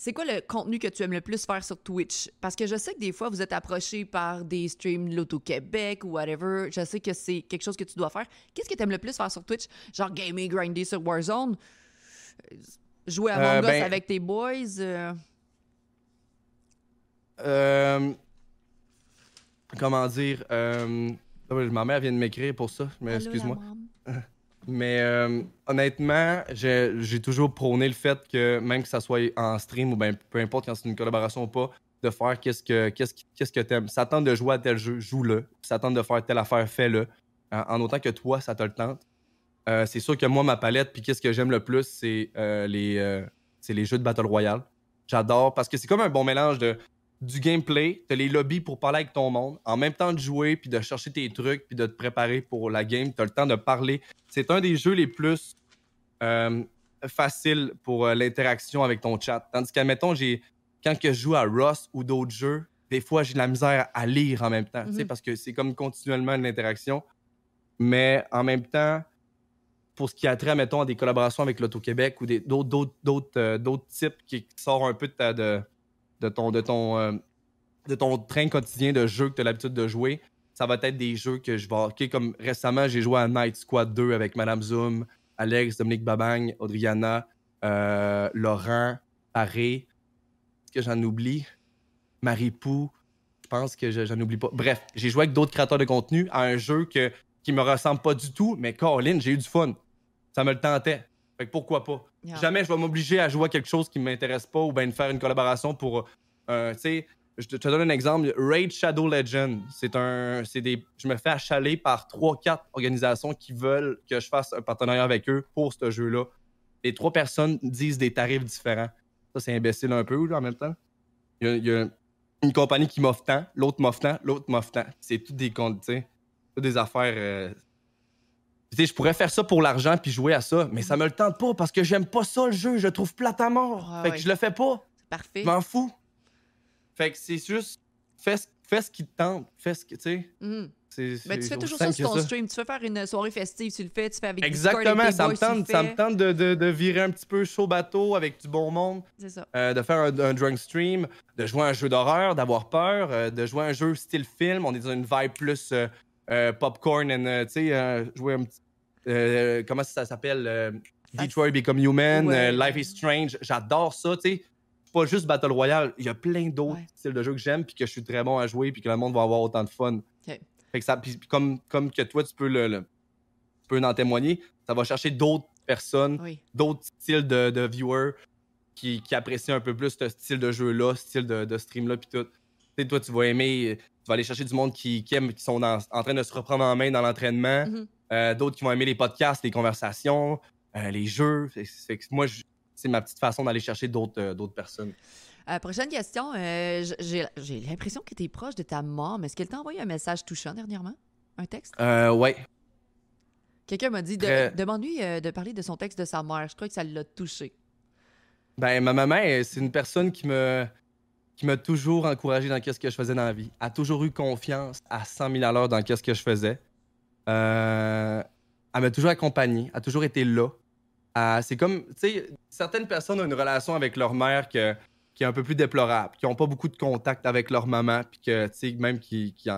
c'est quoi le contenu que tu aimes le plus faire sur Twitch? Parce que je sais que des fois, vous êtes approché par des streams de l'Auto-Québec ou whatever. Je sais que c'est quelque chose que tu dois faire. Qu'est-ce que tu aimes le plus faire sur Twitch? Genre gamer, grinder sur Warzone? Euh, Jouer à Euh, Among Us ben- avec tes boys? euh, Euh, comment dire euh, Ma mère vient de m'écrire pour ça, mais excuse-moi. Mais euh, honnêtement, j'ai toujours prôné le fait que même que ça soit en stream ou ben peu importe quand c'est une collaboration ou pas, de faire qu'est-ce que qu'est-ce qu'est-ce que t'aimes. De jouer à tel jeu, joue-le. Ça tente de faire telle affaire, fais-le. En, autant que toi, ça te le tente. Euh, c'est sûr que moi, ma palette, puis qu'est-ce que j'aime le plus, euh, c'est les jeux de Battle Royale. J'adore parce que c'est comme un bon mélange de du gameplay, t'as les lobbies pour parler avec ton monde, en même temps de jouer, puis de chercher tes trucs, puis de te préparer pour la game, t'as le temps de parler. C'est un des jeux les plus euh, faciles pour euh, l'interaction avec ton chat. Tandis qu'admettons, j'ai quand que je joue à Rust ou d'autres jeux, des fois j'ai de la misère à lire en même temps, tu sais, Mhm. parce que c'est comme continuellement de l'interaction. Mais en même temps, pour ce qui a trait, mettons, à des collaborations avec l'Auto-Québec ou d'autres, euh, d'autres types qui, qui sortent un peu de, ta- de, de ton, de ton, euh, de ton train quotidien de jeux que tu as l'habitude de jouer, ça va être des jeux que je vais. ok, comme récemment, j'ai joué à Night Squad 2 avec Madame Zoom, Alex, Dominique Babang, Audriana, euh, Laurent, Paré. Est-ce que j'en oublie? Marie Pou. Je pense que je- j'en oublie pas. Bref, j'ai joué avec d'autres créateurs de contenu à un jeu que, qui me ressemble pas du tout, mais Colin, j'ai eu du fun. Ça me le tentait. Fait que pourquoi pas? Jamais je vais m'obliger à jouer à quelque chose qui ne m'intéresse pas ou bien de faire une collaboration pour. euh, tu sais, je te, donne un exemple. Raid Shadow Legend, c'est un. C'est des. Je me fais achaler par 3-4 organisations qui veulent que je fasse un partenariat avec eux pour ce jeu-là. Les trois personnes disent des tarifs différents. Ça, c'est imbécile un peu, là, en même temps. Il y a, une compagnie qui m'offre tant, l'autre m'offre tant, l'autre m'offre tant. C'est tout des comptes, tu sais. Des affaires. euh, je pourrais faire ça pour l'argent puis jouer à ça, mais ça me le tente pas parce que j'aime pas ça le jeu, je le trouve plate à mort. Ah fait ouais. que je le fais pas, C'est parfait. je m'en fous. Fait que c'est juste fais, ce- fais ce qui te tente, fais ce que tu sais. Mhm. c'est- Ben, tu fais toujours ça sur ton ça. stream. Tu fais faire une soirée festive, tu le fais. Tu fais avec Exactement, tes ça me tente, ça me tente de, de- de virer un petit peu chaud bateau avec du bon monde, C'est ça. euh, de faire un, un drunk stream, de jouer à un jeu d'horreur, d'avoir peur, euh, de jouer à un jeu style film. On est dans une vibe plus euh, euh, popcorn and, euh, tu sais, euh, jouer un petit. comment ça s'appelle euh, Detroit Become Human, Ouais. Life is Strange. J'adore ça, tu sais. Pas juste Battle Royale, il y a plein d'autres Ouais. styles de jeux que j'aime puis que je suis très bon à jouer puis que le monde va avoir autant de fun. Fait que ça, puis comme, comme que toi, tu peux, le, le- tu peux en témoigner, ça va chercher d'autres personnes, Oui. d'autres styles de, de viewers qui, qui apprécient un peu plus ce style de jeu-là, ce style de, de stream-là, puis tout. Tu sais, toi, tu vas aimer, vas aller chercher du monde qui, qui aime, qui sont dans- en train de se reprendre en main dans l'entraînement, Mhm. Euh, d'autres qui vont aimer les podcasts, les conversations, euh, les jeux. Moi, c'est ma petite façon d'aller chercher d'autres euh, personnes. Prochaine question. j'ai l'impression que tu es proche de ta mom. Est-ce qu'elle t'a envoyé un message touchant dernièrement? Un texte? Euh, ouais. Quelqu'un m'a dit de, demande-lui de parler de son texte de sa mère. Je crois que ça l'a touché. Ben, ma maman, c'est une personne qui me qui m'a toujours encouragé dans ce que je faisais dans la vie. A toujours eu confiance à 100 000 à l'heure dans ce que je faisais. Euh, elle m'a toujours accompagné, a toujours été là. Euh, c'est comme, tu sais, certaines personnes ont une relation avec leur mère qui est un peu plus déplorable, qui n'ont pas beaucoup de contact avec leur maman, puis que, tu sais, même qui, qui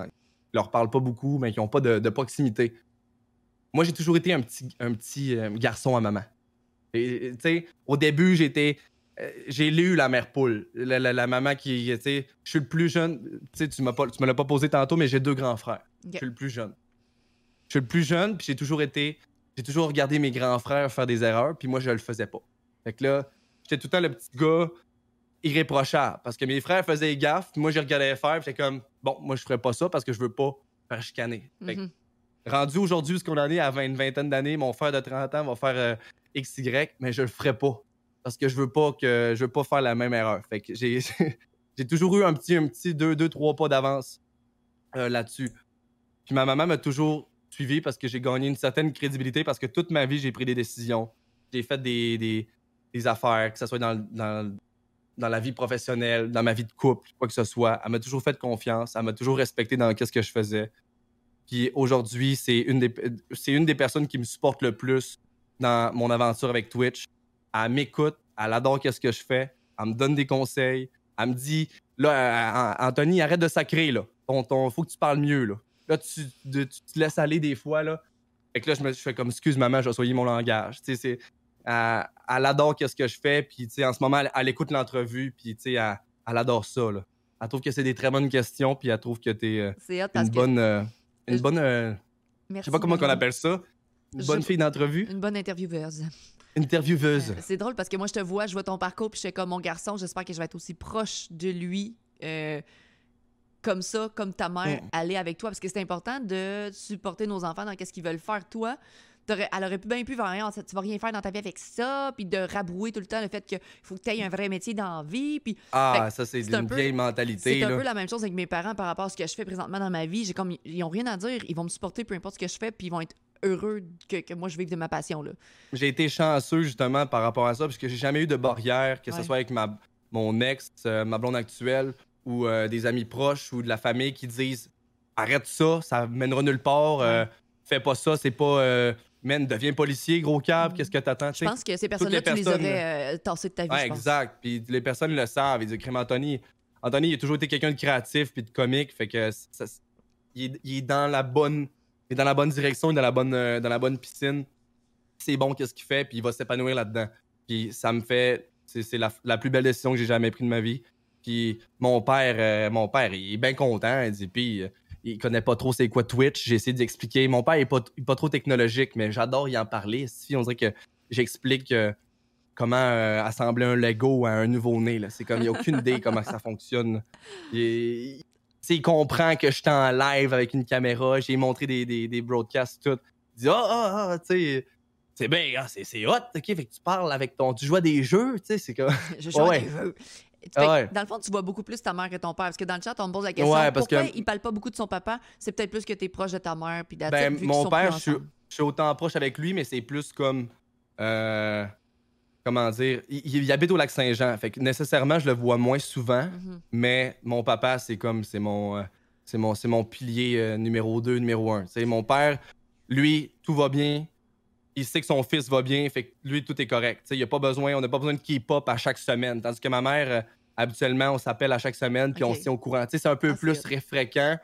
leur parlent pas beaucoup, mais qui n'ont pas de, proximité. Moi, j'ai toujours été un petit, euh, garçon à maman. Tu sais, au début, j'étais. Euh, j'ai lu la mère poule. La, la- la maman qui. Tu sais, je suis le plus jeune. Tu sais, tu m'as pas- tu me l'as pas posé tantôt, mais j'ai deux grands frères. Je suis le plus jeune. Je suis le plus jeune, puis j'ai toujours été. J'ai toujours regardé mes grands frères faire des erreurs, puis moi, je le faisais pas. Fait que là, j'étais tout le temps le petit gars irréprochable. Parce que mes frères faisaient gaffe, puis moi, je regardais faire, puis j'étais comme, bon, moi, je ferais pas ça parce que je veux pas faire chicaner. Fait que Mhm. rendu aujourd'hui, ce qu'on en est à 20, une vingtaine d'années, mon frère de 30 ans va faire euh, XY, mais je le ferai pas. Parce que je veux pas que je veux pas faire la même erreur. Fait que j'ai j'ai toujours eu un petit, un petit 2, 2, 3 pas d'avance euh, là-dessus. Puis ma maman m'a toujours suivi parce que j'ai gagné une certaine crédibilité parce que toute ma vie, j'ai pris des décisions. J'ai fait des, des, des affaires, que ce soit dans, dans, dans la vie professionnelle, dans ma vie de couple, quoi que ce soit. Elle m'a toujours fait confiance. Elle m'a toujours respecté dans ce que je faisais. Puis aujourd'hui, c'est une, des, c'est une des personnes qui me supporte le plus dans mon aventure avec Twitch. Elle m'écoute, elle adore ce que je fais, elle me donne des conseils, elle me dit là, euh, Anthony, arrête de sacrer, là. Ton, ton, faut que tu parles mieux, là. Là, tu, de- tu te laisses aller des fois, là. Fait que là, je me je fais comme, excuse maman, je vais soigner mon langage. Tu sais. Elle, elle adore ce que je fais, puis tu sais, en ce moment, elle, elle écoute l'entrevue, puis tu sais, elle, elle adore ça, là. Elle trouve que c'est des très bonnes questions, puis elle trouve que t'es euh, parce une que. bonne. euh, une Je- bonne. euh, je sais pas comment qu'on appelle ça. Une Je- bonne fille d'entrevue. Une bonne intervieweuse. Intervieweuse. Euh, C'est drôle parce que moi, je te vois, je vois ton parcours, puis je suis comme mon garçon, j'espère que je vais être aussi proche de lui. euh, comme ça, comme ta mère, Mm. aller avec toi, parce que c'est important de supporter nos enfants dans ce qu'ils veulent faire. Toi, elle aurait pu bien pu faire rien, tu vas rien faire dans ta vie avec ça, puis de rabrouer tout le temps le fait qu'il faut que tu aies un vrai métier dans la vie, puis Ah, ça, c'est c'est un une peu- vieille mentalité, c'est un peu la même chose avec mes parents par rapport à ce que je fais présentement dans ma vie. J'ai comme ils ont rien à dire, ils vont me supporter peu importe ce que je fais, puis ils vont être heureux que, que moi je vive de ma passion là. J'ai été chanceux, justement, par rapport à ça, parce que j'ai jamais eu de barrière, que Ouais. ce soit avec ma, mon ex, euh, ma blonde actuelle, ou euh, des amis proches, ou de la famille qui disent arrête ça, ça mènera nulle part, euh, fais pas ça, c'est pas. Man, deviens policier, gros câble, qu'est-ce que t'attends, Je pense que ces personnes-là, tu les aurais euh, tassées de ta vie, Ouais, exact. Puis les personnes le savent. Ils disent, Crème Anthony, Anthony, il a toujours été quelqu'un de créatif puis de comique. Fait que ça- il, est, il est dans la bonne. Est dans la bonne direction, il dans la bonne, euh, dans la bonne piscine. C'est bon, qu'est-ce qu'il fait, puis il va s'épanouir là-dedans. Puis ça me fait. C'est la, la plus belle décision que j'ai jamais prise de ma vie. Puis mon père, euh, mon père, il est bien content. Il dit, puis euh, il connaît pas trop c'est quoi Twitch. J'ai essayé d'expliquer. Mon père est pas, pas trop technologique, mais j'adore y en parler. Si on dirait que j'explique comment assembler un Lego à un nouveau-né. C'est comme, il a aucune idée comment ça fonctionne. Il- tu comprend que je suis en live avec une caméra. J'ai montré des, des, des broadcasts, tout. Il dit, ah, ah, ah, tu sais, c'est bien, ah, c'est hot, ok, fait que tu parles avec ton. Tu joues à des jeux, tu sais, c'est comme. Je joue à Ouais. des jeux. Fait Ah ouais. Dans le fond, tu vois beaucoup plus ta mère que ton père. Parce que dans le chat, on me pose la question Ouais, parce pourquoi que- il parle pas beaucoup de son papa? C'est peut-être plus que t'es proche de ta mère. Puis Ben, mon père, je suis, je suis autant proche avec lui, mais c'est plus comme. euh, comment dire il, il habite au lac Saint-Jean. Fait que nécessairement, je le vois moins souvent, Mhm. mais mon papa, c'est comme. C'est mon, euh, c'est mon, c'est mon pilier euh, numéro 2, numéro 1. C'est mon père, lui, tout va bien. Il sait que son fils va bien, fait que lui, tout est correct. T'sais, il y a pas besoin, on n'a pas besoin de keep-up à chaque semaine. Tandis que ma mère, euh, habituellement, on s'appelle à chaque semaine, puis on se tient au courant. C'est un peu Ah, plus fréquent.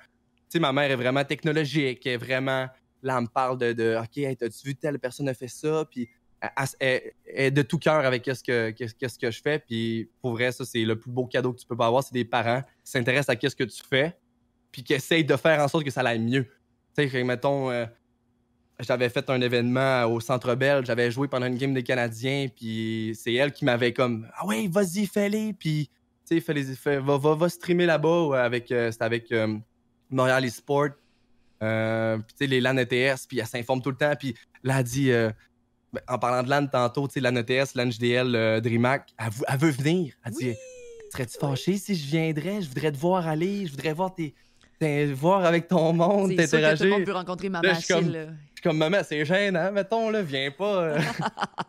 T'sais, ma mère est vraiment technologique, elle est vraiment. Là, elle me parle de, de OK, hey, t'as-tu vu telle personne a fait ça? Puis est de tout cœur avec qu'est-ce que, qu'est-ce que je fais. Puis pour vrai, ça, c'est le plus beau cadeau que tu peux pas avoir. C'est des parents qui s'intéressent à qu'est-ce que tu fais, puis qui essayent de faire en sorte que ça aille mieux. Tu sais, mettons, euh, j'avais fait un événement au Centre Bell, j'avais joué pendant une game des Canadiens, puis c'est elle qui m'avait comme Ah ouais, vas-y, fais-les, puis tu sais, fais- va, va, va streamer là-bas. avec, euh, c'était avec euh, Montréal eSport, euh, puis tu sais, les LAN ETS, puis elle s'informe tout le temps, puis là, elle dit. Ben, en parlant de LAN tantôt, tu sais, LAN ETS, LAN JDL, euh, DreamHack, elle, elle veut venir. Elle dit Serais-tu fâché si je viendrais? Je voudrais te voir aller, je voudrais voir tes. t'es- voir avec ton monde, que tout le t'interagir. monde Je peut rencontrer ma Là, je suis comme- là. suis comme maman, c'est gênant, mettons, là, viens pas. euh,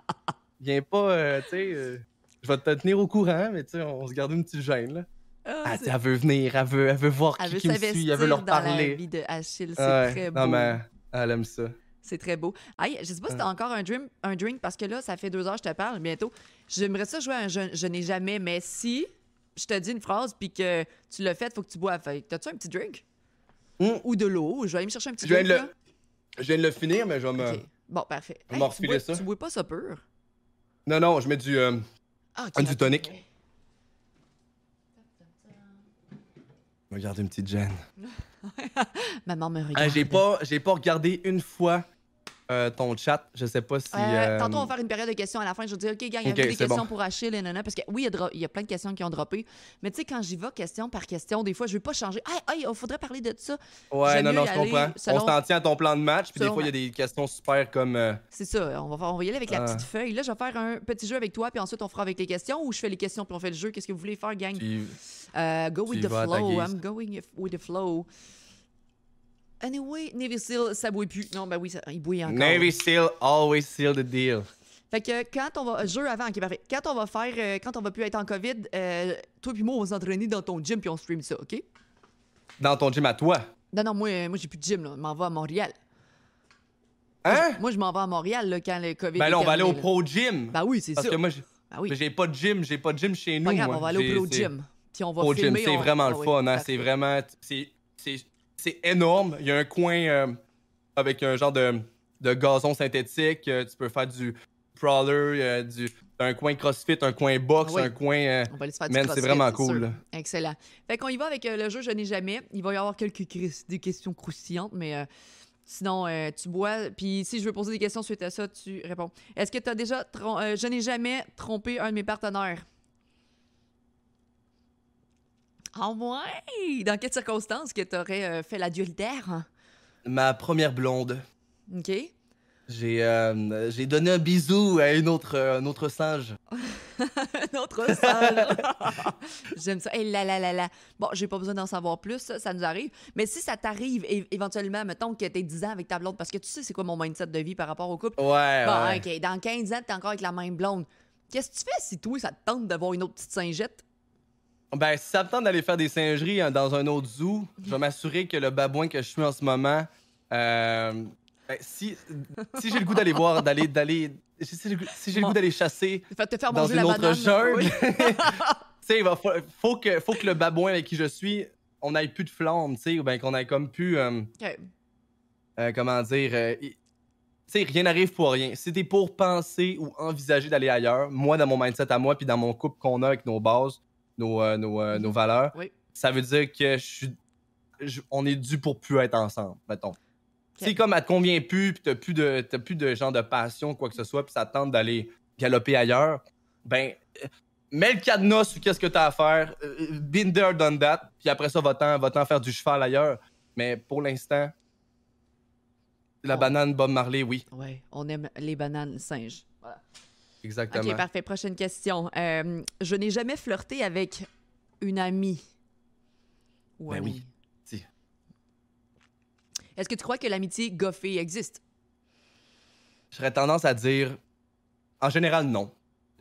viens pas, euh, tu sais. je vais te tenir au courant, mais tu sais, on se garde une petite gêne, là. Ah, Elle, elle veut venir, elle veut, elle veut voir elle qui, veut qui me suit, elle veut leur dans la parler. vie de Achille. C'est Ouais, très beau. Non, mais elle aime ça. C'est très beau. Aïe, je sais pas si t'as encore un, dream, un drink parce que là, ça fait deux heures que je te parle, bientôt. J'aimerais ça jouer à un je, je n'ai jamais, mais si je te dis une phrase puis que tu l'as fait, faut que tu bois. Fait t'as-tu un petit drink? Mm. Ou de l'eau? Je vais aller me chercher un petit Je viens, drink. le... je viens de le finir, mais je vais me. Bon, parfait. On va tu, refiler bois, ça. tu bois pas ça pur? Non, non, je mets du. euh, Ah, ok, Un du tonic. Je vais garder une petite gêne. Maman me regarde. Ah, j'ai pas, j'ai pas regardé une fois euh, ton chat. Je sais pas si. Euh, euh, Tantôt, on va faire une période de questions à la fin. Je vais dire, OK, gang, il y a des questions bon. pour Achille et nana. Parce que oui, il y, a y plein de questions qui ont droppé. Mais tu sais, quand j'y vais question par question, des fois, je veux pas changer. Ah, il faudrait parler de ça. Ouais, non, non, je comprends. selon- On s'en tient à ton plan de match, puis des fois, il y a des questions super comme. euh, C'est ça. On va, on va y aller avec la Ah. petite feuille. Là, je vais faire un petit jeu avec toi, puis ensuite, on fera avec les questions. Ou je fais les questions, puis on fait le jeu. Qu'est-ce que vous voulez faire, gang? tu- go with the flow. I'm going with the flow. Anyway, Navy Seal, ça bouille plus. Non, ben oui, ça- il bouille encore. Navy Seal, always seal the deal. Fait que quand on va. Jeu avant, ok, parfait. Quand on va faire. euh, quand on va plus être en COVID, euh, toi puis moi, on va s'entraîner dans ton gym puis on stream ça, ok? Dans ton gym à toi. Non, non, moi, euh, moi j'ai plus de gym, là. Je m'en vais à Montréal. Hein? Moi, je m'en vais à Montréal, là, quand le COVID. Ben là, on va aller au pro gym. Ben oui, c'est ça. Parce que moi, j'ai Ben oui. j'ai pas de gym, j'ai pas de gym chez nous. Pas grave, moi. on va aller au pro gym. Puis on va Pro gym, filmer. c'est on- vraiment Ah le oui, fun, hein. parfait. C'est vraiment. C'est c'est- énorme. Il y a un coin euh, avec un genre de, de gazon synthétique. euh, tu peux faire du crawler, euh, du, un coin crossfit, un coin boxe, Oui. un coin. euh, On va aller se faire du Man, c'est vraiment cool, sûr. Excellent. Fait qu'on y va avec euh, le jeu Je n'ai jamais. Il va y avoir quelques des questions croustillantes, mais euh, sinon, tu bois. Puis si je veux poser des questions suite à ça, tu réponds. Est-ce que tu as déjà. je n'ai jamais trompé un de mes partenaires? Ah ouais! Dans quelles circonstances que tu aurais fait la duolitaire? ma première blonde. OK? J'ai euh, j'ai donné un bisou à une autre, euh, un autre singe. Un autre singe. J'aime ça. Et là, là, là, là. Bon, j'ai pas besoin d'en savoir plus, ça, ça nous arrive. Mais si ça t'arrive, éventuellement, mettons que t'es 10 ans avec ta blonde, parce que tu sais c'est quoi mon mindset de vie par rapport au couple? Ouais, Bon, ouais. OK, dans 15 ans, t'es encore avec la même blonde. Qu'est-ce que tu fais si toi, ça te tente d'avoir une autre petite singette? Ben, si ça me tente d'aller faire des singeries hein, dans un autre zoo, je vais m'assurer que le babouin que je suis en ce moment. euh, ben, si si j'ai le goût d'aller voir, d'aller. d'aller si j'ai le goût- si j'ai le goût d'aller chasser Fait te faire dans manger une la autre banane. jungle, Oui. sais, il va fa- faut que, faut que le babouin avec qui je suis, on ait plus de flamme, tu sais, ou bien qu'on ait comme plus, euh, Ok. euh, comment dire, euh, y- tu sais, rien n'arrive pour rien. Si t'es pour penser ou envisager d'aller ailleurs, moi, dans mon mindset à moi, puis dans mon couple qu'on a avec nos bases, nos, euh, nos, euh, nos valeurs, Oui. ça veut dire que je suis, je- on est dû pour plus être ensemble, mettons. C'est comme elle te convient plus, puis t'as plus de, t'as plus de genre de passion, quoi que ce soit, puis ça te tente d'aller galoper ailleurs, ben, euh, mets le cadenas sur qu'est-ce que t'as à faire, been there, done that, puis après ça, va-t'en, va-t'en faire du cheval ailleurs. Mais pour l'instant, la banane Bob Marley, oui, Ouais, on aime les bananes singes. Voilà. Exactement. Ok, parfait. Prochaine question. Euh, je n'ai jamais flirté avec une amie. Ou Ben oui. Est-ce que tu crois que l'amitié goffée existe? J'aurais tendance à dire, en général, non.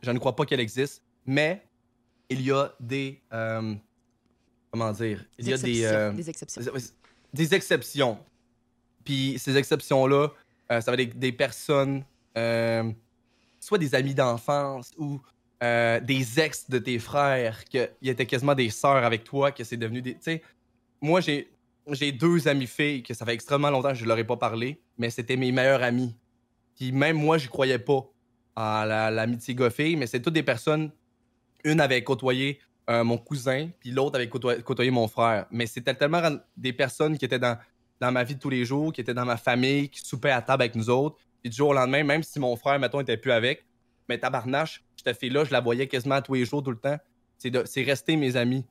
Je ne crois pas qu'elle existe, mais il y a des, euh, comment dire, il y a des, exceptions. euh, Des exceptions. des, des exceptions. Puis ces exceptions-là, euh, ça va être des, des personnes, euh, soit des amis d'enfance ou euh, des ex de tes frères, qui étaient quasiment des sœurs avec toi, que c'est devenu des. Tu sais, moi, j'ai. Deux amies filles que ça fait extrêmement longtemps que je leur ai pas parlé, mais c'était mes meilleures amies. Puis même moi, je croyais pas à la- l'amitié goffée, mais c'est toutes des personnes. Une avait côtoyé euh, mon cousin, puis l'autre avait côtoyé, mon frère. Mais c'était tellement des personnes qui étaient dans, dans ma vie tous les jours, qui étaient dans ma famille, qui soupaient à table avec nous autres. Puis du jour au lendemain, même si mon frère, mettons, était plus avec, mais tabarnache, cette fille-là, je la voyais quasiment tous les jours, tout le temps. C'est resté mes amis.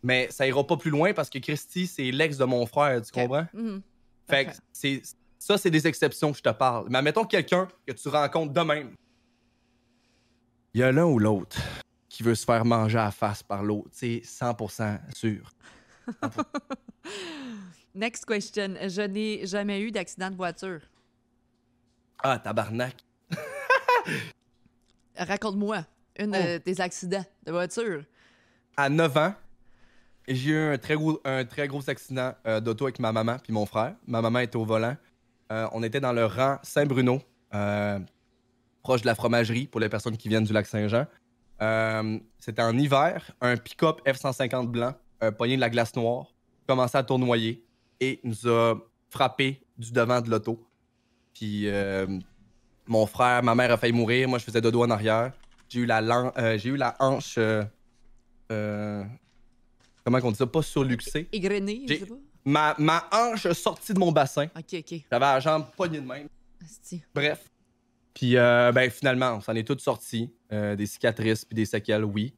Mais ça ira pas plus loin parce que Christy, c'est l'ex de mon frère, tu comprends? Mhm. Fait que c'est, ça, c'est des exceptions que je te parle. Mais mettons quelqu'un que tu rencontres de même. Il y a l'un ou l'autre qui veut se faire manger à la face par l'autre. C'est 100% sûr. Next question. Je n'ai jamais eu d'accident de voiture. Ah, tabarnak. Raconte-moi une Oh. de tes accidents de voiture. À 9 ans, j'ai eu un très gros, un très gros accident euh, d'auto avec ma maman puis mon frère. Ma maman était au volant. Euh, on était dans le rang Saint-Bruno, euh, proche de la fromagerie pour les personnes qui viennent du lac Saint-Jean. Euh, C'était en hiver, un pick-up F-150 blanc, un poignet de la glace noire, commençait à tournoyer et nous a frappé du devant de l'auto. Puis euh, mon frère, ma mère a failli mourir, moi je faisais dodo en arrière. J'ai eu la, euh, j'ai eu la hanche. euh, euh, comment on dit ça? Pas surluxée. Égrené, je sais pas. Ma, ma hanche sortie de mon bassin. Ok, ok. J'avais la jambe poignée de même. Asti. Bref. Puis, euh, ben, finalement, on s'en est toutes sorties. Des cicatrices puis des séquelles, oui.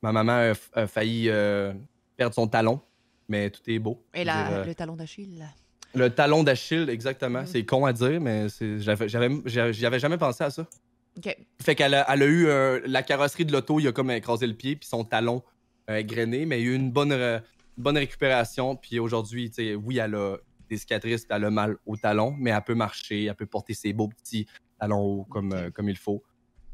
Ma maman a, a failli perdre son talon, mais tout est beau. Et le talon d'Achille. Le talon d'Achille, exactement. Mhm. C'est con à dire, mais c'est- j'avais j'avais j'avais- j'y avais jamais pensé à ça. Ok. Fait qu'elle a, elle a eu euh, la carrosserie de l'auto, il a comme écrasé le pied, puis son talon euh, égrené, mais il y a eu une bonne, bonne récupération. Puis aujourd'hui, tu sais, oui, elle a des cicatrices, puis elle a mal au talon, mais elle peut marcher, elle peut porter ses beaux petits talons hauts comme, euh, comme il faut.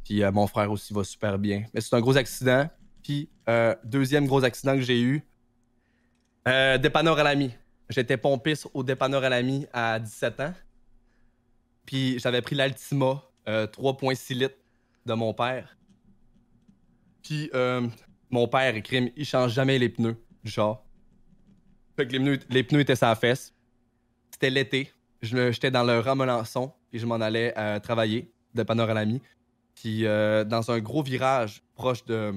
Puis euh, mon frère aussi va super bien. Mais c'est un gros accident. Puis euh, deuxième gros accident que j'ai eu, euh, dépanneur à l'ami. J'étais pompiste au dépanneur à l'ami à 17 ans. Puis j'avais pris l'Altima euh, 3.6 litres de mon père. Puis euh, mon père, crime, il change jamais les pneus du char. Fait que les pneus, étaient sa fesse. C'était l'été. J'étais dans le rang Melançon, puis je m'en allais euh, travailler de Panorama. Puis euh, dans un gros virage proche de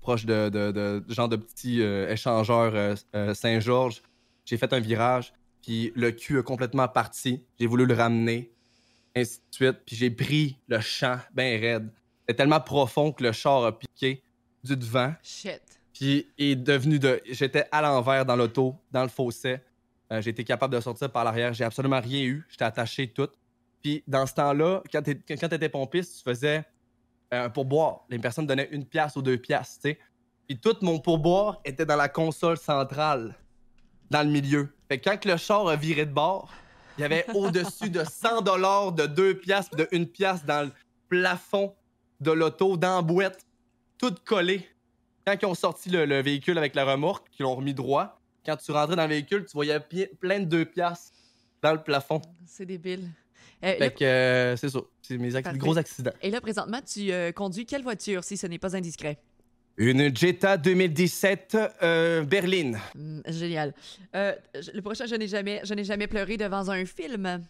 proche de, de, de- genre de petit euh, échangeur euh, euh, Saint-Georges, j'ai fait un virage, puis le cul a complètement parti. J'ai voulu le ramener, ainsi de suite. Puis j'ai pris le champ bien raide. C'était tellement profond que le char a piqué du devant. Shit. Puis est devenu de. J'étais à l'envers dans l'auto, dans le fossé. Euh, j'ai été capable de sortir par l'arrière. J'ai absolument rien eu. J'étais attaché tout. Puis dans ce temps-là, quand tu étais pompiste, tu faisais euh, un pourboire. Les personnes donnaient une pièce ou deux pièces, tu sais. Puis tout mon pourboire était dans la console centrale, dans le milieu. Fait que quand le char a viré de bord, il y avait au-dessus de 100 dollars de deux pièces de une pièce dans le plafond de l'auto, dans la boîte, tout collé quand ils ont sorti le, le véhicule avec la remorque, qu'ils l'ont remis droit, quand tu rentrais dans le véhicule, tu voyais plein de deux piastres dans le plafond. C'est débile. Euh, là- Fait que euh, c'est ça. C'est mes Parfait. gros accidents. et là, présentement, tu euh, conduis quelle voiture, si ce n'est pas indiscret? Une Jetta 2017 euh, berline. Hmm, génial. Euh, le prochain, je n'ai jamais, je n'ai jamais pleuré devant un film.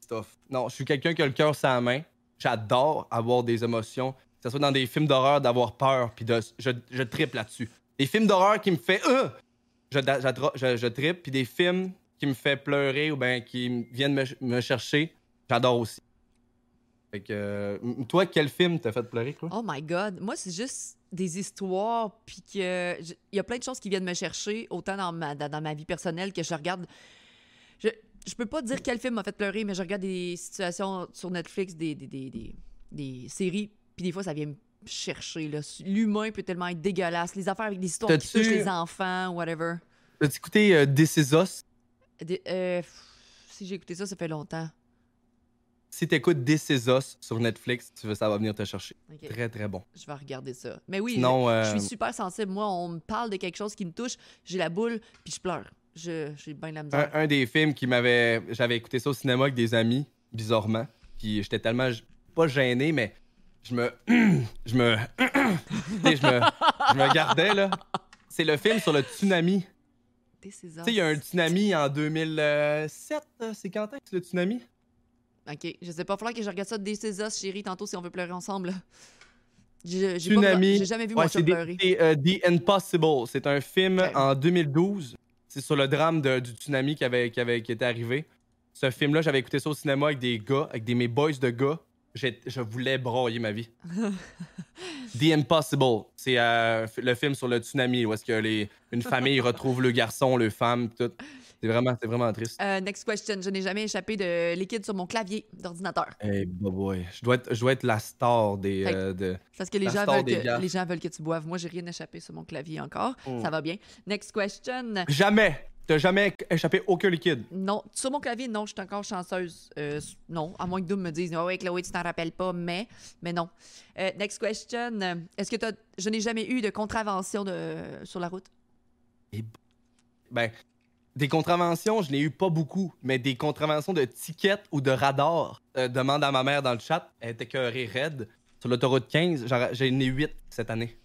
Stuff. Non, je suis quelqu'un qui a le cœur la main. J'adore avoir des émotions. Que ce soit dans des films d'horreur, d'avoir peur, puis de, je, je tripe là-dessus. Des films d'horreur qui me fait euh, je, je, je tripe, puis des films qui me fait pleurer ou ben qui viennent me, me chercher, j'adore aussi. Fait que euh, toi, quel film t'a fait pleurer, quoi? Oh my God. Moi, c'est juste des histoires, puis que il y a plein de choses qui viennent me chercher, autant dans ma, dans, dans ma vie personnelle que je regarde. Je, je peux pas dire quel film m'a fait pleurer, mais je regarde des situations sur Netflix, des, des, des, des, des séries, puis des fois, ça vient me chercher. L'humain peut tellement être dégueulasse. Les affaires avec des histoires qui touchent les enfants, whatever. T'as-tu écouté euh, This Is Us? Des- euh, si j'ai écouté ça, ça fait longtemps. Si t'écoutes This Is Us sur Netflix, tu veux, ça va venir te chercher. Très, très bon. Je vais regarder ça. Mais oui, Sinon, je, euh, je suis super sensible. Moi, on me parle de quelque chose qui me touche, j'ai la boule, puis je pleure. Je- J'ai bien la misère. un des films qui m'avait. J'avais écouté ça au cinéma avec des amis, bizarrement. Puis j'étais tellement. Pas gêné, mais je me. je me. je me. Je me gardais, là. C'est le film sur le tsunami. Tu sais, il y a un tsunami en 2007. euh, C'est quand est-ce le tsunami? Ok, je sais pas, il falloir que je regarde ça des Césars, chérie, tantôt si on veut pleurer ensemble. J'ai jamais vu Ouais, mon pleurer. c'est, euh, The Impossible. C'est un film en 2012. C'est sur le drame de- du tsunami qui, avait, qui, avait, qui était arrivé. Ce film-là, j'avais écouté ça au cinéma avec des gars, avec des, mes boys de gars. Je voulais broyer ma vie. The Impossible. C'est euh, le film sur le tsunami où est-ce que les, une famille retrouve le garçon, le femme, tout. C'est vraiment, c'est vraiment triste. Euh, next question. Je n'ai jamais échappé de liquide sur mon clavier d'ordinateur. Hey, boy. Je dois être, je dois être la star des. Euh, de... Parce que les gens, veulent des que, les gens veulent que tu boives. Moi, j'ai rien échappé sur mon clavier encore. Mm. Ça va bien. Next question. Jamais. T'as jamais échappé aucun liquide. Non, sur mon clavier, non, je suis encore chanceuse. Euh, non, à moins que Doom me dise, oh, ouais, Chloé, tu t'en rappelles pas, mais, mais non. Euh, next question. Est-ce que t'as, je n'ai jamais eu de contravention de, sur la route? Ben, des contraventions, je n'ai eu pas beaucoup, mais des contraventions de tickets ou de radar. Euh, demande à ma mère dans le chat, elle était cœurée raide. Sur l'autoroute 15, j'en- ai 8 cette année.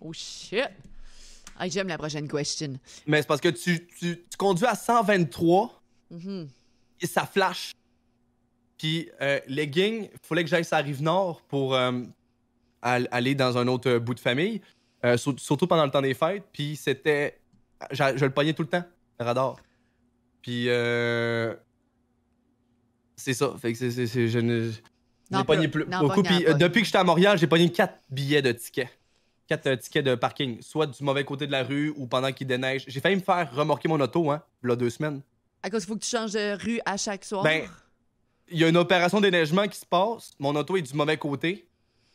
Oh shit! Ah, j'aime la prochaine question. Mais c'est parce que tu, tu, tu conduis à 123 Mhm. et ça flash. Puis, euh, legging, il fallait que j'aille sur la rive nord pour euh, al- aller dans un autre bout de famille, euh, sur- surtout pendant le temps des fêtes. Puis, c'était. Je le pognais tout le temps, radar. Puis, euh, c'est ça. Fait que c'est. c'est- c'est- je ne. J'ai pogné plus, n'en beaucoup. Puis, euh, depuis que j'étais à Montréal, j'ai pogné 4 billets de tickets. 4 tickets de parking. Soit du mauvais côté de la rue ou pendant qu'il déneige. J'ai failli me faire remorquer mon auto, hein, il y a deux semaines. À cause qu'il faut que tu changes de rue à chaque soir? Ben, il y a une opération déneigement qui se passe. Mon auto est du mauvais côté.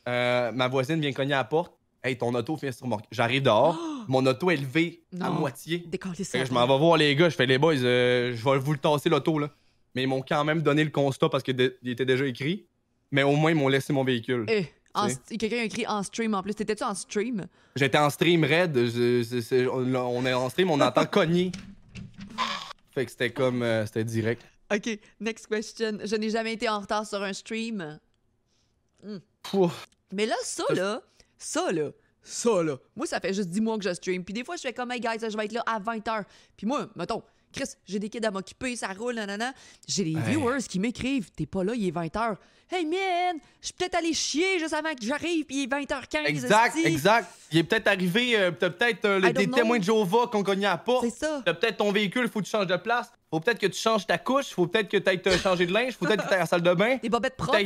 Euh, ma voisine vient cogner à la porte. Hey, ton auto vient se remorquer. J'arrive dehors. Mon auto est levée à Non. moitié. Décoller Fait ça. que je m'en vais voir les gars. Je fais les boys, euh, je vais vous le tasser l'auto là. Mais ils m'ont quand même donné le constat parce qu'il était déjà écrit. Mais au moins, ils m'ont laissé mon véhicule. Eh, en Tu sais? st- Quelqu'un a écrit en stream en plus. T'étais-tu en stream? J'étais en stream raid. je- on on est en stream, on entend cogner. Fait que c'était comme. euh, c'était direct. OK, next question. Je n'ai jamais été en retard sur un stream. Pouf. Mais là, Ça, là, ça, là, ça, là, moi, ça fait juste 10 mois que je stream. Puis des fois, je fais comme, hey, guys, je vais être là à 20h. Puis moi, mettons, Chris, j'ai des kids à m'occuper, ça roule, nanana. J'ai des Hey. viewers qui m'écrivent, t'es pas là, il est 20h. Hey, man, je suis peut-être allé chier juste avant que j'arrive, puis il est 20h15. Exact, exact. Il est peut-être arrivé, euh, t'as peut-être euh, des know. témoins de Jéhovah qui ont cogné à la porte. C'est ça. T'as peut-être ton véhicule, faut que tu changes de place. Faut peut-être que tu changes ta couche. Faut peut-être que te changer de linge. Faut peut-être que tu ailles à la salle de bain. Des bobettes propres.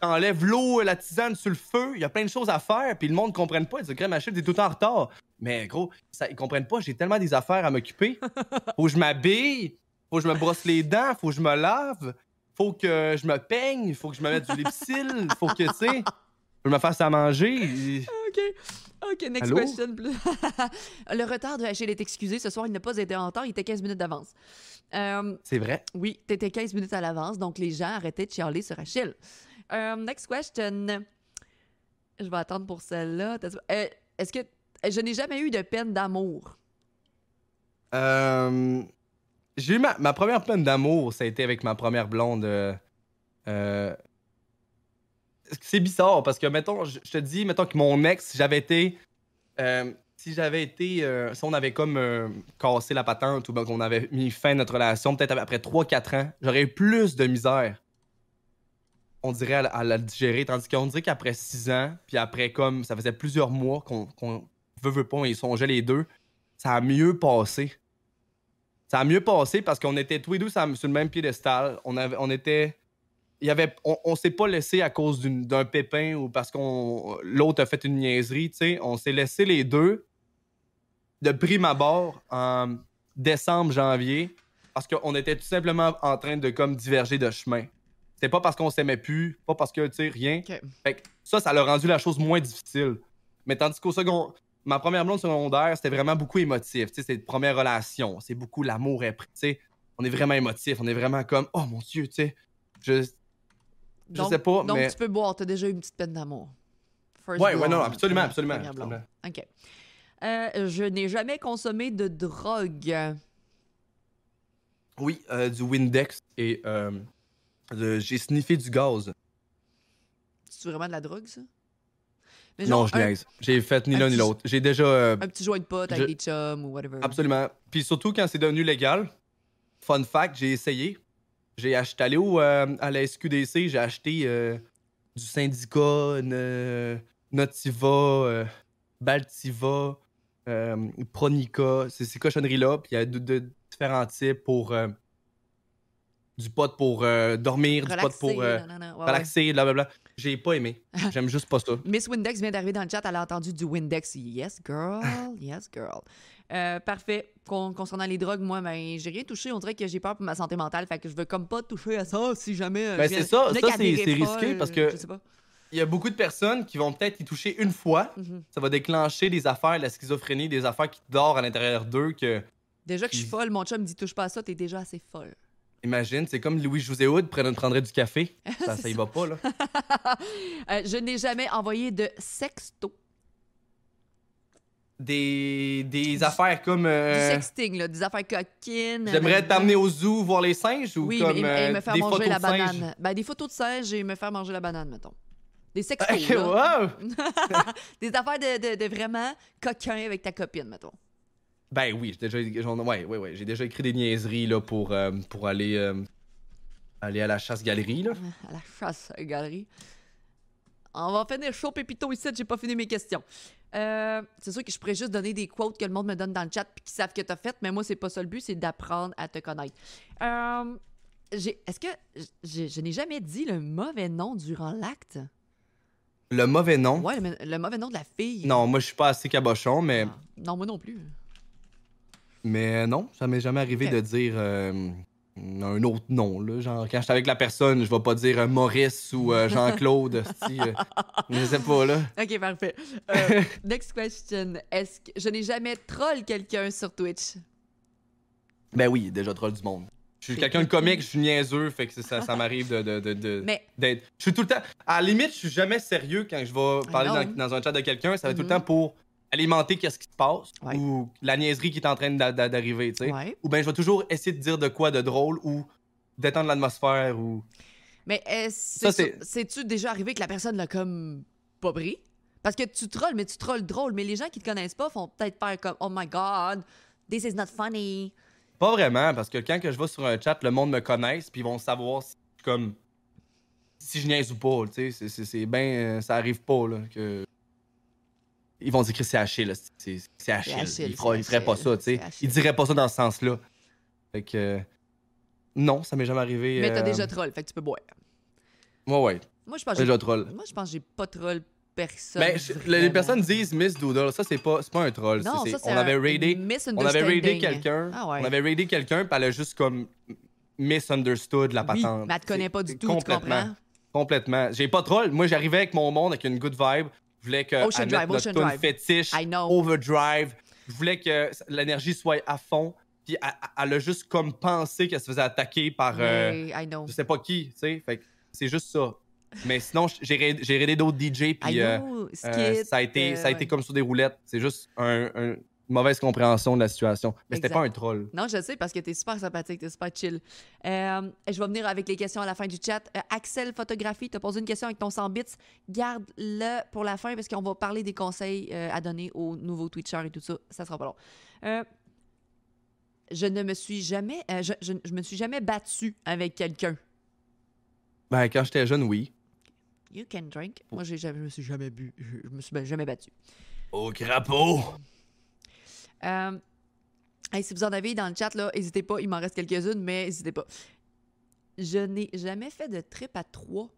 T'enlèves l'eau, la tisane sur le feu. Il y a plein de choses à faire. Puis le monde ne comprenne pas. Ils disent, crème Achille, t'es tout en retard. Mais gros, ça, ils comprennent pas. J'ai tellement des affaires à m'occuper. Faut que je m'habille. Faut que je me brosse les dents. Faut que je me lave. Faut que je me peigne. Faut que je me mette du lipsil. Faut que, tu sais, je me fasse à manger. OK. OK, next Allô? question. le retard de Achille est excusé. Ce soir, il n'a pas été en retard. Il était 15 minutes d'avance. Euh, C'est vrai? oui, t'étais 15 minutes à l'avance, donc les gens arrêtaient de chialer sur Achille. Euh, next question. Je vais attendre pour celle-là. Euh, Est-ce que... Je n'ai jamais eu de peine d'amour? Euh, j'ai eu ma, première peine d'amour, ça a été avec ma première blonde. c'est bizarre parce que, mettons, je te dis, mettons que mon ex, si j'avais été. si j'avais été. si on avait comme cassé la patente ou ben, qu'on avait mis fin à notre relation, peut-être après 3-4 ans, j'aurais eu plus de misère. On dirait à, la- digérer. Tandis qu'on dirait qu'après 6 ans, puis après comme ça faisait plusieurs mois qu'on veut, veut pas, ils songeait les deux, ça a mieux passé. Ça a mieux passé parce qu'on était tous les deux sur le même piédestal. On, avait, on était y avait on, on s'est pas laissé à cause d'un pépin ou parce qu'on l'autre a fait une niaiserie, tu on s'est laissé les deux de prime abord en décembre janvier parce qu'on était tout simplement en train de comme diverger de chemin. C'est pas parce qu'on s'aimait plus, pas parce que tu sais rien. Ok. Fait que ça ça l'a rendu la chose moins difficile. Mais tandis qu'au second ma première blonde secondaire, c'était vraiment beaucoup émotif, tu sais, c'est une première relation, c'est beaucoup l'amour est pris, tu sais, on est vraiment émotif, on est vraiment comme oh mon dieu, tu sais. Je Je Donc- sais pas, Donc, mais- tu peux boire. T'as déjà eu une petite peine d'amour. First Ouais, ouais, non, absolument, absolument. OK. Euh, je n'ai jamais consommé de drogue. Oui, euh, du Windex et euh, j'ai sniffé du gaz. C'est vraiment de la drogue, ça? Mais non, je un, niaise. J'ai fait ni un l'un ni l'autre. J'ai déjà. euh, un petit joint de pote avec Je- des chums ou whatever. absolument. Puis surtout quand c'est devenu légal. Fun fact, j'ai essayé. J'ai acheté, allé au, euh, à la SQDC, j'ai acheté euh, du syndicat, ne- Notiva, Baltiva, Pronica, c'est ces cochonneries-là. Puis il y a de, de différents types pour. Du pot pour euh, dormir, du pot pour euh, non, non, non, ouais, relaxer, blablabla. J'ai pas aimé. J'aime juste pas ça. Miss Windex vient d'arriver dans le chat. Elle a entendu du Windex. Yes, girl. Yes, girl. Euh, parfait. Con- concernant les drogues, moi, ben, j'ai rien touché. On dirait que j'ai peur pour ma santé mentale. Fait que je veux comme pas toucher à ça si jamais. euh, Ben, c'est ça, ça, c'est- risqué parce que- Je sais pas. Il y a beaucoup de personnes qui vont peut-être y toucher une fois. Mhm. Ça va déclencher des affaires, la schizophrénie, des affaires qui dorment à l'intérieur d'eux que. Déjà que je suis folle, mon chum me dit touche pas à ça, t'es déjà assez folle. Imagine, c'est comme Louis José Hood prendrait du café. Ça, ça y va pas, là. Euh, je n'ai jamais envoyé de sexto. Des, des affaires comme. euh, Du sexting, là, des affaires coquines. J'aimerais euh, t'amener au zoo voir les singes ou Oui, comme mais, et- et me faire des manger la de banane. Ben, des photos de singes et me faire manger la banane, mettons. Des sextos, Ok, là. wow! Des affaires de, de- de vraiment coquin avec ta copine, mettons. Ben oui, j'ai déjà, j'en- ouais, ouais, ouais, j'ai déjà écrit des niaiseries là, pour, euh, pour aller, euh, aller à la chasse-galerie. Là. À la chasse à la galerie. On va finir chaud pépito ici, j'ai pas fini mes questions. Euh, c'est sûr que je pourrais juste donner des quotes que le monde me donne dans le chat puis qu'ils savent que t'as fait, mais moi, c'est pas ça le but, c'est d'apprendre à te connaître. J'ai- Est-ce que je, je n'ai jamais dit le mauvais nom durant l'acte? Le mauvais nom? Ouais, le, le mauvais nom de la fille. Non, moi je suis pas assez cabochon, mais, Ah, Non, moi non plus. Mais non, ça m'est jamais arrivé de dire euh, un autre nom. Là. Genre, quand je suis avec la personne, je vais pas dire euh, Maurice ou euh, Jean-Claude. euh, je sais pas, là. Ok, parfait. Euh, next question. Est-ce que je n'ai jamais troll quelqu'un sur Twitch? Ben oui, déjà troll du monde. Je suis quelqu'un de comique, je suis niaiseux, fait que ça, ça m'arrive de, de, de, de- Mais d'être. Je suis tout le temps. À la limite, je suis jamais sérieux quand je vais parler know. dans, dans un chat de quelqu'un. Ça va être tout le Mhm. temps pour alimenter qu'est-ce qui se passe Ouais. ou la niaiserie qui est en train d'a- d'a- d'arriver, tu sais. ouais. Ou ben je vais toujours essayer de dire de quoi de drôle ou détendre l'atmosphère ou. Mais c'est- c'est-tu déjà arrivé que la personne l'a comme pas pris? Parce que tu trolls, mais tu trolls drôle. Mais les gens qui te connaissent pas font peut-être faire comme Oh my god, this is not funny. Pas vraiment, parce que quand que je vais sur un chat, le monde me connaisse, puis ils vont savoir si, comme si je niaise ou pas, tu sais, c'est- bien, ça arrive pas là que ils vont dire que c'est Achille, c'est Achille, Achille, il, fera, c'est il ferait pas ça, tu sais, c'est Achille. il dirait pas ça dans ce sens-là. Fait que euh, non, ça m'est jamais arrivé. Mais t'as euh, déjà troll, fait que tu peux boire. Ouais ouais, Moi, je pense que j'ai- déjà troll. moi, je pense que j'ai pas troll personne. Mais je- les personnes disent Miss Doodle, ça c'est pas pas un troll, Non, c'est- ça, c'est on avait raidé on avait raidé quelqu'un. Ah ouais. On avait raidé quelqu'un, puis elle a juste comme misunderstood la Oui, patente. mais elle te connaît pas du tout, tu complètement, comprends? Complètement. J'ai pas troll. Moi, j'arrivais avec mon monde avec une good vibe. Je voulais que Ocean Drive, notre Ocean Drive. fétiche, I know. overdrive. Je voulais que l'énergie soit à fond. Puis elle, elle a juste comme pensé qu'elle se faisait attaquer par euh, I know. je sais pas qui, tu sais. Fait c'est juste ça. Mais sinon, j'ai j'ai raidé d'autres DJ, puis euh, euh, ça, a été, euh, ça a été ouais. comme sur des roulettes. C'est juste un, un- mauvaise compréhension de la situation. Mais c'était pas un troll. Non, je sais parce que t'es super sympathique, t'es super chill. Euh, je vais venir avec les questions à la fin du chat. Euh, Axel Photographie, t'as posé une question avec ton 100 bits. Garde-le pour la fin parce qu'on va parler des conseils euh, à donner aux nouveaux Twitchers et tout ça. Ça sera pas long. Euh, je ne me suis jamais, euh, je, je- je me suis jamais battu avec quelqu'un. Ben, quand j'étais jeune, oui. You can drink. Moi, j'ai jamais, je me suis jamais bu. Je, je me suis jamais battu. Au crapaud! Euh, hey, si vous en avez dans le chat, là, n'hésitez pas. Il m'en reste quelques-unes, mais n'hésitez pas. Je n'ai jamais fait de trip à trois.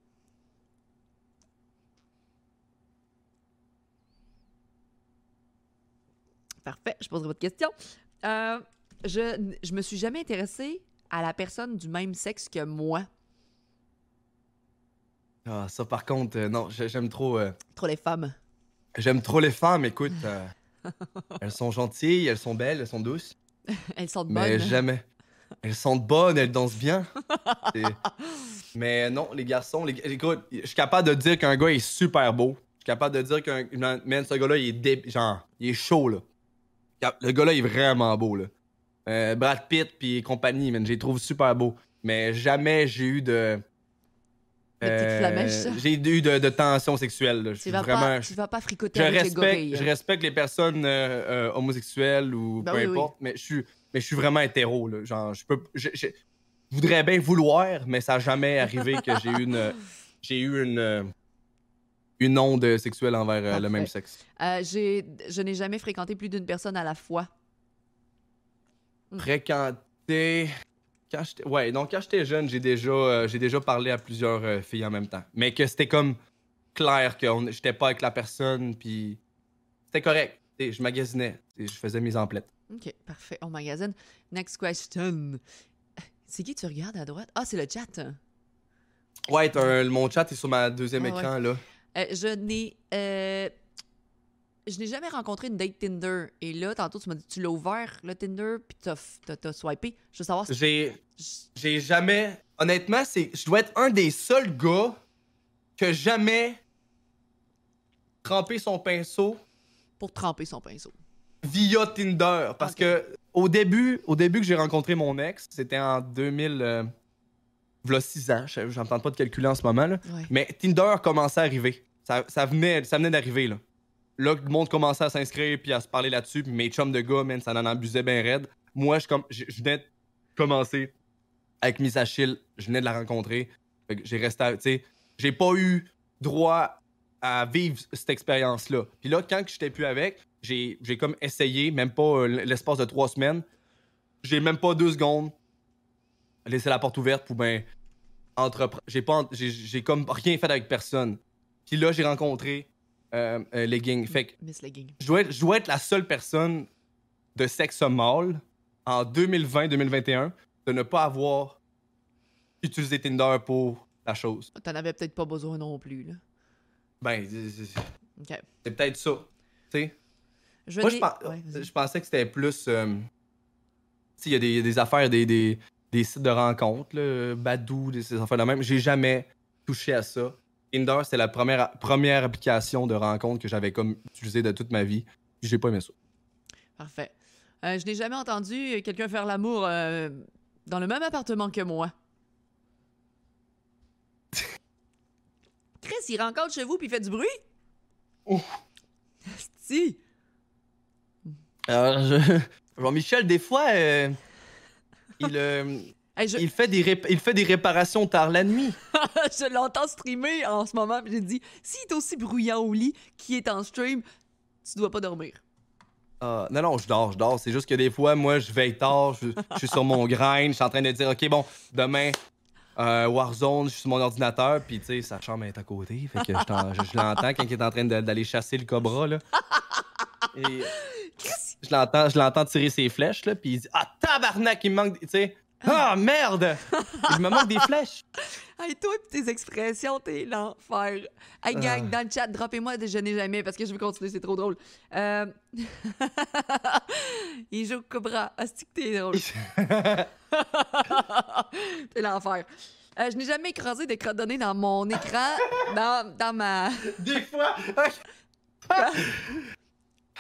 Parfait, je poserai votre question. Euh, je, je me suis jamais intéressée à la personne du même sexe que moi. Ah, ça, par contre, euh, non, j'ai- j'aime trop. euh, Trop les femmes. j'aime trop les femmes, écoute. euh, elles sont gentilles, elles sont belles, elles sont douces. Elles sont Mais bonnes. jamais. Elles sont bonnes, elles dansent bien. Mais non, les garçons, les... écoute, je suis capable de dire qu'un gars est super beau. Je suis capable de dire qu'un. Man, ce gars-là, il est dé- genre, il est chaud, là. Le gars-là, il est vraiment beau, là. Euh, Brad Pitt puis compagnie, man, je les trouve super beaux. Mais jamais j'ai eu de. Ça. J'ai eu de, de tension sexuelle, là. Je Tu vas, vraiment. pas, tu vas pas fricoter Je avec les gorilles. je respecte les personnes euh, euh, homosexuelles ou Ben peu oui, oui. importe, mais je suis, mais je suis vraiment hétéro. Là. Genre, je peux, je, je- je voudrais bien vouloir, mais ça n'a jamais arrivé que j'ai eu une, j'ai eu une, euh, une onde sexuelle envers euh, le même sexe. Euh, j'ai- je n'ai jamais fréquenté plus d'une personne à la fois. Fréquenter. Quand j'étais, ouais, donc quand j'étais jeune, j'ai déjà, euh, j'ai déjà parlé à plusieurs euh, filles en même temps, mais que c'était comme clair que on- j'étais pas avec la personne, puis c'était correct. Je magasinais, je faisais mes emplettes. OK, parfait. On magazine. Next question. C'est qui tu regardes à droite? Ah, c'est le chat. Ouais, t'as un- mon chat est sur ma deuxième Ah ouais. écran, là. Euh, je n'ai... je n'ai jamais rencontré une date Tinder. Et là, tantôt, tu m'as dit tu l'as ouvert, le Tinder, puis t'as, f- t'as, t'as swipé. Je veux savoir si... J'ai, j'ai jamais... Honnêtement, c'est, je dois être un des seuls gars que jamais trempé son pinceau Pour tremper son pinceau. via Tinder. Parce Ok. que au début, au début que j'ai rencontré mon ex, c'était en 2000... Euh, v'là 6 ans, je- j'en tente pas de calculer en ce moment, là. Ouais. Mais Tinder commençait à arriver. Ça, ça venait, ça venait d'arriver, là. Là, le monde commençait à s'inscrire puis à se parler là-dessus. Puis mes chums de gars, man, ça en abusait bien raide. Moi, je, venais de commencer avec Miss Achille. Je venais de la rencontrer. J'ai resté, tu sais, j'ai pas eu droit à vivre cette expérience-là. Puis là, quand j'étais plus avec, j'ai comme essayé, même pas euh, l'espace de trois semaines. J'ai même pas deux secondes laissé la porte ouverte pour ben entreprendre. J'ai j'ai comme rien fait avec personne. Puis là, j'ai rencontré euh, euh, Legging. Fait que Miss Legging. je dois, être, je dois être la seule personne de sexe mâle en 2020-2021 de ne pas avoir utilisé Tinder pour la chose. T'en avais peut-être pas besoin non plus, là. Ben, c'est- c'est peut-être ça. Tu sais? Je Moi, je, Ouais, pensais que c'était plus. euh, tu sais, il y a des, il y a des affaires, des, des, des sites de rencontres, là, Badou, des, ces affaires de même. J'ai jamais touché à ça. Tinder, c'était la première, première application de rencontre que j'avais comme utilisée de toute ma vie. Puis J'ai pas aimé ça. Parfait. Euh, je n'ai jamais entendu quelqu'un faire l'amour euh, dans le même appartement que moi. Chris, il rencontre chez vous puis il fait du bruit? Oh. Si! Alors, je- Jean-Michel, des fois, euh, il, euh, Hey, je il, fait des il fait des réparations tard la nuit. je l'entends streamer en ce moment puis j'ai dit, s'il est aussi bruyant au lit qui est en stream, tu dois pas dormir. Ah, non, non, je dors, je dors. C'est juste que des fois, moi, je veille tard, je, je suis sur mon grind, je suis en train de dire, OK, bon, demain, euh, Warzone, je suis sur mon ordinateur, puis tu sais, sa chambre est à côté. Fait que je, t'en- je- je l'entends quand il est en train d'aller chasser le cobra, là. Et je l'entends, tirer ses flèches, là, puis il dit, ah, tabarnak, il me manque, tu sais, ah, merde, il me manque des flèches. Hey, toi pis tes expressions, t'es l'enfer. Hey, gang, Ah. dans le chat, droppez-moi déjeuner jamais parce que je veux continuer, c'est trop drôle. Euh... Il joue Cobra. Asti que t'es drôle? t'es l'enfer. Euh, je n'ai jamais écrasé de crottes données dans mon écran, dans, dans ma... Des fois,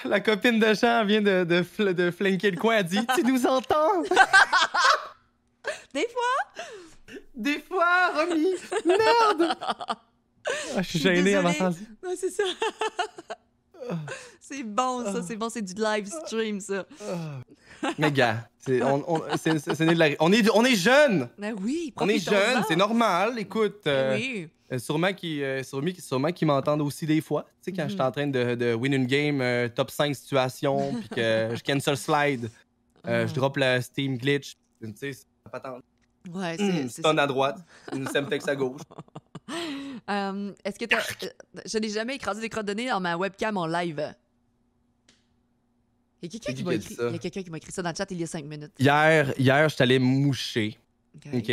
La copine de Jean vient de, de, fl- de flanquer le coin. Elle dit Tu nous entends Des fois, Des fois, Romy Merde Ah, Je suis gêné à désolée. m'entendre. Ouais, c'est ça. c'est bon, ça, c'est bon, c'est du live stream, ça. Mais gars, c'est- on, on, c'est- c'est- c'est né de la- on est, on est jeunes Ben oui, On est jeunes, c'est normal. Écoute, euh, Oui. euh, sûrement qu'ils euh, sûrement, sûrement qu'ils m'entendent aussi des fois. Tu sais, quand Mhm. je suis en train de, de win une game, euh, top 5 situation, puis que je cancel slide, euh, Ah. je drop le Steam glitch. Tu sais, c'est pas tant. Ouais, c'est. Hum, c'est stun à droite, une semtex à gauche. Euh, Est-ce que t'as. euh, je n'ai jamais écrasé des crottes de nez dans ma webcam en live? Il y a quelqu'un C'est qui qui m'a écrit, ça? il y a quelqu'un qui m'a écrit ça dans le chat il y a 5 minutes. Hier, hier, je me moucher. OK.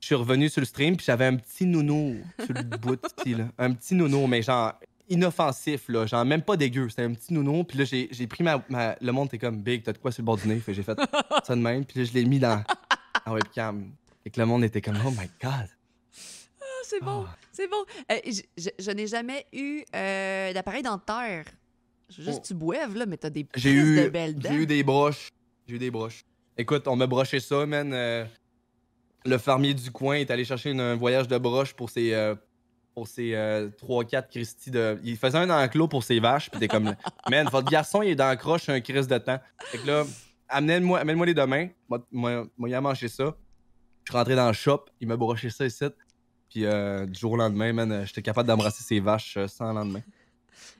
Je suis revenu sur le stream, puis j'avais un petit nounou sur le bout, ici, là. Un petit nounou, mais genre inoffensif, là. Genre même pas dégueu. C'était un petit nounou, puis là, j'ai j'ai pris ma, ma- Le monde était comme big, t'as de quoi sur le bord du nez? Fait que j'ai fait ça de même, puis là, je l'ai mis dans en webcam. Et que le monde était comme, oh my god. Ah, c'est bon, Ah. c'est bon. Euh, je je- je n'ai jamais eu euh, d'appareil dentaire. Juste Oh. tu boives, là, mais t'as des J'ai eu, de belles dents. j'ai eu des broches. J'ai eu des broches. Écoute, on m'a broché ça, man. euh, le fermier du coin est allé chercher une- un voyage de broche pour ses, euh, pour ses 3-4 Christy de. Il faisait un enclos pour ses vaches, puis t'es comme, man, votre garçon, il est dans la croche un crise de temps. Fait que là, amène-moi amène les demain. Moi, il a mangé ça. Je suis rentré dans le shop, il m'a broché ça ici. Puis euh, du jour au lendemain, man, euh, j'étais capable d'embrasser ses vaches euh, sans lendemain.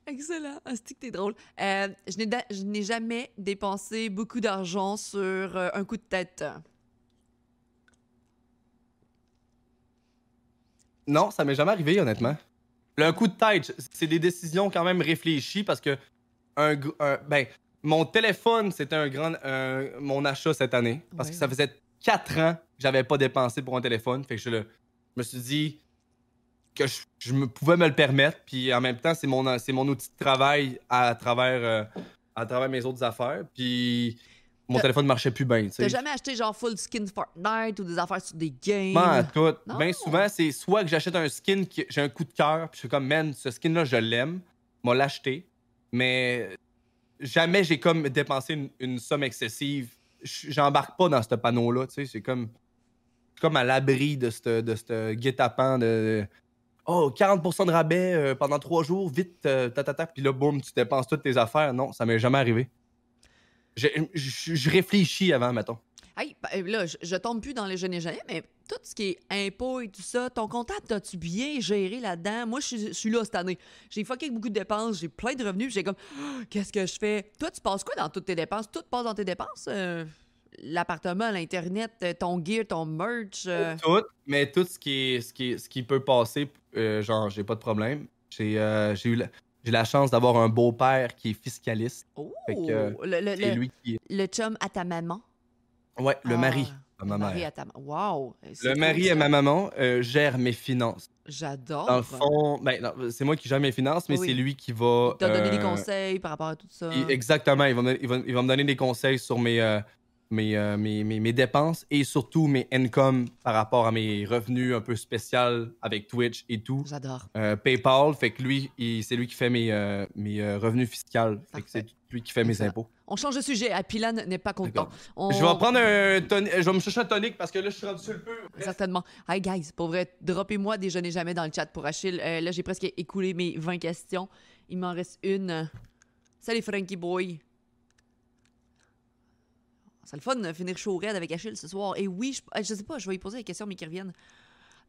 Excellent. Ah, c'est que t'es drôle? Euh, je n'ai da- je n'ai jamais dépensé beaucoup d'argent sur euh, un coup de tête. Non, ça m'est jamais arrivé, honnêtement. Le un coup de tête, c'est des décisions quand même réfléchies parce que un, un- ben, mon téléphone, c'était un grand un- mon achat cette année parce Ouais. que ça faisait quatre ans que j'avais pas dépensé pour un téléphone. Fait que je, le- je me suis dit que je, je me pouvais me le permettre. Puis en même temps, c'est mon, c'est mon outil de travail à travers, euh, à travers mes autres affaires. Puis mon téléphone marchait plus bien. T'as jamais acheté genre full skin Fortnite ou des affaires sur des games? Pas en tout. Bien souvent, c'est soit que j'achète un skin que j'ai un coup de cœur, puis je suis comme, man, ce skin-là, je l'aime, m'a l'acheter, mais jamais j'ai comme dépensé une, somme excessive. J'embarque pas dans ce panneau-là, c'est comme, comme à l'abri de ce guet-apens de. Oh, 40% de rabais euh, pendant trois jours, vite, euh, ta, ta, ta, puis là, boum, tu dépenses toutes tes affaires. Non, ça m'est jamais arrivé. Je, je- je réfléchis avant, mettons. Hey, ben, là, je, je tombe plus dans les jeunes et jamais, mais tout ce qui est impôts et tout ça, ton comptable, t'as-tu bien géré là-dedans? Moi, je suis- je suis là cette année. J'ai fucké beaucoup de dépenses, j'ai plein de revenus, puis j'ai comme, Ah, qu'est-ce que je fais? Toi, tu passes quoi dans toutes tes dépenses? Tout passe dans tes dépenses? Euh, L'appartement, l'Internet, euh, ton gear, ton merch. euh, Tout, mais tout ce qui, est, ce qui, est- ce qui peut passer, euh, genre, j'ai pas de problème. J'ai euh, j'ai eu la, j'ai la chance d'avoir un beau-père qui est fiscaliste. Oh! Que, euh, le, le, lui qui. le chum à ta maman. Ouais, le Ah, mari à ma le mari mère. à ta maman. Wow! c'est Le mari et ma maman euh, gèrent mes finances. J'adore. Dans le fond, ben, non, c'est moi qui gère mes finances, mais Oui. c'est lui qui va. T'as donné des euh, conseils par rapport à tout ça. il- exactement, il va, me, il, va, il va me donner des conseils sur mes, euh, mes, euh, mes, mes, mes dépenses et surtout mes incomes par rapport à mes revenus un peu spéciaux avec Twitch et tout. J'adore. Euh, PayPal, fait que lui, il- c'est lui qui fait mes, euh, mes euh, revenus fiscaux. Fait que c'est Parfait. Lui qui fait mes impôts. On change de sujet. Ah, Pilan n'est pas content. On- Je vais prendre un tonic. Je vais me chercher un tonic parce que là, je suis rendu sur le peu. Certainement. Hey guys, pour vrai, droppez-moi déjeuner jamais dans le chat pour Achille. Euh, là, j'ai presque écoulé mes 20 questions. Il m'en reste une. Salut Frankie Boy. C'est le fun de finir chaud raide avec Achille ce soir. Et oui, je, euh, je sais pas, je vais lui poser des questions, mais qui reviennent.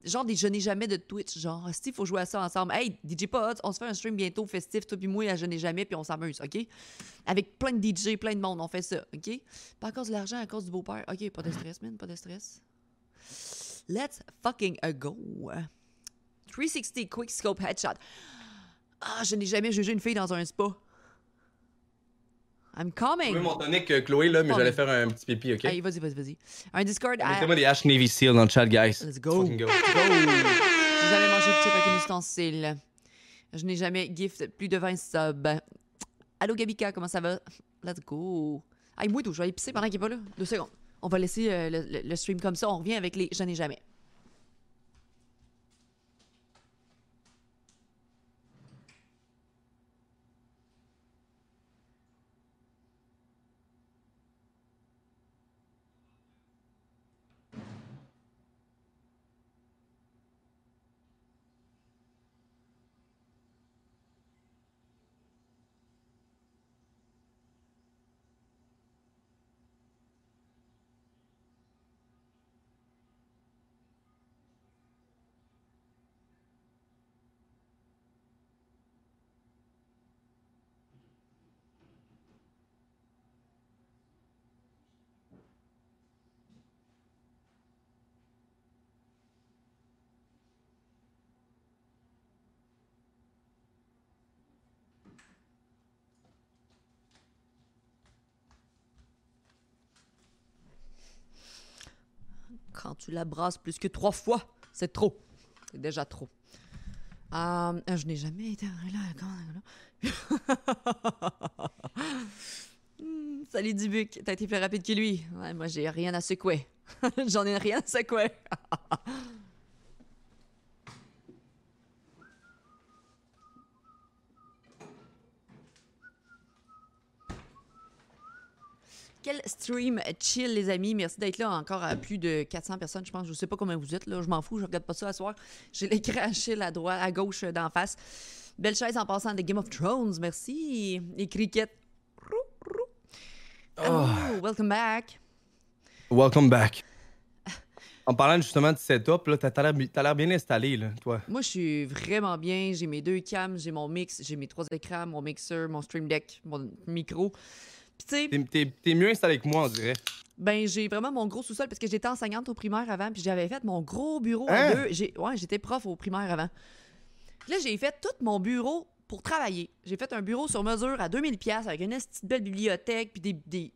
Genre déjeuner jamais de Twitch. Genre, il faut jouer à ça ensemble. Hey, DJ Pods, on se fait un stream bientôt festif, toi puis moi, à jeûner jamais, puis on s'amuse, OK? Avec plein de DJ, plein de monde, on fait ça, OK? Pas à cause de l'argent, à cause du beau-père. OK, pas de stress, man, pas de stress. Let's fucking go. 360 quick scope headshot. Ah, je n'ai jamais jugé une fille dans un spa. I'm coming. Oui, mon tonic, Chloé, là, mais j'allais faire un petit pipi, ok? Allez, vas-y, vas-y, vas-y. Un Discord. Mettez-moi des hash Navy Seal dans le chat, guys. Let's go. Fucking go. Go. Mangé de chip avec un ustensile. Je n'ai jamais gift plus de 20 subs. Allô Gabika, comment ça va? Let's go. Hey, moi tout, je vais aller pisser pendant qu'il est pas là. Deux secondes. On va laisser euh, le, le- le stream comme ça. On revient avec les Je n'ai jamais. Quand tu la brasses plus que trois fois, c'est trop. C'est déjà trop. Euh, je n'ai jamais été là. Hmm, Salut Dubuc, t'as été plus rapide que lui. Ouais, moi, j'ai rien à secouer. J'en ai rien à secouer. Quel stream chill, les amis. Merci d'être là encore à plus de 400 personnes, je pense. Je sais pas combien vous êtes, là. Je m'en fous, je regarde pas ça à soir. J'ai l'écran chill à droite, à gauche, d'en face. Belle chaise en passant de Game of Thrones, merci. Et cricket. Oh, welcome back. Welcome back. En parlant justement de setup, là, t'as l'air bien installé, là, toi. Moi, je suis vraiment bien. J'ai mes deux cams, j'ai mon mix, j'ai mes trois écrans, mon mixer, mon stream deck, mon micro. Puis, tu sais, T'es- mieux installé que moi, on dirait. Ben, j'ai vraiment mon gros sous-sol parce que j'étais enseignante au primaire avant, puis j'avais fait mon gros bureau Hein? en deux. J'ai, ouais, j'étais prof au primaire avant. Puis là, j'ai fait tout mon bureau pour travailler. J'ai fait un bureau sur mesure à 2000 pièces avec une petite belle bibliothèque, puis des, des...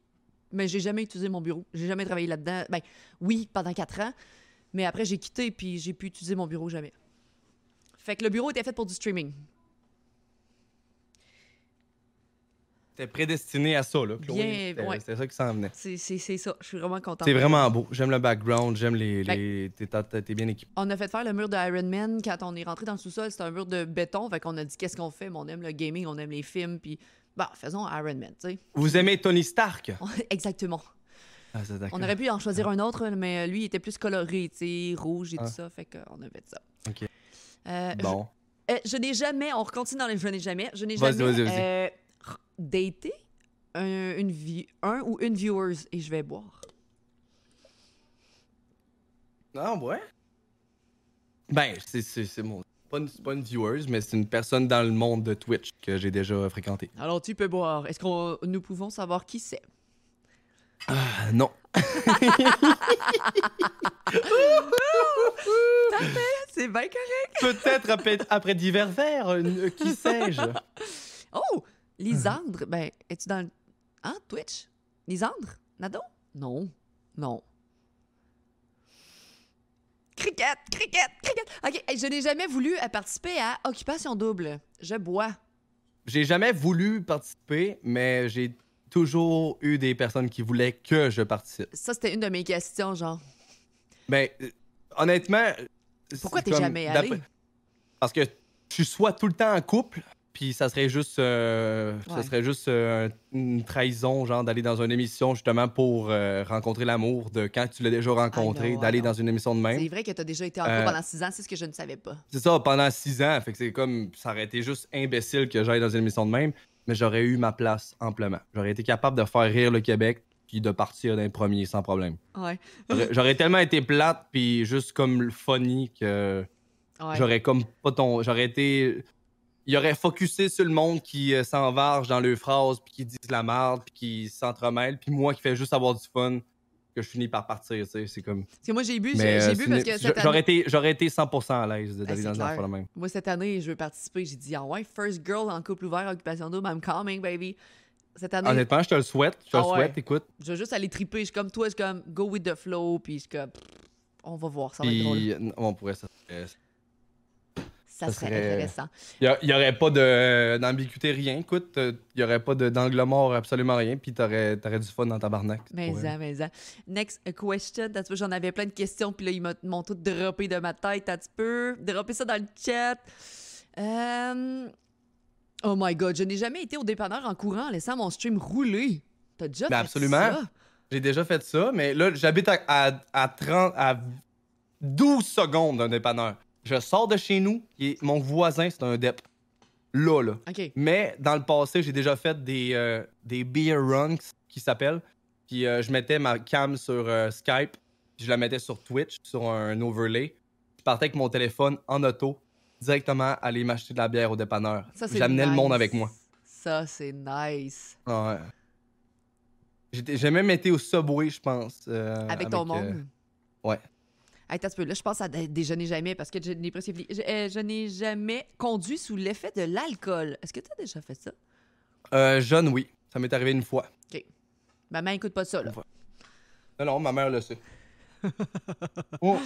Mais j'ai jamais utilisé mon bureau. J'ai jamais travaillé là-dedans. Ben, oui, pendant quatre ans, mais après, j'ai quitté, puis j'ai pu utiliser mon bureau jamais. Fait que le bureau était fait pour du streaming. T'es prédestiné à ça, là, Chloé. Bien, C'était- ouais. Ça qui s'en venait. C'est, ça. Je suis vraiment contente. C'est vraiment beau. J'aime le background, j'aime les. Les... T'es bien équipé. On a fait faire le mur de Iron Man quand on est rentré dans le sous-sol. C'était un mur de béton. Fait qu'on a dit qu'est-ce qu'on fait? Mais on aime le gaming, on aime les films. Puis, bah, faisons Iron Man, tu sais. Vous aimez Tony Stark? Exactement. Ah. On aurait pu en choisir un autre, mais lui, il était plus coloré, tu sais, rouge et Ah. tout ça. Fait qu'on a fait ça. Ok. Euh, Bon. je, euh, je n'ai jamais, on continue dans les je n'ai jamais, je n'ai jamais vas-y, vas-y. euh, daté un, une vie, un ou une viewers et je vais boire. Ah, ouais? Ben, c'est mon. Pas une, pas une viewers, mais c'est une personne dans le monde de Twitch que j'ai déjà fréquenté. Alors, tu peux boire. Est-ce qu'on nous pouvons savoir qui c'est? Ah, non. C'est bien correct. Peut-être après, après divers verres, euh, qui sais-je? Oh! Lisandre, ben, es-tu dans le. Hein, Twitch? Lisandre? Nado? Non. Non. Cricket! Cricket! Cricket! OK, je n'ai jamais voulu euh, participer à Occupation Double. Je bois. J'ai jamais voulu participer, mais j'ai toujours eu des personnes qui voulaient que je participe. Ça, c'était une de mes questions, genre. Ben, euh, honnêtement. Pourquoi t'es jamais allé? Parce que je suis soit tout le temps en couple, puis ça serait juste, euh, Ouais. ça serait juste euh, une trahison, genre d'aller dans une émission justement pour euh, rencontrer l'amour de quand tu l'as déjà rencontré, d'aller dans une émission de C'est même. vrai que tu as déjà été en couple pendant six ans, c'est ce que je ne savais pas. C'est ça, pendant six ans, fait que c'est comme, ça aurait été juste imbécile que j'aille dans une émission de même, mais j'aurais eu ma place amplement. J'aurais été capable de faire rire le Québec, puis de partir d'un premier sans problème. Ouais. J'aurais- J'aurais tellement été plate, puis juste comme funny que ouais. j'aurais comme pas ton. J'aurais été. Il aurait focusé sur le monde qui euh, s'envarge dans leurs phrases, puis qui disent la merde, puis qui s'entremêlent, puis moi qui fais juste avoir du fun, que je finis par partir, tu sais. C'est comme. Parce que moi, j'ai bu, j'ai euh, bu parce que cette J'aurais année, été, j'aurais été 100% à l'aise d'aller c'est dans affaire de même. moi, cette année, je veux participer. J'ai dit, ah ouais, first girl en couple ouvert, Occupation Double, I'm coming, baby. Cette année, Honnêtement, je te le souhaite. Je te Ah le ouais. souhaite, écoute. je veux juste aller triper. Je suis comme toi, je suis comme go with the flow, puis je suis comme, on va voir, ça va être drôle. Euh, on pourrait ça. Ça, ça serait, serait- intéressant. Il y, aurait pas de- d'ambiguïté, rien. Écoute, euh, il y aurait pas d'angle mort, absolument rien. Puis t'aurais aurais du fun dans ta barnaque. Mais ça, mais ça. Next question. J'en avais plein de questions, puis là, ils m'ont tout droppé de ma tête. T'as peu? Droppé ça dans le chat. Euh, Oh my god, je n'ai jamais été au dépanneur en courant en laissant mon stream rouler. T'as déjà Ben fait absolument. ça? J'ai déjà fait ça, mais là, j'habite à, à, à 30, à 12 secondes d'un dépanneur. Je sors de chez nous, et mon voisin, c'est un dep. Là, là. OK. Mais dans le passé, j'ai déjà fait des, euh, des beer runs qui s'appellent. Puis euh, je mettais ma cam sur euh, Skype, puis je la mettais sur Twitch, sur un overlay. Je partais avec mon téléphone en auto, directement aller m'acheter de la bière au dépanneur. Ça, c'est J'amenais le monde nice. avec moi. Ça, c'est nice. Ouais. J'ai même été au Subway, je pense. euh, Avec, ton monde? ouais. Hey, t'as ce peu. Là, je pense à dé- déjeuner jamais parce que je n'ai presque. Je, euh, je n'ai jamais conduit sous l'effet de l'alcool. Est-ce que tu as déjà fait ça? Euh, jeune, oui. Ça m'est arrivé une fois. Ma main écoute pas ça, là. Non, non, ma mère le sait. Oh.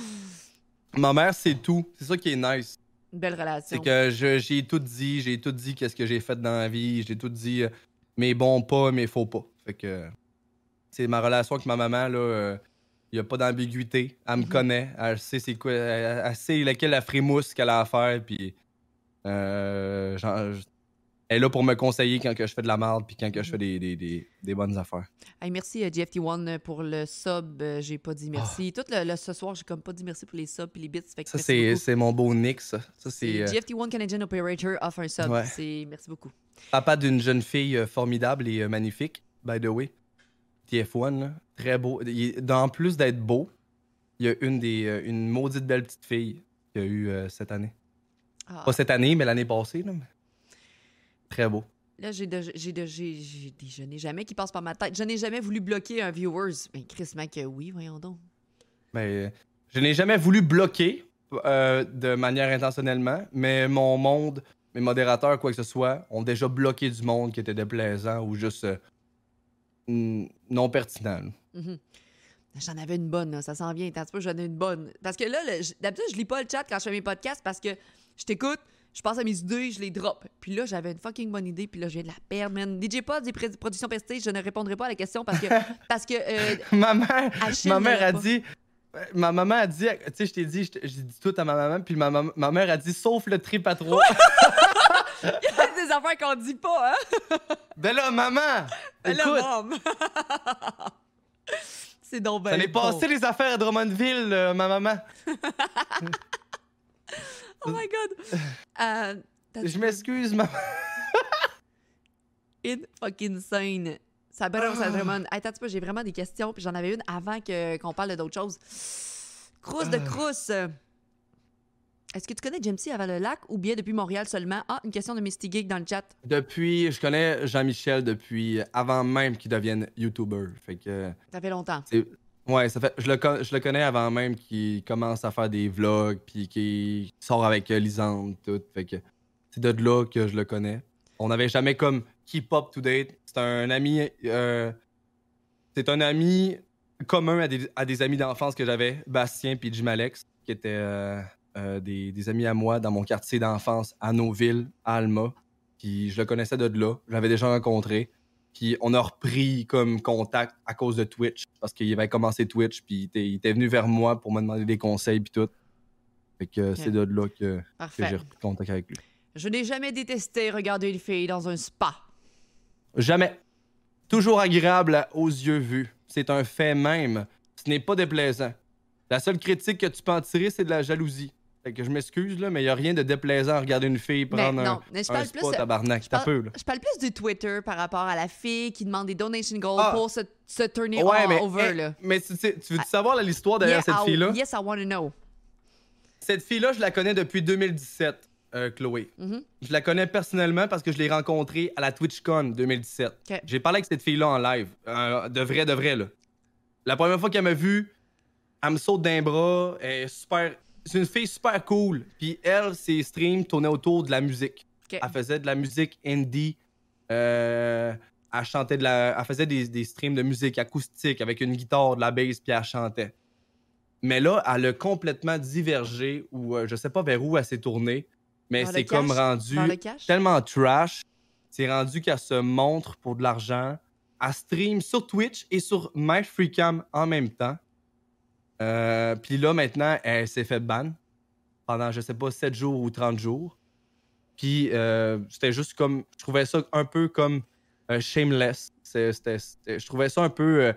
Ma mère, c'est tout. C'est ça qui est nice. Une belle relation. C'est que j'ai tout dit, j'ai tout dit qu'est-ce que j'ai fait dans la vie, j'ai tout dit euh, mes bons pas, mes faux pas. Fait que c'est ma relation avec ma maman là, il y a pas d'ambiguïté, elle me Mhm. connaît, elle sait c'est quoi, elle, elle sait laquelle la frimousse qu'elle a à faire puis euh, genre, elle est là pour me conseiller quand que je fais de la merde puis quand que je fais des, des, des, des bonnes affaires. Hey, merci euh, GFT1 pour le sub. Euh, j'ai pas dit merci. Tout le, le- ce soir, j'ai comme pas dit merci pour les subs et les bits. Fait que Ça c'est mon beau Nick ça. Ça c'est euh, GFT1 Canadian Operator offre un sub. Ouais. C'est merci beaucoup. Papa d'une jeune fille euh, formidable et euh, magnifique, by the way. TF1, là, très beau. En plus d'être beau, il y a une des euh, une maudite belle petite fille qu'il y a eu euh, cette année. Ah, Pas cette année, mais l'année passée. Là, mais- Très beau. Là, j'ai de, j'ai de, j'ai, des je n'ai jamais qui passent par ma tête. Je n'ai jamais voulu bloquer un viewers. Mais Chris Mac, euh, oui, voyons donc. Mais, euh, je n'ai jamais voulu bloquer euh, de manière intentionnellement, mais mon monde, mes modérateurs, quoi que ce soit, ont déjà bloqué du monde qui était déplaisant ou juste euh, non pertinent. Mhm. J'en avais une bonne, là. ça s'en vient. T'as un petit peu, j'en ai une bonne. Parce que là, d'habitude, je lis pas le chat quand je fais mes podcasts parce que je t'écoute, je pense à mes idées, je les drop. Puis là, j'avais une fucking bonne idée, puis là, je viens de la perdre, man. DJ Pod, des productions prestige, je ne répondrai pas à la question parce que. parce que euh, ma mère, ma mère a pas. dit. Ma maman a dit, tu sais, je t'ai dit, j'ai dit tout à ma maman, puis ma, mam- ma mère a dit, sauf le trip à trois. il y a des affaires qu'on dit pas, hein? ben là, maman, écoute, a mom. C'est donc ben ça est bon. passé les affaires à Drummondville, euh, ma maman. Oh my god. Euh, Je m'excuse, maman. in fucking scène. Ça balance Ah. à Drummond. Hey, attends j'ai vraiment des questions, puis j'en avais une avant qu'on parle d'autres choses. Crousse de. Crousse. Est-ce que tu connais Jamesy avant le lac ou bien depuis Montréal seulement? Ah, une question de Misty Geek dans le chat. Depuis, je connais Jean-Michel depuis avant même qu'il devienne YouTuber. Fait que, Ça fait longtemps. ouais, ça fait, je le, con- je le connais avant même qu'il commence à faire des vlogs, puis qu'il sort avec euh, Lisande, tout. Fait que, c'est de là que je le connais. On n'avait jamais comme keep up to date. C'est un ami, euh, c'est un ami commun à des, à des amis d'enfance que j'avais, Bastien puis Jim Alex, qui étaient euh, euh, des, des amis à moi dans mon quartier d'enfance à Noville, à Alma. Puis je le connaissais de là, je l'avais déjà rencontré. Puis on a repris comme contact à cause de Twitch, parce qu'il avait commencé Twitch, puis il était, il était venu vers moi pour me demander des conseils, puis tout. Fait que c'est de là que, que j'ai repris contact avec lui. Je n'ai jamais détesté regarder une fille dans un spa. Jamais. Toujours agréable aux yeux vus. C'est un fait même. Ce n'est pas déplaisant. La seule critique que tu peux en tirer, c'est de la jalousie. Fait que je m'excuse, là, mais il n'y a rien de déplaisant à regarder une fille Mais prendre non, un, je un parle spa, tabarnak. je T'as parle- peu, là. Je parle plus du Twitter par rapport à la fille qui demande des donation goals Ah. pour se, se turner Ouais, mais, over, eh, là. mais tu, veux savoir là, l'histoire derrière Yeah, cette fille-là? Yes, I want to know. Cette fille-là, je la connais depuis 2017, euh, Chloé. Mhm. Je la connais personnellement parce que je l'ai rencontrée à la TwitchCon 2017. Ok. J'ai parlé avec cette fille-là en live. euh, de vrai, de vrai, là. La première fois qu'elle m'a vu, elle me saute d'un bras. Elle est super. C'est une fille super cool. Puis elle, ses streams tournaient autour de la musique. Elle faisait de la musique indie. Euh, elle chantait de la. Elle faisait des, des streams de musique acoustique avec une guitare, de la bass, puis elle chantait. Mais là, elle a complètement divergé, ou euh, je sais pas vers où elle s'est tournée, mais c'est comme rendu tellement trash. C'est rendu qu'elle se montre pour de l'argent. Elle stream sur Twitch et sur MyFreeCam en même temps. Euh, Puis là, maintenant, elle s'est fait ban pendant, je sais pas, 7 jours ou 30 jours. Puis euh, c'était juste comme. Je trouvais ça un peu comme euh, shameless. C'était- je trouvais ça un peu. euh,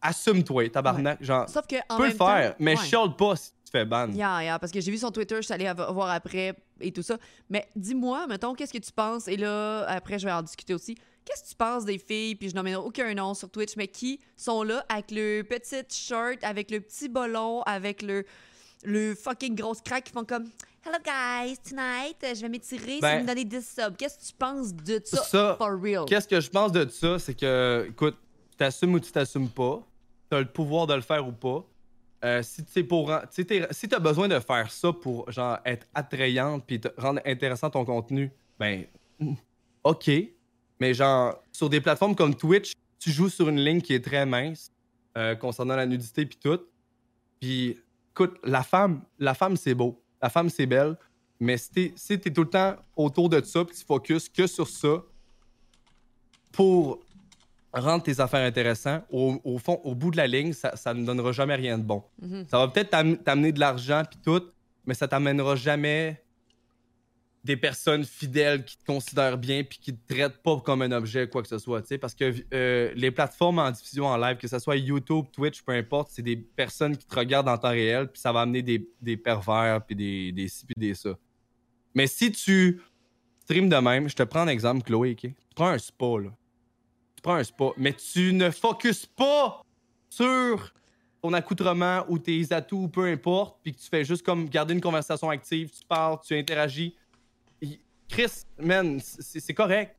Assume-toi, tabarnak. Genre, Sauf que tu en peux le faire, temps, mais ouais. chiale pas si tu fais ban. Yeah, yeah, parce que j'ai vu son Twitter, je suis allée voir après et tout ça. Mais dis-moi, mettons, qu'est-ce que tu penses? Et là, après, je vais en discuter aussi. Qu'est-ce que tu penses des filles, puis je nommerai aucun nom sur Twitch, mais qui sont là avec le petit shirt, avec le petit ballon, avec le, le fucking grosse craque, qui font comme Hello guys, tonight, euh, je vais m'étirer si Ben- me donnez 10 subs. Qu'est-ce que tu penses de ça, Ça, for real? Qu'est-ce que je pense de ça? C'est que, écoute, tu t'assumes ou tu t'assumes pas. Tu as le pouvoir de le faire ou pas. Euh, si tu pour, si t'es- si t'as besoin de faire ça pour genre être attrayante puis te rendre intéressant ton contenu, ben ok. Mais genre sur des plateformes comme Twitch, tu joues sur une ligne qui est très mince euh, concernant la nudité puis tout. Puis, écoute, la femme, la femme, c'est beau. La femme, c'est belle. Mais si t'es si t'es tout le temps autour de ça, puis tu focuses que sur ça, pour rendre tes affaires intéressantes, au, au fond, au bout de la ligne, ça, ça ne donnera jamais rien de bon. Mhm. Ça va peut-être t'am- t'amener de l'argent puis tout, mais ça t'amènera jamais des personnes fidèles qui te considèrent bien puis qui te traitent pas comme un objet quoi que ce soit, tu sais parce que euh, les plateformes en diffusion en live que ce soit YouTube, Twitch, peu importe, c'est des personnes qui te regardent en temps réel puis ça va amener des, pervers puis des des ci puis des ça. Mais si tu stream de même, je te prends un exemple Chloé, OK? Tu prends un spa là. Tu prends un spa, mais tu ne focuses pas sur ton accoutrement ou tes atouts, peu importe, puis que tu fais juste comme garder une conversation active, tu parles, tu interagis. Chris, man, c'est correct,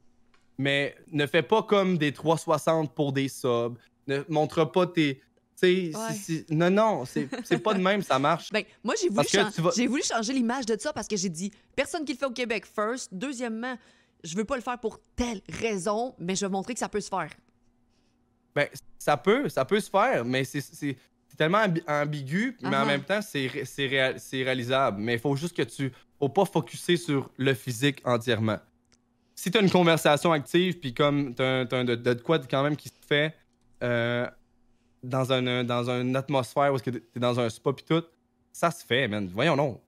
mais ne fais pas comme des 360 pour des subs. Ne montre pas tes. Ouais. non, non, c'est pas de même, ça marche. Ben, moi, j'ai voulu, chan- vas- voulu changer l'image de ça parce que j'ai dit personne qui le fait au Québec, first. Deuxièmement, je veux pas le faire pour telle raison, mais je veux montrer que ça peut se faire. Ben, ça peut, ça peut se faire, mais c'est- c'est tellement ambi- ambigu, mais en Uh-huh. même temps, c'est ré- c'est réal- c'est réalisable. Mais il faut juste que tu. Faut pas focuser sur le physique entièrement. Si tu as une conversation active, puis comme tu as, de, de quoi quand même qui se fait euh, dans, un, dans une atmosphère où tu es dans un spa, puis tout, ça se fait, man. Voyons, non.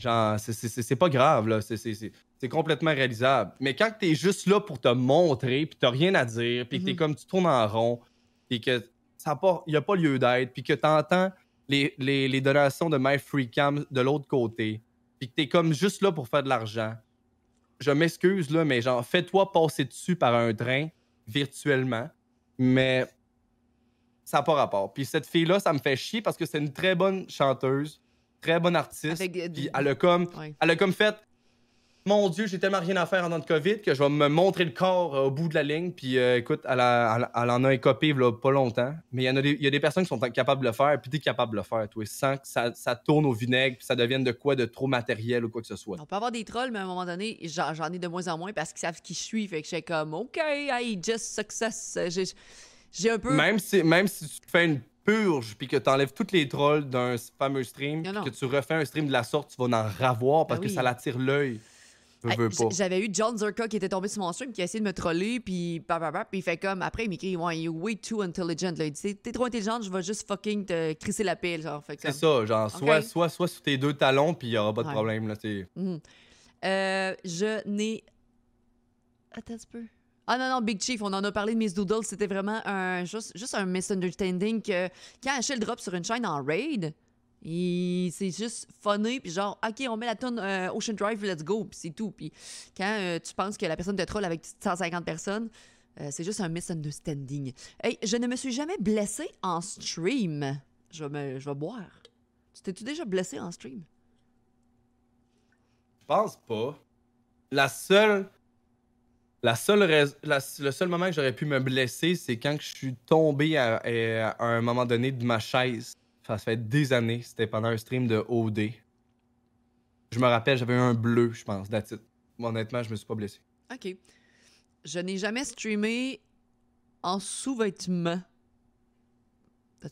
Genre, c'est- pas grave, là. C'est- complètement réalisable. Mais quand tu es juste là pour te montrer, puis tu rien à dire, puis que tu Mhm. comme tu tournes en rond, puis que ça n'y a pas lieu d'être, puis que tu entends les, les, les donations de MyFreeCam de l'autre côté, puis que tu es comme juste là pour faire de l'argent, je m'excuse, là, mais genre, fais-toi passer dessus par un train virtuellement, mais ça n'a pas rapport. Puis cette fille-là, ça me fait chier parce que c'est une très bonne chanteuse, très bonne artiste, Avec, euh, puis elle a comme Ouais. elle a comme fait Mon Dieu, j'ai tellement rien à faire en temps de COVID que je vais me montrer le corps euh, au bout de la ligne. Puis euh, écoute, elle, a- elle- elle en a écopé là, pas longtemps. Mais il y, en a des- il y a des personnes qui sont capables de le faire. Puis t'es capable de le faire, toi, sans que ça, ça tourne au vinaigre. Puis ça devienne de quoi de trop matériel ou quoi que ce soit. On peut avoir des trolls, mais à un moment donné, j'en ai de moins en moins parce qu'ils savent qui je suis. Fait que je suis comme, OK, hey, just success. J'ai un peu. Même si, même si tu fais une purge puis que tu enlèves tous les trolls d'un fameux stream, puis que tu refais un stream de la sorte, tu vas en ravoir parce Ben que ça l'attire l'œil. Veux. J'avais eu John Zerka qui était tombé sur mon stream, qui a essayé de me troller, puis puis il fait comme, après, il m'écrit, ouais, you're way too intelligent. Là. Il dit, t'es trop intelligente, je vais juste fucking te crisser la pile. Genre. C'est ça, genre, soit, soit, soit sous tes deux talons, puis il n'y aura pas de Ouais. problème. Là. Mhm. Euh, je n'ai. Attends un peu. Ah non, non, Big Chief, on en a parlé de Miss Doodle. C'était vraiment un, juste, juste un misunderstanding que quand Achille drop sur une chaîne en raid, c'est juste funny, puis genre, OK, on met la tonne Ocean Drive, let's go, puis c'est tout. Puis quand euh, tu penses que la personne te troll avec 150 personnes, euh, c'est juste un misunderstanding. Hey, je ne me suis jamais blessé en stream. Je vais, je vais boire. Tu t'es-tu déjà blessé en stream? Je pense pas. La seule. La seule le seul moment que j'aurais pu me blesser, c'est quand je suis tombé à un moment donné de ma chaise. Ça fait des années. C'était pendant un stream de OD. Je me rappelle, j'avais eu un bleu, je pense. Moi, honnêtement, je me suis pas blessé. OK. Je n'ai jamais streamé en sous-vêtements.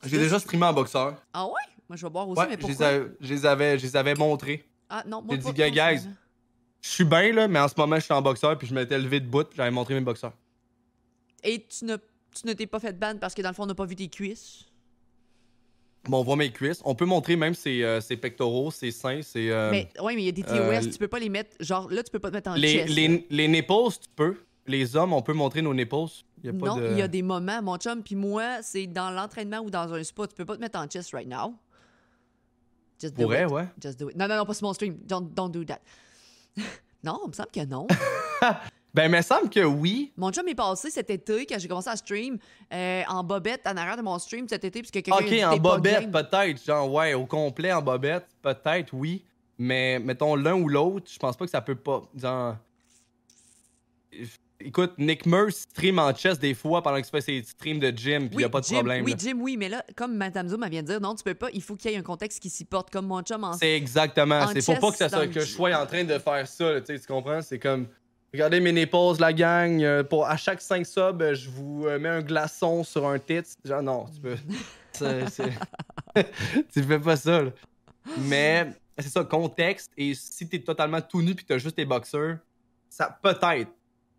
J'ai déjà streamé? en boxeur. Ah ouais? Moi, je vais boire aussi, Ouais, mais je les, pourquoi? avais, je les avais, je les avais montrés. Ah non, moi J'ai dit, guys. Je suis bien, là, mais en ce moment, je suis en boxeur, puis je m'étais levé de bout, j'avais montré mes boxeurs. Et tu ne, tu ne t'es pas fait ban parce que dans le fond, on n'a pas vu tes cuisses? Bon, on voit mes cuisses. On peut montrer même ses, euh, ses pectoraux, ses seins, ses. euh, mais oui, mais il y a des TOS, euh, tu peux pas les mettre... Genre, là, tu peux pas te mettre en les, chest. les, les nipples, tu peux. Les hommes, on peut montrer nos nipples. Il y a pas non, de... il y a des moments, mon chum, puis moi, c'est dans l'entraînement ou dans un spa, tu peux pas te mettre en chest right now. Just do Pourrait, it. ouais. Just do it. Non, non, non, pas sur mon stream. Don't, don't do that. non, il me semble que non. Ben, il me semble que oui. Mon chum est passé cet été, quand j'ai commencé à stream, euh, en bobette en arrière de mon stream cet été, puisque quelqu'un a Ok, en bobette, peut-être. Genre, ouais, au complet, en bobette, peut-être, oui. Mais mettons l'un ou l'autre, je pense pas que ça peut pas. Genre. Écoute, Nick Murs stream en chess des fois pendant qu'il se fait ses streams de gym, puis il Oui, y a pas de problème. Oui, là. Jim, oui, mais là, comme Madame Zoom vient de dire, non, tu peux pas, il faut qu'il y ait un contexte qui s'y porte, comme mon chum en C'est exactement. En C'est faut pas que, ça que je sois en train de faire ça, là, tu sais, tu comprends? C'est comme. Regardez mes nipples, la gang. euh, pour, à chaque 5 subs, euh, je vous euh, mets un glaçon sur un tit. Genre, non, tu peux. tu fais pas ça. là. Mais c'est ça, contexte. Et si t'es totalement tout nu puis que t'as juste tes boxers, ça peut-être.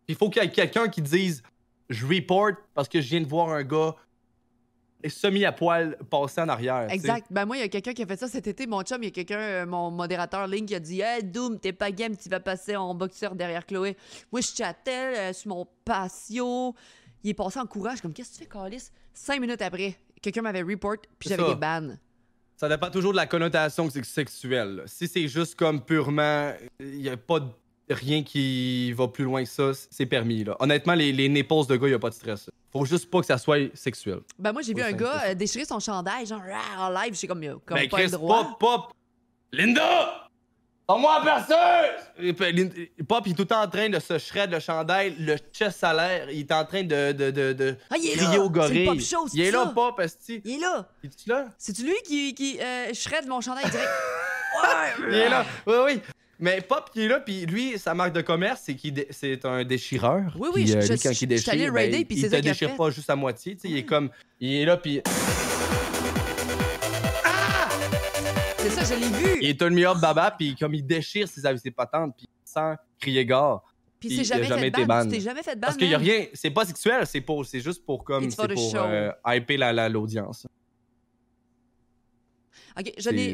Il faut qu'il y ait quelqu'un qui dise Je report parce que je viens de voir un gars semi à poil passer en arrière. Exact. Ben moi, il y a quelqu'un qui a fait ça cet été. Mon chum, il y a quelqu'un, euh, mon modérateur Link, qui a dit Hey, Doom, t'es pas game, tu vas passer en boxeur derrière Chloé. Moi, je chattais euh, sur mon patio. Il est passé en courage. comme, qu'est-ce que tu fais, Calis? Cinq minutes après, quelqu'un m'avait report, puis j'avais des bans. Ça dépend toujours de la connotation sexuelle. Si c'est juste comme purement. Il n'y a pas de- rien qui va plus loin que ça, c'est permis. Là. Honnêtement, les, les nipples de gars, il n'y a pas de stress. Faut juste pas que ça soit sexuel. Ben moi, j'ai vu un gars euh, déchirer son chandail, genre, en live. J'ai comme, comme Ben, pas Chris, le droit. Pop, Pop! Linda! La perceuse! Pop, il est tout le temps en train de se shred le chandail, le chest à l'air. Il est en train de, de, de, de Ah, il est crier là! au gorille. le Pop Show, il est là? Pop, esti. Il est là! Es-tu là? C'est-tu lui qui, qui euh, shred mon chandail direct? Il est là. Oui, oui. Mais Pop, il est là, puis lui, sa marque de commerce, c'est qu'il dé- c'est un déchireur. Oui, oui, Puis, je- euh, je- lui, quand je- il je suis déchire, le raider, ben, puis il c'est te ça qu'il a déchire fait. pas juste à moitié. tu sais, Il est comme. Il est là, puis. C'est ça, je l'ai vu! Il est un meilleur baba, puis comme il déchire ses, ses patentes, puis sans crier gare. Puis il c'est a jamais, jamais fait ban. ban. Tu t'es jamais fait ban, Parce qu'il y a man. rien. C'est pas sexuel, c'est pour. C'est juste pour comme. It's for C'est the pour show. euh, hyper la- la- l'audience. Ok, je l'ai.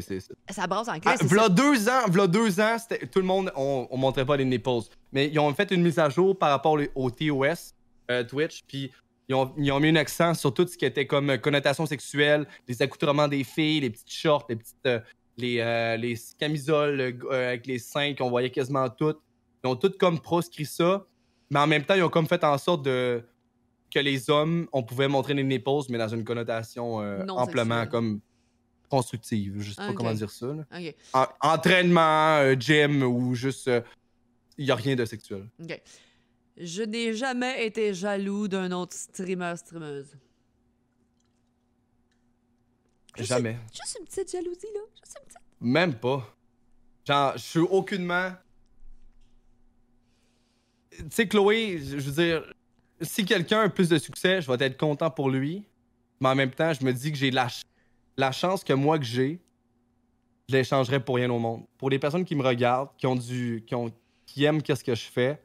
ça. Brasse en Ah, classe. v'là deux ans, v'là deux ans, tout le monde, on, on montrait pas les nipples. Mais ils ont fait une mise à jour par rapport au- TOS, euh, Twitch, puis ils ont, ils ont mis un accent sur tout ce qui était comme euh, connotation sexuelle, les accoutrements des filles, les petites shorts, les petites, euh, les, euh, les camisoles avec les seins qu'on voyait quasiment toutes. Ils ont tout comme proscrit ça, mais en même temps, ils ont comme fait en sorte de que les hommes, on pouvait montrer les nipples, mais dans une connotation euh, amplement sexuelle. comme constructive. Je sais pas Ok. comment dire ça. là. Ok, En- entraînement, euh, gym ou juste. Il y a rien de sexuel. ok. Je n'ai jamais été jaloux d'un autre streamer, streameuse. Jamais. Juste une petite jalousie, là. Juste une petite. Même pas. Genre, je suis aucunement. Tu sais, Chloé, je veux dire, si quelqu'un a plus de succès, je vais être content pour lui. Mais en même temps, je me dis que j'ai la, la chance que moi que j'ai, je l'échangerais pour rien au monde. Pour les personnes qui me regardent, qui ont du. qui, ont, qui aiment qu'est-ce que je fais,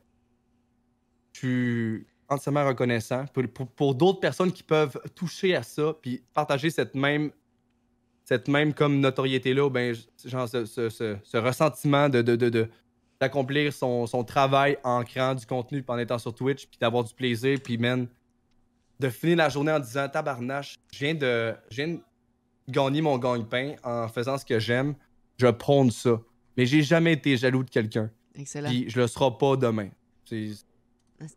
je suis entièrement reconnaissant. Pour, pour, pour d'autres personnes qui peuvent toucher à ça, puis partager cette même cette même comme notoriété-là, ben, genre ce, ce- ce- ressentiment de, de, de- d'accomplir son, son travail en créant du contenu en étant sur Twitch, puis d'avoir du plaisir, puis man, de finir la journée en disant tabarnache, je de, je viens de gagner mon gagne-pain en faisant ce que j'aime, je prône ça. Mais j'ai jamais été jaloux de quelqu'un, Excellent. puis je le serai pas demain. C'est-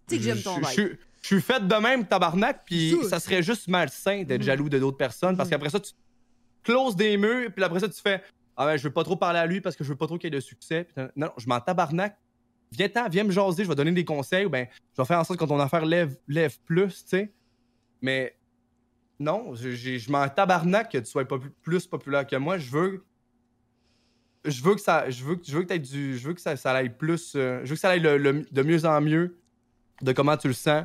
sais que j'aime ton je- vibe. je, suis fait de même, tabarnak, puis ça, serait juste malsain d'être Mhm. jaloux de d'autres personnes, parce Mhm. qu'après ça, tu closes des murs, puis après ça, tu fais Ah ben, je veux pas trop parler à lui parce que je veux pas trop qu'il ait de succès. Non, non, je m'en tabarnak. Viens-t'en, viens me jaser, je vais donner des conseils, ou ben, je vais faire en sorte que ton affaire lève, lève plus, tu sais. Mais non, je, je m'en tabarnak que tu sois popu- plus populaire que moi. Je veux. Je veux que ça. Je veux, je veux que du. Je veux que ça, ça aille plus. euh, je veux que ça aille le- le- de mieux en mieux de comment tu le sens.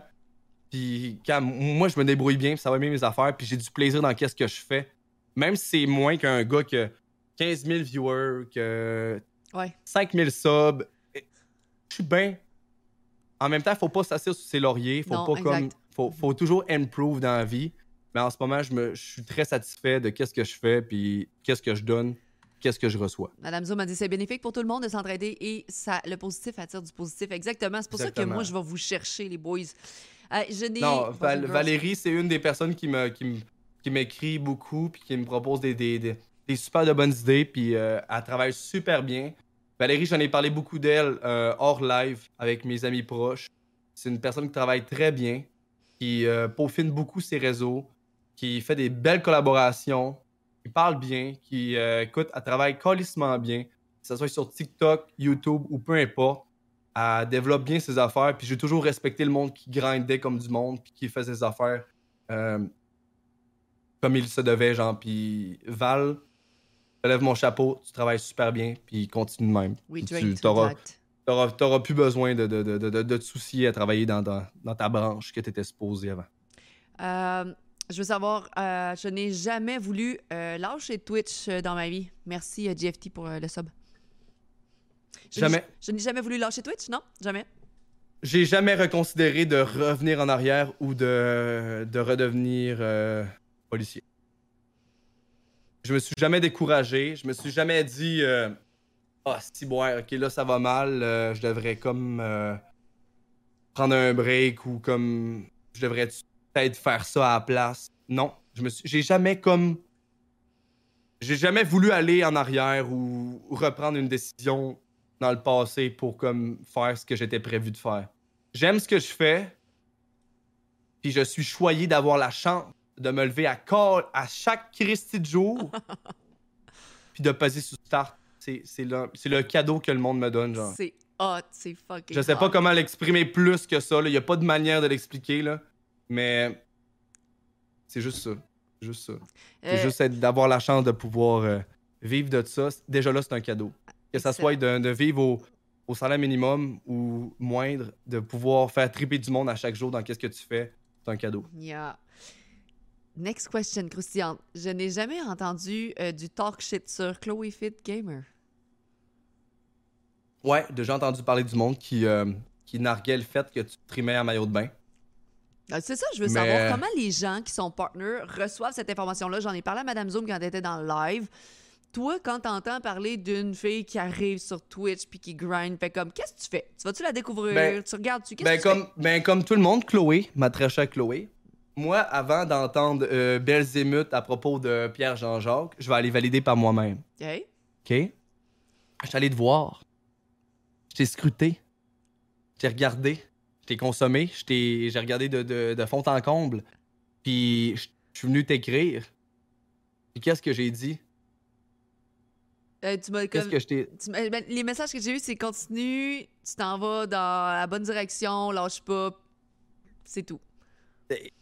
Puis quand moi je me débrouille bien, puis ça va bien mes affaires, puis j'ai du plaisir dans qu'est-ce que je fais. Même si c'est moins qu'un gars qui a 15 000 viewers, que Ouais. 5 000 subs, je suis bien. En même temps, faut pas s'asseoir sur ses lauriers, faut Non, pas comme faut, faut toujours improve dans la vie. Mais en ce moment, je me je suis très satisfait de qu'est-ce que je fais, puis qu'est-ce que je donne, qu'est-ce que je reçois. Madame Zoom a dit c'est bénéfique pour tout le monde de s'entraider et ça, le positif attire du positif. Exactement. C'est pour ça que moi, je vais vous chercher, les boys. Euh, je. Non, Val-. Valérie, c'est une des personnes qui me qui me- qui m'écrit beaucoup puis qui me propose des, des, des- des super de bonnes idées puis euh, elle travaille super bien. Valérie, j'en ai parlé beaucoup d'elle euh, hors live avec mes amis proches. C'est une personne qui travaille très bien, qui euh, peaufine beaucoup ses réseaux, qui fait des belles collaborations, qui parle bien, qui euh, écoute, elle travaille colissement bien, que ce soit sur TikTok, YouTube ou peu importe. Elle développe bien ses affaires, puis j'ai toujours respecté le monde qui grindait comme du monde, puis qui fait ses affaires euh, comme il se devait, genre. Puis Val, je lève mon chapeau, tu travailles super bien, puis continue de même. Oui, tu exact. t'auras, t'auras plus besoin de, de, de- de te soucier à travailler dans, dans, dans ta branche que tu étais supposé avant. Euh, Je veux savoir, euh, je n'ai jamais voulu euh, lâcher Twitch euh, dans ma vie. Merci, euh, GFT, pour le sub. Je Jamais. Je n'ai jamais voulu lâcher Twitch, non? Jamais. J'ai jamais reconsidéré de revenir en arrière ou de, de redevenir policier. Je me suis jamais découragé. Je me suis jamais dit Ah, si, bon, ouais, ok, là, ça va mal. je devrais comme prendre un break ou comme je devrais peut-être faire ça à la place. Non, je me suis. J'ai jamais comme. J'ai jamais voulu aller en arrière ou reprendre une décision dans le passé pour comme faire ce que j'étais prévu de faire. J'aime ce que je fais, puis je suis choyé d'avoir la chance de me lever à call à chaque Christie de jour, puis de peser sur start. C'est c'est le, c'est le cadeau que le monde me donne, genre. C'est hot, c'est fucking Je sais pas hot. comment l'exprimer plus que ça, il y a pas de manière de l'expliquer, là, mais c'est juste ça. Juste ça. C'est Euh, juste d'avoir la chance de pouvoir euh, vivre de ça. Déjà là, c'est un cadeau. Que ça soit de, de vivre au, au salaire minimum ou moindre, de pouvoir faire triper du monde à chaque jour dans qu'est-ce que tu fais, c'est un cadeau. Yeah. Next question, croustillante. Je n'ai jamais entendu euh, du talk shit sur Chloé Fit Gamer. Ouais, déjà entendu parler du monde qui, qui narguait le fait que tu trimais à maillot de bain. Ah, C'est ça, je veux Mais- savoir comment les gens qui sont partners reçoivent cette information-là. J'en ai parlé à Madame Zoom quand elle était dans le live. Toi, quand t'entends parler d'une fille qui arrive sur Twitch puis qui grind, fait comme, qu'est-ce que tu fais? Tu vas-tu la découvrir? Ben- tu regardes-tu? Qu'est-ce Ben que tu comme, ben comme tout le monde, Chloé, ma très chère Chloé, moi, avant d'entendre euh, Belzémuth à propos de Pierre Jean-Jacques, je vais aller valider par moi-même. OK. OK? Je suis allé te voir. Je t'ai scruté. Je t'ai regardé. T'ai consommé. J'ai regardé de, de, de fond en comble. Puis je suis venu t'écrire. Puis qu'est-ce que j'ai dit? Euh, tu m'as Qu'est-ce comme- que je t'ai. ben, les messages que j'ai eus, c'est continue, tu t'en vas dans la bonne direction, lâche pas. C'est tout.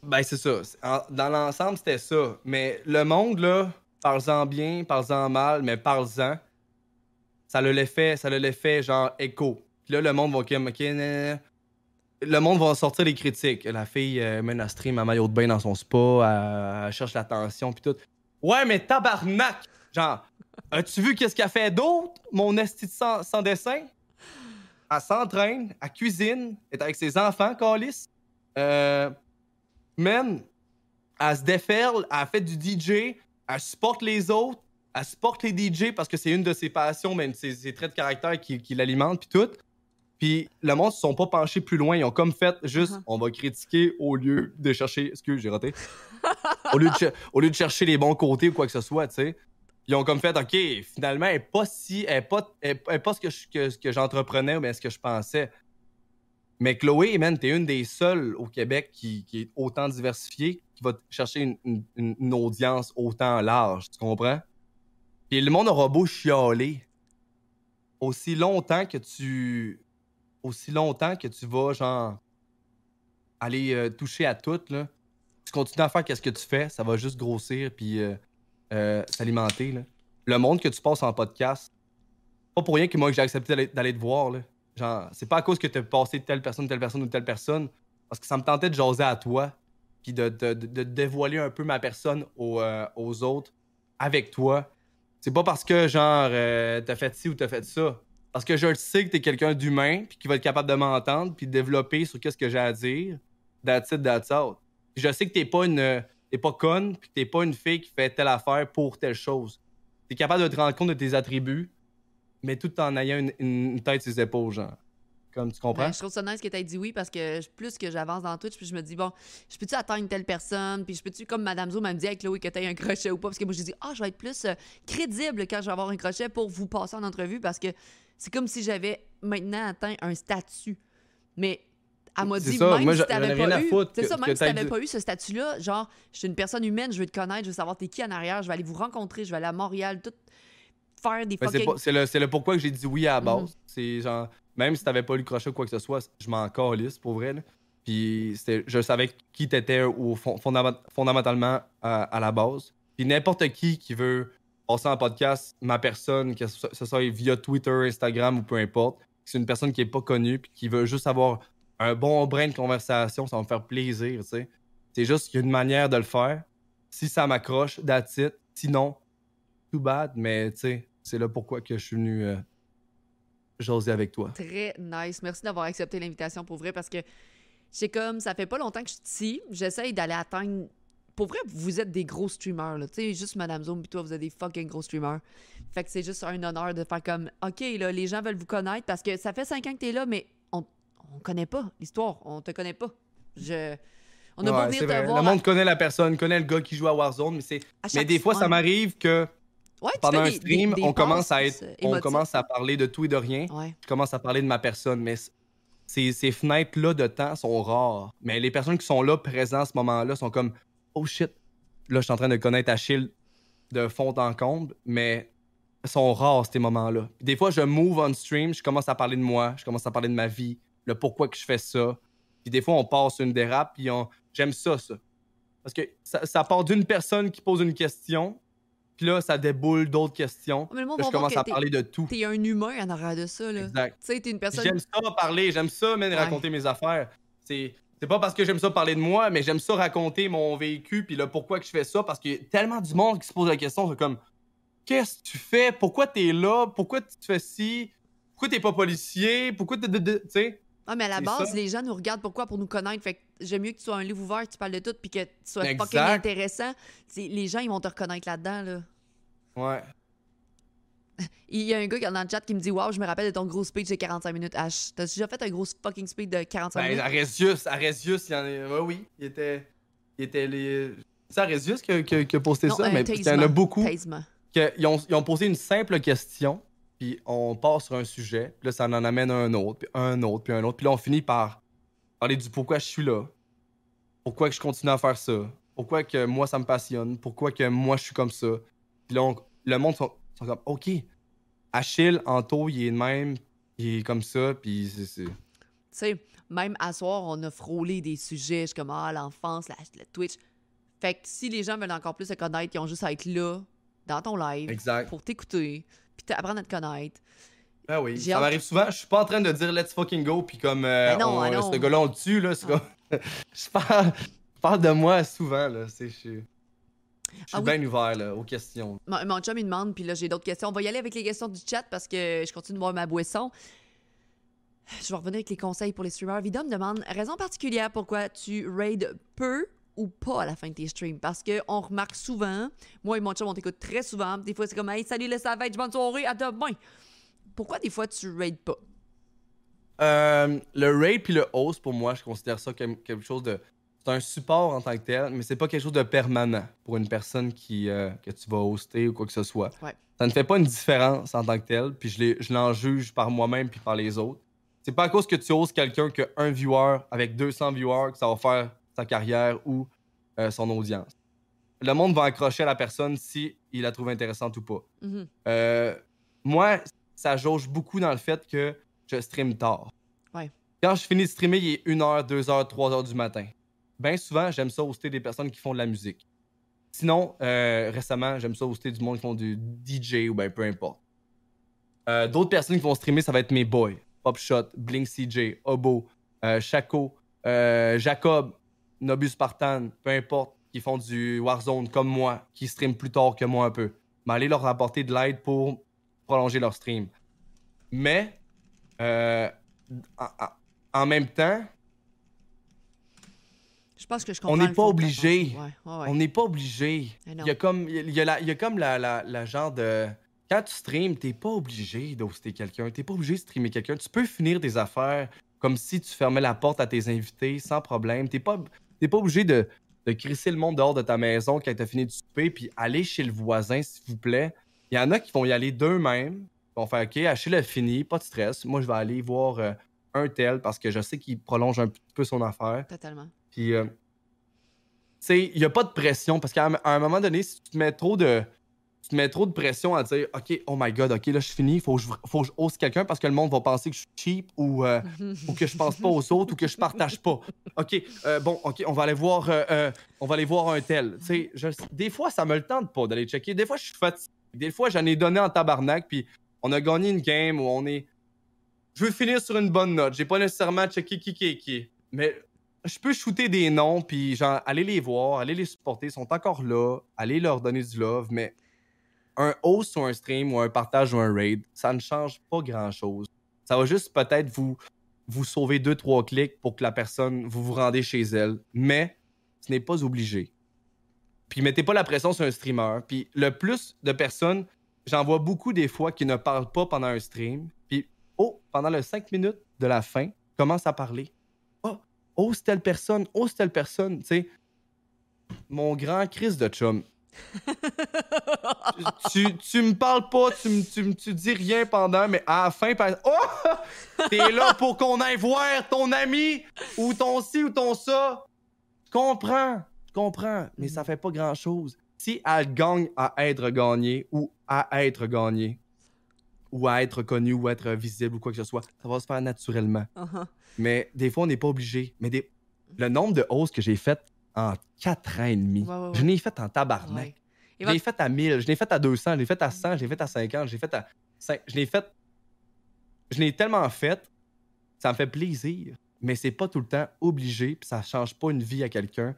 Ben, c'est ça. En- Dans l'ensemble, c'était ça. Mais le monde, là, parle-en bien, parle-en mal, mais parle-en. Ça a l'effet, ça a l'effet genre écho. Puis là, le monde va comme, ok, nan. Le monde va sortir les critiques. La fille mène un stream à maillot de bain dans son spa, elle, cherche l'attention, puis tout. Ouais, mais tabarnak! Genre, as-tu vu qu'est-ce qu'elle fait d'autre, mon esti sans, sans dessin? Elle s'entraîne, elle cuisine, est avec ses enfants, Calis. Euh. Man, elle se déferle, elle fait du DJ, elle supporte les autres, elle supporte les DJ parce que c'est une de ses passions, même ses, ses traits de caractère qui, qui l'alimentent, puis tout. Puis le monde se sont pas penchés plus loin, ils ont comme fait juste, Uh-huh. on va critiquer au lieu de chercher, excuse, j'ai raté, au, lieu de, cher- au lieu de chercher les bons côtés ou quoi que ce soit, tu sais. Ils ont comme fait, OK, finalement, elle est pas si, elle est pas, elle est- elle est pas ce que, je- que, ce que j'entreprenais ou bien ce que je pensais. Mais Chloé, man, t'es une des seules au Québec qui, qui est autant diversifiée, qui va chercher une, une- une- une audience autant large, tu comprends? Puis le monde aura beau chialer. Aussi longtemps que tu. Aussi longtemps que tu vas, genre. aller euh, toucher à tout, là. Tu continues à faire qu'est-ce que tu fais, ça va juste grossir puis euh, euh, s'alimenter. Le monde que tu passes en podcast, pas pour rien que moi j'ai accepté d'aller- te voir. Genre, c'est pas à cause que t'as passé telle personne, telle personne ou telle personne, parce que ça me tentait de jaser à toi, puis de, dévoiler un peu ma personne aux, aux autres avec toi. C'est pas parce que, genre, t'as fait ci ou t'as fait ça. Parce que je sais que t'es quelqu'un d'humain, puis qui va être capable de m'entendre, puis de développer sur qu'est-ce que j'ai à dire. That's it, that's out. Je sais que t'es pas une. T'es pas conne, puis que t'es pas une fille qui fait telle affaire pour telle chose. T'es capable de te rendre compte de tes attributs, mais tout en ayant une, tête sur ses épaules, genre. Comme tu comprends? Ben, je trouve ça nice que tu dit oui parce que plus que j'avance dans Twitch, puis je me dis, bon, je peux-tu atteindre telle personne, puis je peux-tu, comme Madame elle me dit, hey, Chloé, que tu un crochet ou pas, parce que moi, je dis, ah, je vais être plus euh, crédible quand je vais avoir un crochet pour vous passer en entrevue, parce que c'est comme si j'avais maintenant atteint un statut. Mais elle m'a dit, ça, même moi, si t'avais pas eu, c'est ça, que même si t'avais dit- pas eu ce statut-là, genre, je suis une personne humaine, je veux te connaître, je veux savoir t'es qui en arrière, je vais aller vous rencontrer, je vais aller à Montréal, tout faire des fucking... c'est le, le pourquoi que j'ai dit oui à la base. Mhm. C'est genre, même si t'avais pas eu le crochet ou quoi que ce soit, je m'en calisse pour vrai. là. Puis c'était- je savais qui t'étais au fond- fondament- fondamentalement à, à la base. Puis n'importe qui qui veut passer en podcast, ma personne, que ce soit via Twitter, Instagram ou peu importe, c'est une personne qui est pas connue puis qui veut juste avoir un bon brin de conversation, ça va me faire plaisir, tu sais. C'est juste qu'il y a une manière de le faire. Si ça m'accroche, that's it. Sinon, too bad, mais tu sais, c'est là pourquoi que je suis venu euh, avec toi. Très nice. Merci d'avoir accepté l'invitation pour vrai parce que c'est comme ça fait pas longtemps que je suis ici. J'essaye d'aller atteindre. Pour vrai, vous êtes des gros streamers, là. Tu sais, juste Madame Zoom, puis toi, vous êtes des fucking gros streamers. Fait que c'est juste un honneur de faire comme, OK, là, les gens veulent vous connaître parce que ça fait cinq ans que t'es là, mais on, on connaît pas l'histoire. On te connaît pas. Je. On a beau Ouais, venir te vrai. voir. Le monde connaît la personne, connaît le gars qui joue à Warzone, mais c'est. Mais des fois, ça m'arrive que Ouais, pendant un stream, des- des on commence à être, euh, on commence à parler de tout et de rien. Ouais. Je commence à parler de ma personne, mais ces, ces fenêtres-là de temps sont rares. Mais les personnes qui sont là, présentes à ce moment-là, sont comme Oh shit, là, je suis en train de connaître Achille de fond en comble, mais sont rares ces moments-là. Des fois, je move on stream, je commence à parler de moi, je commence à parler de ma vie, le pourquoi que je fais ça. Puis des fois, on passe une dérape, puis on... j'aime ça, ça. Parce que ça, ça part d'une personne qui pose une question, puis là, ça déboule d'autres questions. Mais le monde Là, va je commence à parler de tout. T'es un humain en arrière de ça, là. Exact. Tu sais, t'es une personne. J'aime ça parler, j'aime ça, même Ouais. raconter mes affaires. C'est c'est pas parce que j'aime ça parler de moi, mais j'aime ça raconter mon vécu puis le pourquoi que je fais ça parce qu'il y a tellement du monde qui se pose la question, c'est comme qu'est-ce que tu fais? Pourquoi t'es là? Pourquoi tu fais ci? Pourquoi t'es pas policier? Pourquoi t'es tu sais? Ah, mais à la base, ça. les gens nous regardent pourquoi? Pour nous connaître. Fait que j'aime mieux que tu sois un livre ouvert, que tu parles de tout, puis que tu sois fucking intéressant. Les gens, ils vont te reconnaître là-dedans, là. Ouais. Il y a un gars qui est dans le chat qui me dit Waouh, je me rappelle de ton gros speech de 45 minutes. H. T'as déjà fait un gros fucking speech de 45 Ben, minutes? Arésius, Arésius, il y en a ouais, oui, il était il était les c'est Arésius qui a, qui a- qui a posté Non, ça, un mais il y en a beaucoup. Que- ils, ont, ils ont posé une simple question, puis on part sur un sujet, puis là, ça en amène un autre, puis un autre, puis un autre, puis là, on finit par parler du pourquoi je suis là, pourquoi que je continue à faire ça, pourquoi que moi, ça me passionne, pourquoi que moi, je suis comme ça. Puis là, on- le monde sont, sont comme, OK, Achille, Anto, il est de même, il est comme ça, puis c'est... Tu sais, même à soir, on a frôlé des sujets. Je suis comme Ah, l'enfance, la, le Twitch. Fait que si les gens veulent encore plus te connaître, ils ont juste à être là, dans ton live, Exact. pour t'écouter, puis t'apprendre à te connaître. Ben oui, ça m'arrive souvent. Je suis pas en train de dire let's fucking go, puis comme euh, Ben non, on- ah non. ce gars-là, on le tue, là. c'est comme- je, parle, je parle de moi souvent, là. c'est- Je je suis Ah oui. bien ouvert, là, aux questions. Mon, mon chum, il demande, puis là, j'ai d'autres questions. On va y aller avec les questions du chat parce que je continue de boire ma boisson. Je vais revenir avec les conseils pour les streamers. Vida me demande raison particulière pourquoi tu raides peu ou pas à la fin de tes streams? Parce qu'on remarque souvent, moi et mon chum, on t'écoute très souvent. Des fois, c'est comme Hey, salut le savage, bonne soirée, à demain. Pourquoi des fois tu raides pas? Euh, le raid puis le host, pour moi, je considère ça comme quelque chose de. C'est un support en tant que tel, mais c'est pas quelque chose de permanent pour une personne qui, euh, que tu vas hoster ou quoi que ce soit. Ouais. Ça ne fait pas une différence en tant que tel, puis je, l'en juge par moi-même puis par les autres. C'est pas à cause que tu hostes quelqu'un que un viewer avec 200 viewers que ça va faire sa carrière ou euh, son audience. Le monde va accrocher à la personne si il la trouve intéressante ou pas. Mhm. Euh, moi, ça jauge beaucoup dans le fait que je stream tard. Ouais. Quand je finis de streamer, il est 1h, 2h, 3h du matin. Bien souvent, j'aime ça hoster des personnes qui font de la musique. Sinon, euh, récemment, j'aime ça hoster du monde qui font du DJ ou ben peu importe. Euh, D'autres personnes qui vont streamer, ça va être mes boys. Popshot, Blink CJ, Obo, euh, Chaco, Jacob, Nobus Spartan, peu importe, qui font du Warzone comme moi, qui streament plus tard que moi un peu. Mais allez leur apporter de l'aide pour prolonger leur stream. Mais, en même temps, Je pense que je On comprends. n'est le pas obligé. pensée. Ouais, ouais, ouais. on n'est pas obligé. Il y a comme, il y a la, il y a comme la, la- la genre de. Quand tu streams, t'es pas obligé d'hoster quelqu'un. T'es pas obligé de streamer quelqu'un. Tu peux finir des affaires comme si tu fermais la porte à tes invités sans problème. T'es pas, t'es pas obligé de, de crisser le monde dehors de ta maison quand t'as fini de souper puis aller chez le voisin, s'il vous plaît. Il y en a qui vont y aller d'eux-mêmes. Ils vont faire OK, Achille a fini, pas de stress. Moi, je vais aller voir euh, un tel parce que je sais qu'il prolonge un petit peu son affaire. Totalement. Puis, euh, tu sais, il n'y a pas de pression parce qu'à un, moment donné, si tu te mets trop de. Tu te mets trop de pression à dire, OK, oh my god, OK, là, je finis, faut que je, faut que je hausse quelqu'un parce que le monde va penser que je suis cheap ou, euh, ou que je pense pas aux autres ou que je partage pas. OK, euh, bon, OK, on va aller voir, euh, on va aller voir un tel. Tu sais, des fois, ça me le tente pas d'aller checker. Des fois, je suis fatigué. Des fois, j'en ai donné en tabarnak, puis on a gagné une game où on est. Je veux finir sur une bonne note. J'ai pas nécessairement checké qui qui qui. Mais je peux shooter des noms, puis genre, aller les voir, aller les supporter, ils sont encore là, aller leur donner du love, mais un host ou un stream ou un partage ou un raid, ça ne change pas grand-chose. Ça va juste peut-être vous, vous sauver deux, trois clics pour que la personne, vous vous rendez chez elle, mais ce n'est pas obligé. Puis mettez pas la pression sur un streamer. Puis le plus de personnes, j'en vois beaucoup des fois qui ne parlent pas pendant un stream, puis oh, pendant les cinq minutes de la fin, commencent à parler oh, c'est telle personne, oh, c'est telle personne, tu sais. Mon grand Chris de chum. tu, tu, me parles pas, tu, me, tu, tu dis rien pendant, mais à la fin, oh! T'es là pour qu'on aille voir ton ami ou ton ci ou ton ça. Comprends, comprends, mais ça fait pas grand chose. Si elle gagne à être gagnée ou à être gagnée, ou à être connue ou à être visible ou quoi que ce soit, ça va se faire naturellement. Uh-huh. Mais des fois, on n'est pas obligé. Mais des... le nombre de hausses que j'ai faites en 4 ans et demi, je l'ai fait en tabarnak. Je l'ai fait à 1000, je l'ai fait à 200, je l'ai fait à 100, je l'ai fait à 50, je l'ai fait à 5. Je l'ai fait. Je l'ai tellement fait, ça me fait plaisir. Mais c'est pas tout le temps obligé, puis ça change pas une vie à quelqu'un.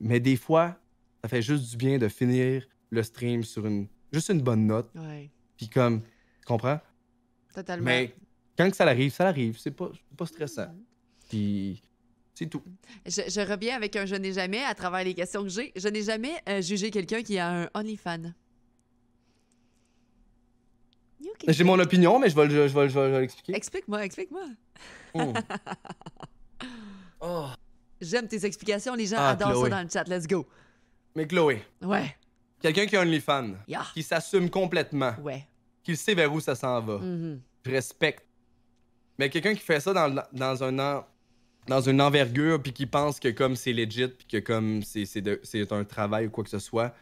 Mais des fois, ça fait juste du bien de finir le stream sur une juste une bonne note. Puis comme, tu comprends? Totalement. Mais quand ça arrive, ça arrive. C'est pas, pas stressant. Puis c'est tout. Je, reviens avec un je n'ai jamais à travers les questions que j'ai. Je n'ai jamais euh, jugé quelqu'un qui a un OnlyFans. J'ai mon opinion, mais je vais, je, je vais, l'expliquer. Explique-moi, explique-moi. Oh. oh. J'aime tes explications. Les gens ah, adorent ça dans le chat. Let's go. Mais Chloé. Ouais. Quelqu'un qui a un OnlyFans, qui s'assume complètement, ouais. Qui sait vers où ça s'en va. Mm-hmm. Je respecte mais quelqu'un qui fait ça dans, dans un dans une envergure puis qui pense que comme c'est legit puis que comme c'est un travail ou quoi que ce soit.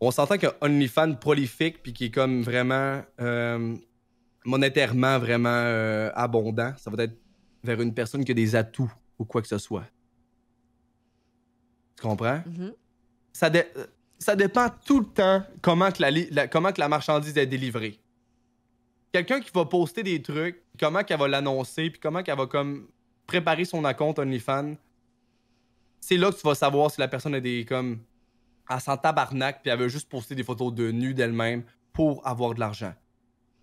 On s'entend que OnlyFans prolifique puis qui est comme vraiment euh, monétairement vraiment euh, abondant, ça va être vers une personne qui a des atouts ou quoi que ce soit. Tu comprends? Mm-hmm. ça, ça dépend tout le temps comment que la, comment que la marchandise est délivrée quelqu'un qui va poster des trucs, comment qu'elle va l'annoncer, puis comment qu'elle va comme préparer son compte OnlyFans, c'est là que tu vas savoir si la personne a des comme elle s'en tabarnak puis elle veut juste poster des photos de nu d'elle-même pour avoir de l'argent.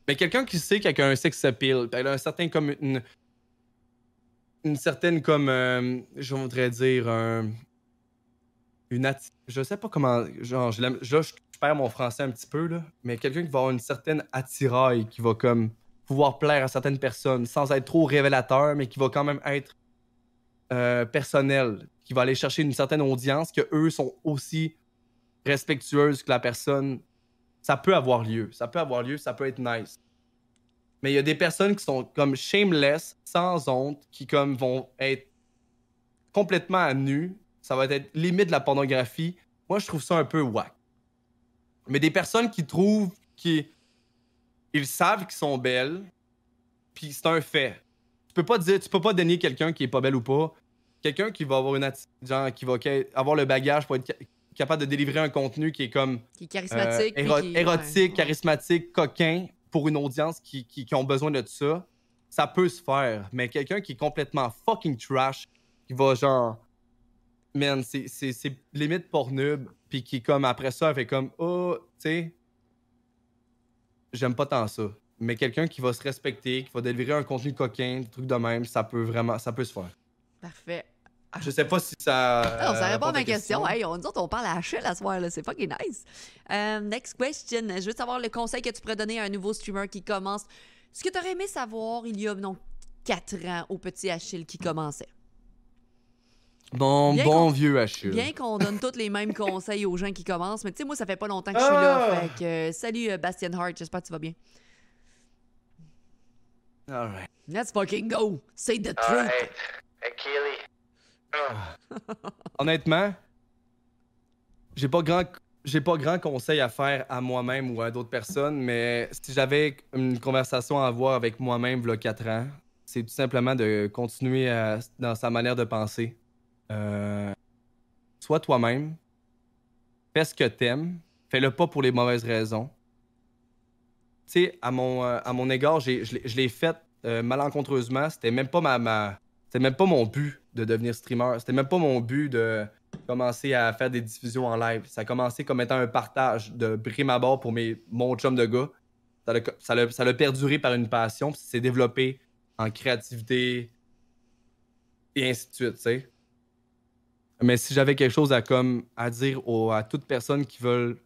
Mais quelqu'un qui sait qu'elle a un sex appeal, elle a un certain comme une, une certaine comme euh, je voudrais dire un une je sais pas comment genre je, je, je perds mon français un petit peu, là, mais quelqu'un qui va avoir une certaine attirail, qui va comme pouvoir plaire à certaines personnes sans être trop révélateur, mais qui va quand même être euh, personnel, qui va aller chercher une certaine audience, que eux sont aussi respectueuses que la personne. Ça peut avoir lieu, ça peut avoir lieu, ça peut être nice. Mais il y a des personnes qui sont comme shameless, sans honte, qui comme vont être complètement à nu. Ça va être limite de la pornographie. Moi, je trouve ça un peu whack. Mais des personnes qui trouvent qu'ils ils savent qu'ils sont belles, puis c'est un fait. Tu peux pas dire, tu peux pas dénier quelqu'un qui est pas belle ou pas. Quelqu'un qui va avoir une genre, qui va avoir le bagage pour être capable de délivrer un contenu qui est comme qui est charismatique, euh, érotique, charismatique, coquin pour une audience qui, qui, qui, ont besoin de ça, ça peut se faire. Mais quelqu'un qui est complètement fucking trash, qui va genre man, c'est limite pornub, puis qui, comme, après ça, fait comme, oh, tu sais, j'aime pas tant ça. Mais quelqu'un qui va se respecter, qui va délivrer un contenu coquin, des trucs de même, ça peut vraiment, ça peut se faire. Parfait. Je sais pas si ça. Non, ça répond à ma question. Hey, on, dit on parle à Achille à ce soir, là. C'est fucking nice. Euh, next question. Je veux savoir le conseil que tu pourrais donner à un nouveau streamer qui commence. Ce que tu aurais aimé savoir il y a, non, 4 ans au petit Achille qui commençait? Bon, bon vieux Achille. Bien qu'on donne tous les mêmes conseils aux gens qui commencent, mais tu sais, moi, ça fait pas longtemps que je suis là. Ah! Fait que, euh, salut, euh, Bastien Hart, j'espère que tu vas bien. Alright. Let's fucking go. Say the truth. Honnêtement, j'ai pas grand j'ai pas grand conseil à faire à moi-même ou à d'autres personnes, mais si j'avais une conversation à avoir avec moi-même il y a 4 ans, c'est tout simplement de continuer dans sa manière de penser. Euh, sois toi-même, fais ce que t'aimes, fais-le pas pour les mauvaises raisons. Tu sais, à mon, euh, égard, je l'ai fait euh, malencontreusement. C'était même pas ma, ma c'était même pas mon but de devenir streamer. C'était même pas mon but de commencer à faire des diffusions en live. Ça a commencé comme étant un partage de prime abord pour mes, mon chum de gars. Ça l'a perduré par une passion, puis c'est développé en créativité et ainsi de suite, tu sais. Mais si j'avais quelque chose à, comme, à dire aux- à toute personne qui veulent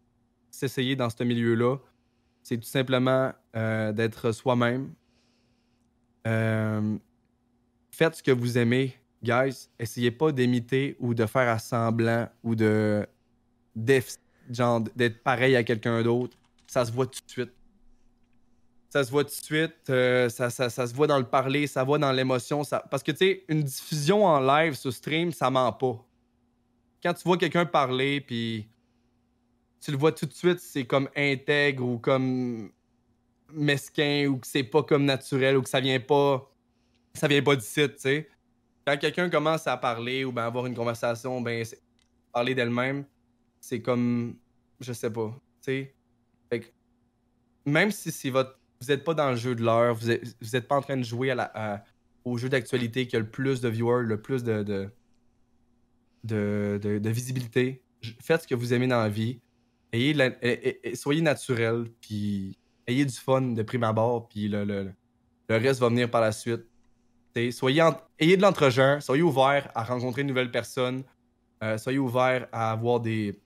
s'essayer dans ce milieu-là, c'est tout simplement euh, d'être soi-même. Euh, faites ce que vous aimez, guys. Essayez pas d'imiter ou de faire à semblant ou de d'être pareil à quelqu'un d'autre. Ça se voit tout de suite. Ça se voit tout de suite. euh, ça, ça- se voit dans le parler, ça voit dans l'émotion. Parce que, tu sais, une diffusion en live sur stream, ça ment pas. Quand tu vois quelqu'un parler, puis tu le vois tout de suite, c'est comme intègre ou comme mesquin ou que c'est pas comme naturel ou que ça vient pas ça vient pas tu sais. Quand quelqu'un commence à parler ou ben avoir une conversation, ben parler d'elle-même, c'est comme je sais pas, tu sais. Même si c'est votre vous êtes pas dans le jeu de l'heure, vous êtes, vous êtes pas en train de jouer au jeu d'actualité qui a le plus de viewers, le plus de, de, de- visibilité. Faites ce que vous aimez dans la vie. Ayez et- et- et soyez naturel, puis ayez du fun de prime abord, puis le, le, le reste va venir par la suite. Soyez en- ayez de l'entre-gens, soyez ouverts à rencontrer de nouvelles personnes, euh, soyez ouverts à avoir des,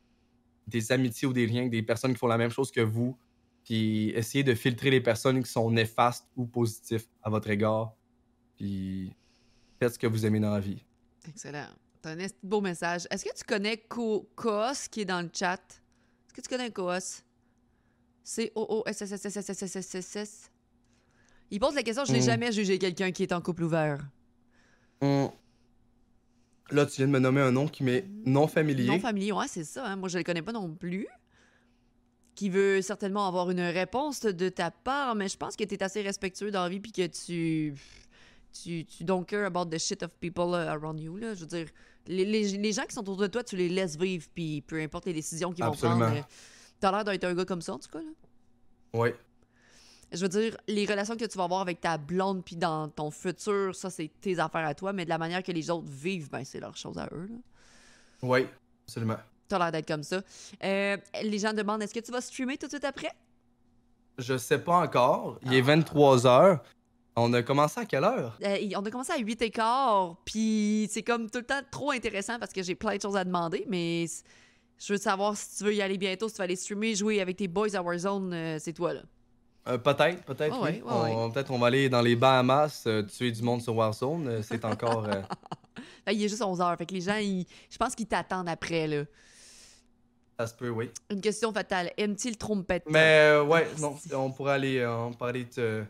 des amitiés ou des liens avec des personnes qui font la même chose que vous, puis essayez de filtrer les personnes qui sont néfastes ou positifs à votre égard, puis faites ce que vous aimez dans la vie. Excellent. Un beau message. Est-ce que tu connais Koos qui est dans le chat? Est-ce que tu connais Koos? C-O-O-S-S-S-S-S-S-S-S. Il pose la question, je n'ai Hmm. jamais jugé quelqu'un qui est en couple ouvert. Hum. Là, tu viens de me nommer un nom qui m'est non familier. Non familier, ouais, c'est ça. hein. Moi, je le connais pas non plus. Qui veut certainement avoir une réponse de ta part, mais je pense que tu es assez respectueux dans la vie puis que tu, tu, tu don't care about the shit of people uh, around you. Là. Je veux dire, les, les- les gens qui sont autour de toi, tu les laisses vivre, puis peu importe les décisions qu'ils vont Absolument. prendre. Tu as l'air d'être un gars comme ça, en tout cas. Là. Oui. Je veux dire, les relations que tu vas avoir avec ta blonde puis dans ton futur, ça, c'est tes affaires à toi, mais de la manière que les autres vivent, ben, c'est leur chose à eux. Là. Oui, absolument. T'as l'air d'être comme ça. Euh, les gens demandent est-ce que tu vas streamer tout de suite après? Je sais pas encore. Il est 23h. On a commencé à quelle heure? Euh, on a commencé à 8 et quart, puis c'est comme tout le temps trop intéressant parce que j'ai plein de choses à demander, mais je veux savoir si tu veux y aller bientôt, si tu vas aller streamer, jouer avec tes boys à Warzone, euh, c'est toi là. Euh, peut-être, peut-être. Ouais, oui. ouais, On- Peut-être on va aller dans les Bahamas, tuer du monde sur Warzone. C'est encore. Là, il est juste 11 heures, fait que les gens, ils- je pense qu'ils t'attendent après là. ça se peut, oui. Une question fatale, aime-t-il trompette Mais ouais, non, on pourrait aller, on pourrait aller te-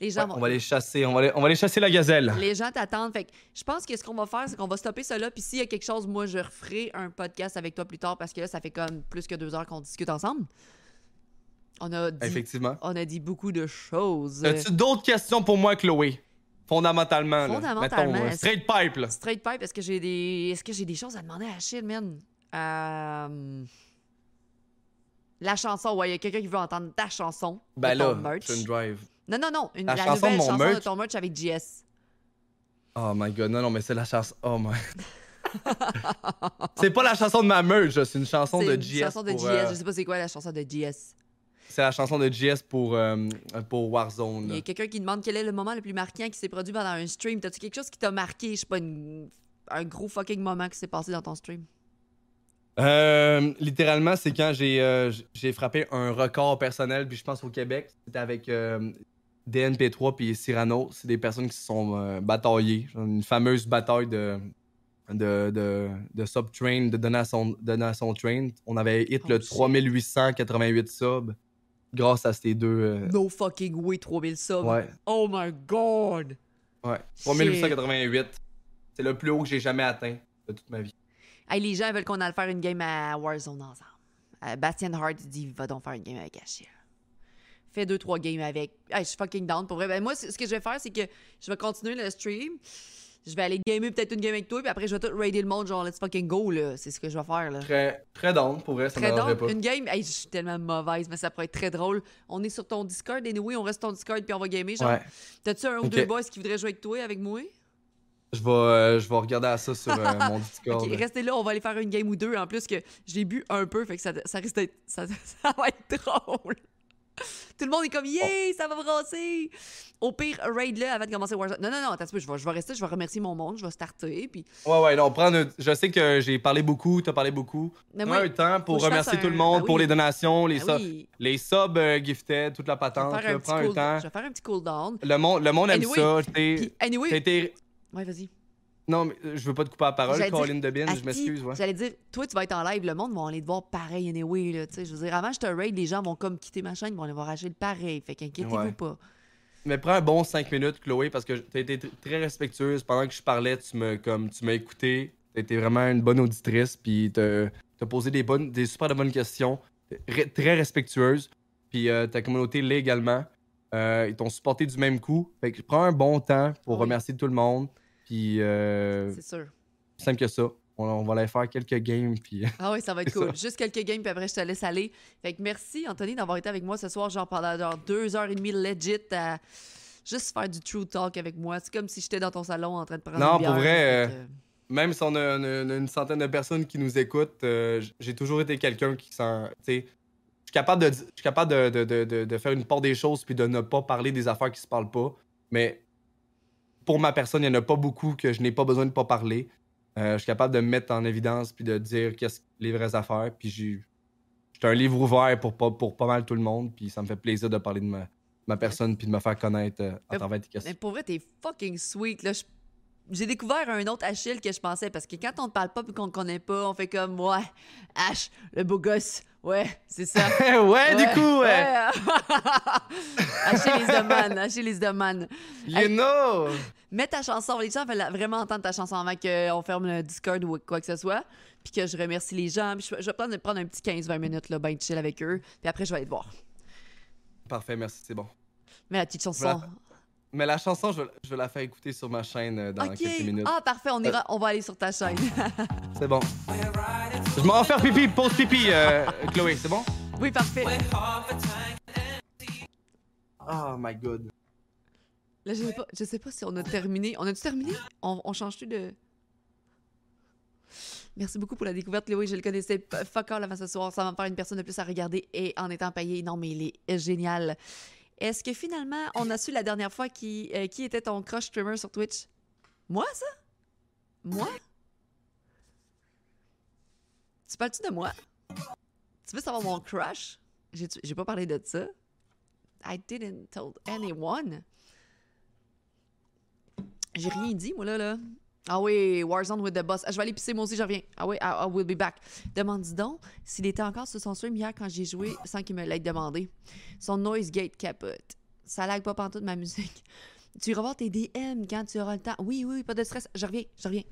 Les gens ouais, vont- on va aller chasser, on va aller, on va aller chasser la gazelle. Les gens t'attendent. Fait que je pense que ce qu'on va faire, c'est qu'on va stopper ça là. Puis s'il y a quelque chose, moi, je referai un podcast avec toi plus tard parce que là, ça fait comme plus que deux heures qu'on discute ensemble. On a dit, Effectivement. on a dit beaucoup de choses. As-tu d'autres questions pour moi, Chloé? Fondamentalement. là. Fondamentalement, Mettons, straight pipe, là. Straight pipe, est-ce que j'ai des. Est-ce que j'ai des choses à demander à Achille, man? Euh, La chanson, ouais, il y a quelqu'un qui veut entendre ta chanson. Ben ton là, merch. drive. Non, non, non. Une, La la, chanson de nouvelle mon chanson de merch? ton merch avec JS. Oh my god, non, non, mais c'est la chanson. Oh my. c'est pas la chanson de ma merge, c'est une chanson C'est de une JS. chanson de JS. euh, Je sais pas c'est quoi la chanson de JS. C'est la chanson de JS pour, euh, pour Warzone. Il y a quelqu'un qui demande quel est le moment le plus marquant qui s'est produit pendant un stream. T'as-tu quelque chose qui t'a marqué? Je sais pas, une- un gros fucking moment qui s'est passé dans ton stream. Euh, littéralement, c'est quand j'ai euh, j'ai frappé un record personnel, puis je pense au Québec. C'était avec euh, DNP3 puis Cyrano. C'est des personnes qui se sont euh, bataillées. Une fameuse bataille de, de, de, de Subtrain, de Donation, Donation Train. On avait hit Oh, le shit. 3888 subs grâce à ces deux. euh, No fucking way, 3000 subs. ouais, Oh my god! ouais. 3888. C'est le plus haut que j'ai jamais atteint de toute ma vie. Hey, les gens veulent qu'on aille faire une game à Warzone ensemble. Euh, Bastien Hart dit va donc faire une game avec Achille. Fais deux, trois games avec. Hey, je suis fucking down pour vrai. Ben, moi, ce que je vais faire, c'est que je vais continuer le stream. Je vais aller gamer peut-être une game avec toi, puis après, je vais tout raider le monde, genre let's fucking go, là. C'est ce que je vais faire, là. Très, très down pour vrai, ça Très drôle. pas. Une game, hey, je suis tellement mauvaise, mais ça pourrait être très drôle. On est sur ton Discord, anyway, on reste sur ton Discord, puis on va gamer. Genre, Ouais. t'as-tu un ou deux boys qui voudraient jouer avec toi, avec moi? Je vais, euh, je vais regarder à ça sur euh, mon Discord. Ok, restez là, on va aller faire une game ou deux. En plus que j'ai bu un peu, fait que ça, ça risque d'être. Ça, ça va être drôle. Tout le monde est comme, yeah, ça va brasser. Au pire, raid-le avant de commencer Warzone. Non, non, non, attends je vais, je vais rester, je vais remercier mon monde, je vais starter. Puis... Ouais, ouais, non, prends notre- Je sais que j'ai parlé beaucoup, t'as parlé beaucoup. Mais moi, un temps pour remercier tout le monde, ben pour les donations, les, Ben les subs euh, gifted, toute la je vais patente. faire là. un petit Prends un cool- temps. Je vais faire un petit cooldown. Le monde, le monde aime ça. Puis, anyway, vas-y. Non, mais euh, je veux pas te couper la parole, J'allais dire, Colin Debin, je m'excuse. Ouais. J'allais dire, toi, tu vas être en live, le monde va aller te voir pareil anyway. Là, tu sais, je veux dire, avant je te raid, les gens vont comme quitter ma chaîne, ils vont aller voir Achille pareil. Fait qu'inquiétez-vous Ouais. pas. Mais prends un bon 5 minutes, Chloé, parce que t'as été tr- très respectueuse. Pendant que je parlais, tu me, comme, tu m'as écouté. T'as été vraiment une bonne auditrice, puis t'as t'as posé des, bonnes, des super de bonnes questions. Ré- très respectueuse. Puis euh, ta communauté l'est également. Euh, ils t'ont supporté du même coup. Fait que prends un bon temps pour Oui. remercier tout le monde. Puis, euh, C'est sûr. simple que ça. On, on va aller faire quelques games, puis... Ah oui, ça va être cool. Juste quelques games, puis après, je te laisse aller. Fait que merci, Anthony, d'avoir été avec moi ce soir, genre pendant genre deux heures et demie legit à juste faire du true talk avec moi. C'est comme si j'étais dans ton salon en train de prendre Non, une bière. pour vrai, euh, même si on a une, une- une centaine de personnes qui nous écoutent, euh, j'ai toujours été quelqu'un qui s'en. Tu sais, je suis capable, de, je suis capable de, de- de- de- de faire une part des choses puis de ne pas parler des affaires qui se parlent pas. Mais pour ma personne, il n'y en a pas beaucoup que je n'ai pas besoin de pas parler. Euh, je suis capable de me mettre en évidence puis de dire qu'est-ce les vraies affaires. Puis. J'étais un livre ouvert pour pas, pour pas mal tout le monde. Puis ça me fait plaisir de parler de ma, ma personne puis de me faire connaître euh, à Mais- travers tes questions. Mais pour vrai, t'es fucking sweet. Là, Je- j'ai découvert un autre Achille que je pensais parce que quand on te parle pas et qu'on te connaît pas, on fait comme ouais, H, le beau gosse. Ouais, c'est ça. ouais, du coup, ouais. ouais. Achille is the man. Achille is the man. You know! Mets ta chanson. Les gens veulent vraiment entendre ta chanson avant qu'on ferme le Discord ou quoi que ce soit. Puis que je remercie les gens. Puis je, je vais prendre, prendre un petit 15-20 minutes, là, ben chill avec eux. Puis après, je vais aller te voir. Parfait, merci, c'est bon. Mets la petite chanson. Voilà. Mais la chanson, je vais, je vais la faire écouter sur ma chaîne euh, dans ok. quelques minutes. Ah, parfait. On, ira, on va aller sur ta chaîne. C'est bon. Je m'en vais faire pipi, pause pipi, euh, Chloé, c'est bon? oui, parfait. Oh my god. Là, je sais pas, je sais pas si on a terminé. On a-tu terminé? On, on change-tu de. Merci beaucoup pour la découverte, Chloé. Je le connaissais fuck all avant ce soir. Ça va me faire une personne de plus à regarder et en étant payé. Non, mais il est génial. Est-ce que finalement, on a su la dernière fois qui, euh, qui était ton crush streamer sur Twitch? Moi, ça? Moi? Tu parles-tu de moi? Tu veux savoir mon crush? J'ai pas parlé de ça. I didn't tell anyone. J'ai rien dit, moi, là, là. Ah oui, Warzone with the boss. Ah, je vais aller pisser, moi aussi, je reviens. Ah oui, I, will be back. Demande dis donc s'il était encore sur son stream hier quand j'ai joué sans qu'il me l'ait demandé. Son noise gate capote. Ça lag pas pantoute ma musique. Tu iras voir tes DM quand tu auras le temps. Oui, oui, pas de stress. Je reviens, je reviens.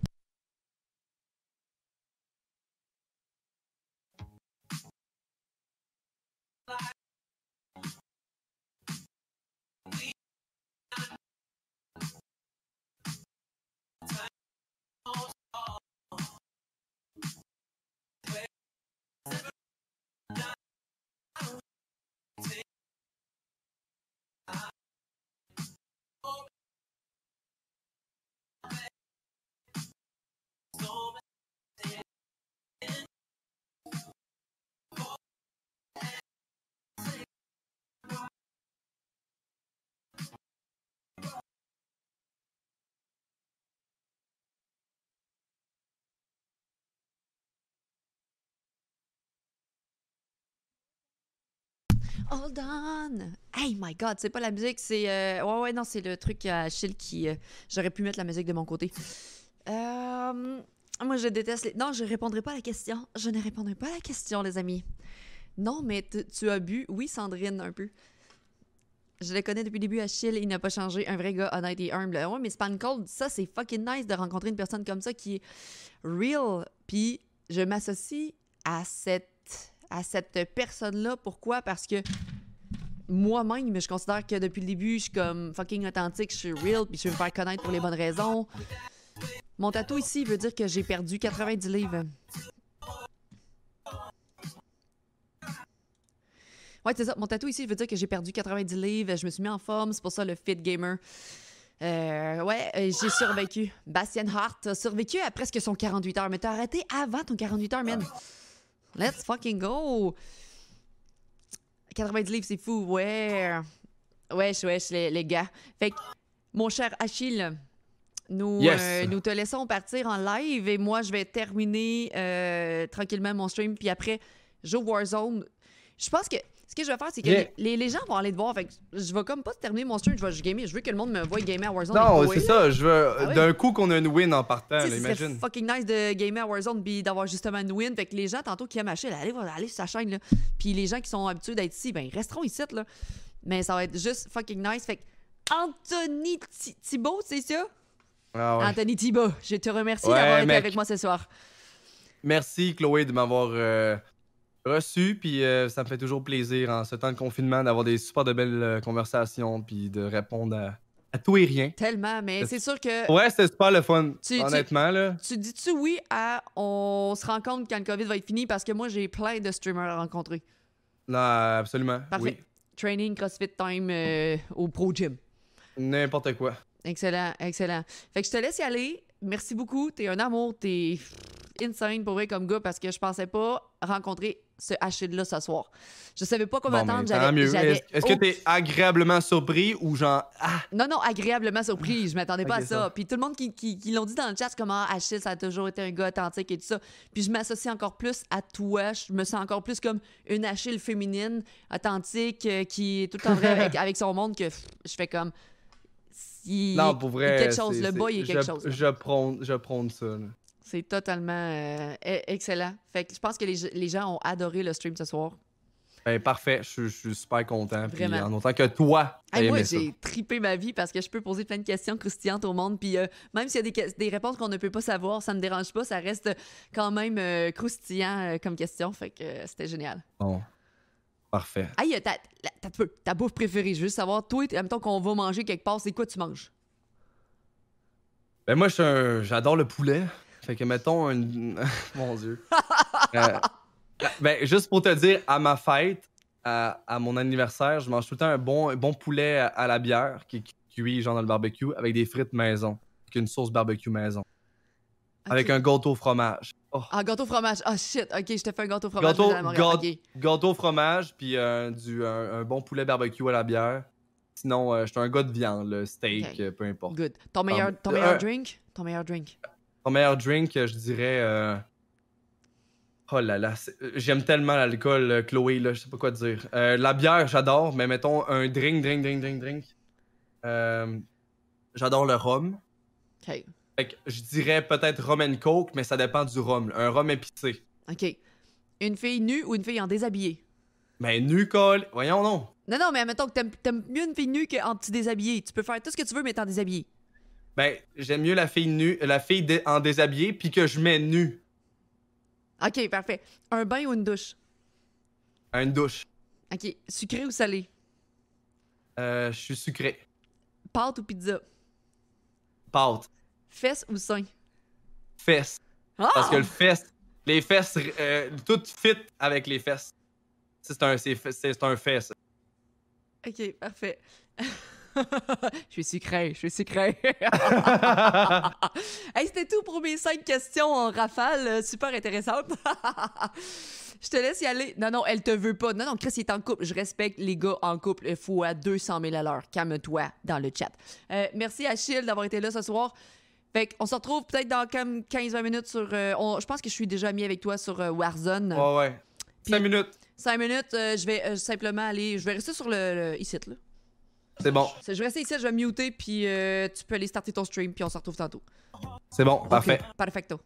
Hold on! Hey my god, c'est pas la musique, c'est. euh, Ouais, ouais, non, c'est le truc à Achille qui. euh, J'aurais pu mettre la musique de mon côté. Euh, Moi, je déteste les. Non, je répondrai pas à la question. Je ne répondrai pas à la question, les amis. Non, mais tu- tu as bu. Oui, Sandrine, un peu. Je le connais depuis le début, Achille. Il n'a pas changé. Un vrai gars honnête et humble. Ouais, mais Span Cold, ça, c'est fucking nice de rencontrer une personne comme ça qui est real. Puis, je m'associe à cette, à cette personne-là. Pourquoi? Parce que moi-même, je considère que depuis le début, je suis comme fucking authentique, je suis real, puis je veux me faire connaître pour les bonnes raisons. Mon tatou ici veut dire que j'ai perdu 90 livres. Ouais, c'est ça. Mon tatou ici veut dire que j'ai perdu 90 livres. Je me suis mis en forme. C'est pour ça le fit gamer. Euh, ouais, euh, j'ai survécu. Bastien Hart a survécu à presque son 48 heures, mais t'as arrêté avant ton 48 heures, man. Let's fucking go! 90 livres, c'est fou, ouais. Wesh, wesh, les, les gars. Fait que, mon cher Achille, nous, Yes. euh, nous te laissons partir en live et moi, je vais terminer euh, tranquillement mon stream. Puis après, joue Warzone. Je pense que ce que je vais faire, c'est que Yeah. les, les gens vont aller te voir. Fait que je vais comme pas terminer mon stream, je vais gamer. Je veux que le monde me voie gamer à Warzone. Non, c'est ça. Je veux Ah oui. d'un coup qu'on a une win en partant, là, imagine. fucking nice de gamer à Warzone puis d'avoir justement une win. Fait que les gens, tantôt, qui aiment Achille, allez, allez sur sa chaîne, là. Puis les gens qui sont habitués d'être ici, ben, ils resteront ici, là. Mais ça va être juste fucking nice. Fait que Anthony Thi- Thibault, c'est ça? Ah ouais. Anthony Thibault, je te remercie Ouais, d'avoir été mec. avec moi ce soir. Merci, Chloé, de m'avoir euh, reçu. Puis euh, ça me fait toujours plaisir en ce temps de confinement d'avoir des super de belles euh, conversations. Puis de répondre à, à tout et rien. Tellement, mais c'est sûr que. Ouais, c'était super le fun. Tu- tu- honnêtement, là. Tu dis-tu oui à on se rencontre quand le COVID va être fini parce que moi j'ai plein de streamers à rencontrer. Non, absolument. Parfait. Training, CrossFit Time euh, au Pro Gym. N'importe quoi. Excellent, excellent. Fait que je te laisse y aller. Merci beaucoup. T'es un amour. T'es insane pour vrai comme gars parce que je pensais pas rencontrer ce Achille-là ce soir. Je savais pas comment tant J'avais. Est-ce que t'es agréablement surpris ou genre. Ah! Non, non, agréablement surpris. Je m'attendais pas à ça. ça. Puis tout le monde qui, qui, qui l'ont dit dans le chat, c'est comme ah, Achille, ça a toujours été un gars authentique et tout ça. Puis je m'associe encore plus à toi. Je me sens encore plus comme une Achille féminine, authentique, euh, qui est tout le temps vrai avec, avec son monde que je fais comme. Si Non, pour il y vrai. a quelque chose. Le boy, il y a quelque je, chose. là. Je prône, je prône ça. là. C'est totalement euh, e- excellent. Fait que je pense que les, les gens ont adoré le stream ce soir. Ben, parfait. Je, suis- je suis super content. Puis Vraiment. en autant que toi, Hey, moi, j'ai tripé ma vie parce que je peux poser plein de questions croustillantes au monde. Puis euh, même s'il y a des, des réponses qu'on ne peut pas savoir, ça me dérange pas. Ça reste quand même euh, croustillant comme question. Fait que c'était génial. Bon. Parfait. Euh, ta, bouffe préférée, je veux juste savoir, toi, t- mettons qu'on va manger quelque part, c'est quoi tu manges? Ben moi, j'adore le poulet. Fait que mettons un... Mon Dieu. Euh, ben, juste pour te dire, à ma fête, à, à mon anniversaire, je mange tout le temps un bon, un bon poulet à, à la bière qui, qui cuit genre dans le barbecue avec des frites maison. Avec une sauce barbecue maison. Avec un gâteau fromage. Oh, Ah, gâteau fromage. Ah, shit. OK, je te fais un gâteau fromage. Gâteau- à fromage, puis euh, du, un, un bon poulet barbecue à la bière. Sinon, euh, je suis un gars de viande, là, steak, peu importe. Good. Ton meilleur, ton meilleur drink? Ton meilleur drink? Mon meilleur drink, euh, je dirais. euh, Oh là là, c'est- j'aime tellement l'alcool, euh, Chloé, là, je sais pas quoi dire. Euh, la bière, j'adore, mais mettons un drink, drink, drink, drink, drink. Euh, j'adore le rhum. OK. Fait que je dirais peut-être rum and coke, mais ça dépend du rhum. là. Un rhum épicé. OK. Une fille nue ou une fille en déshabillé? Mais nu, col. Voyons non. Non, non, mais admettons que t'aimes mieux une fille nue qu'en petit déshabillé. Tu peux faire tout ce que tu veux, mais t'es en déshabillé. Ben, j'aime mieux la fille nue, la fille dé- en déshabillé, puis que je mets nu OK, parfait. Un bain ou une douche? une douche. OK. Sucré ou salé? Euh, je suis sucré. Pâte ou pizza? Pâte. Fesses ou sein? Fesses. Ah! Parce que le fesse, les fesses, euh, tout fit avec les fesses. Ça, C'est un, c'est, c'est- un fesse. OK, parfait. je suis sucré, je suis sucré. hey, c'était tout pour mes cinq questions en rafale, euh, super intéressantes. je te laisse y aller. Non, non, elle te veut pas. Non, non, Chris, il est en couple. Je respecte les gars en couple. Il faut à 200 000 à l'heure. Calme-toi dans le chat. Euh, merci Achille d'avoir été là ce soir. Fait qu'on se retrouve peut-être dans comme 15-20 minutes sur... euh, on- je pense que je suis déjà mis avec toi sur euh, Warzone. Ouais, ouais. Puis- 5 minutes. 5 minutes, je vais simplement aller... Je vais rester sur le, le ici, là. C'est bon. Je vais rester ici, je vais muter, puis euh, tu peux aller starter ton stream, puis on se retrouve tantôt. C'est bon. Parfait. Perfecto.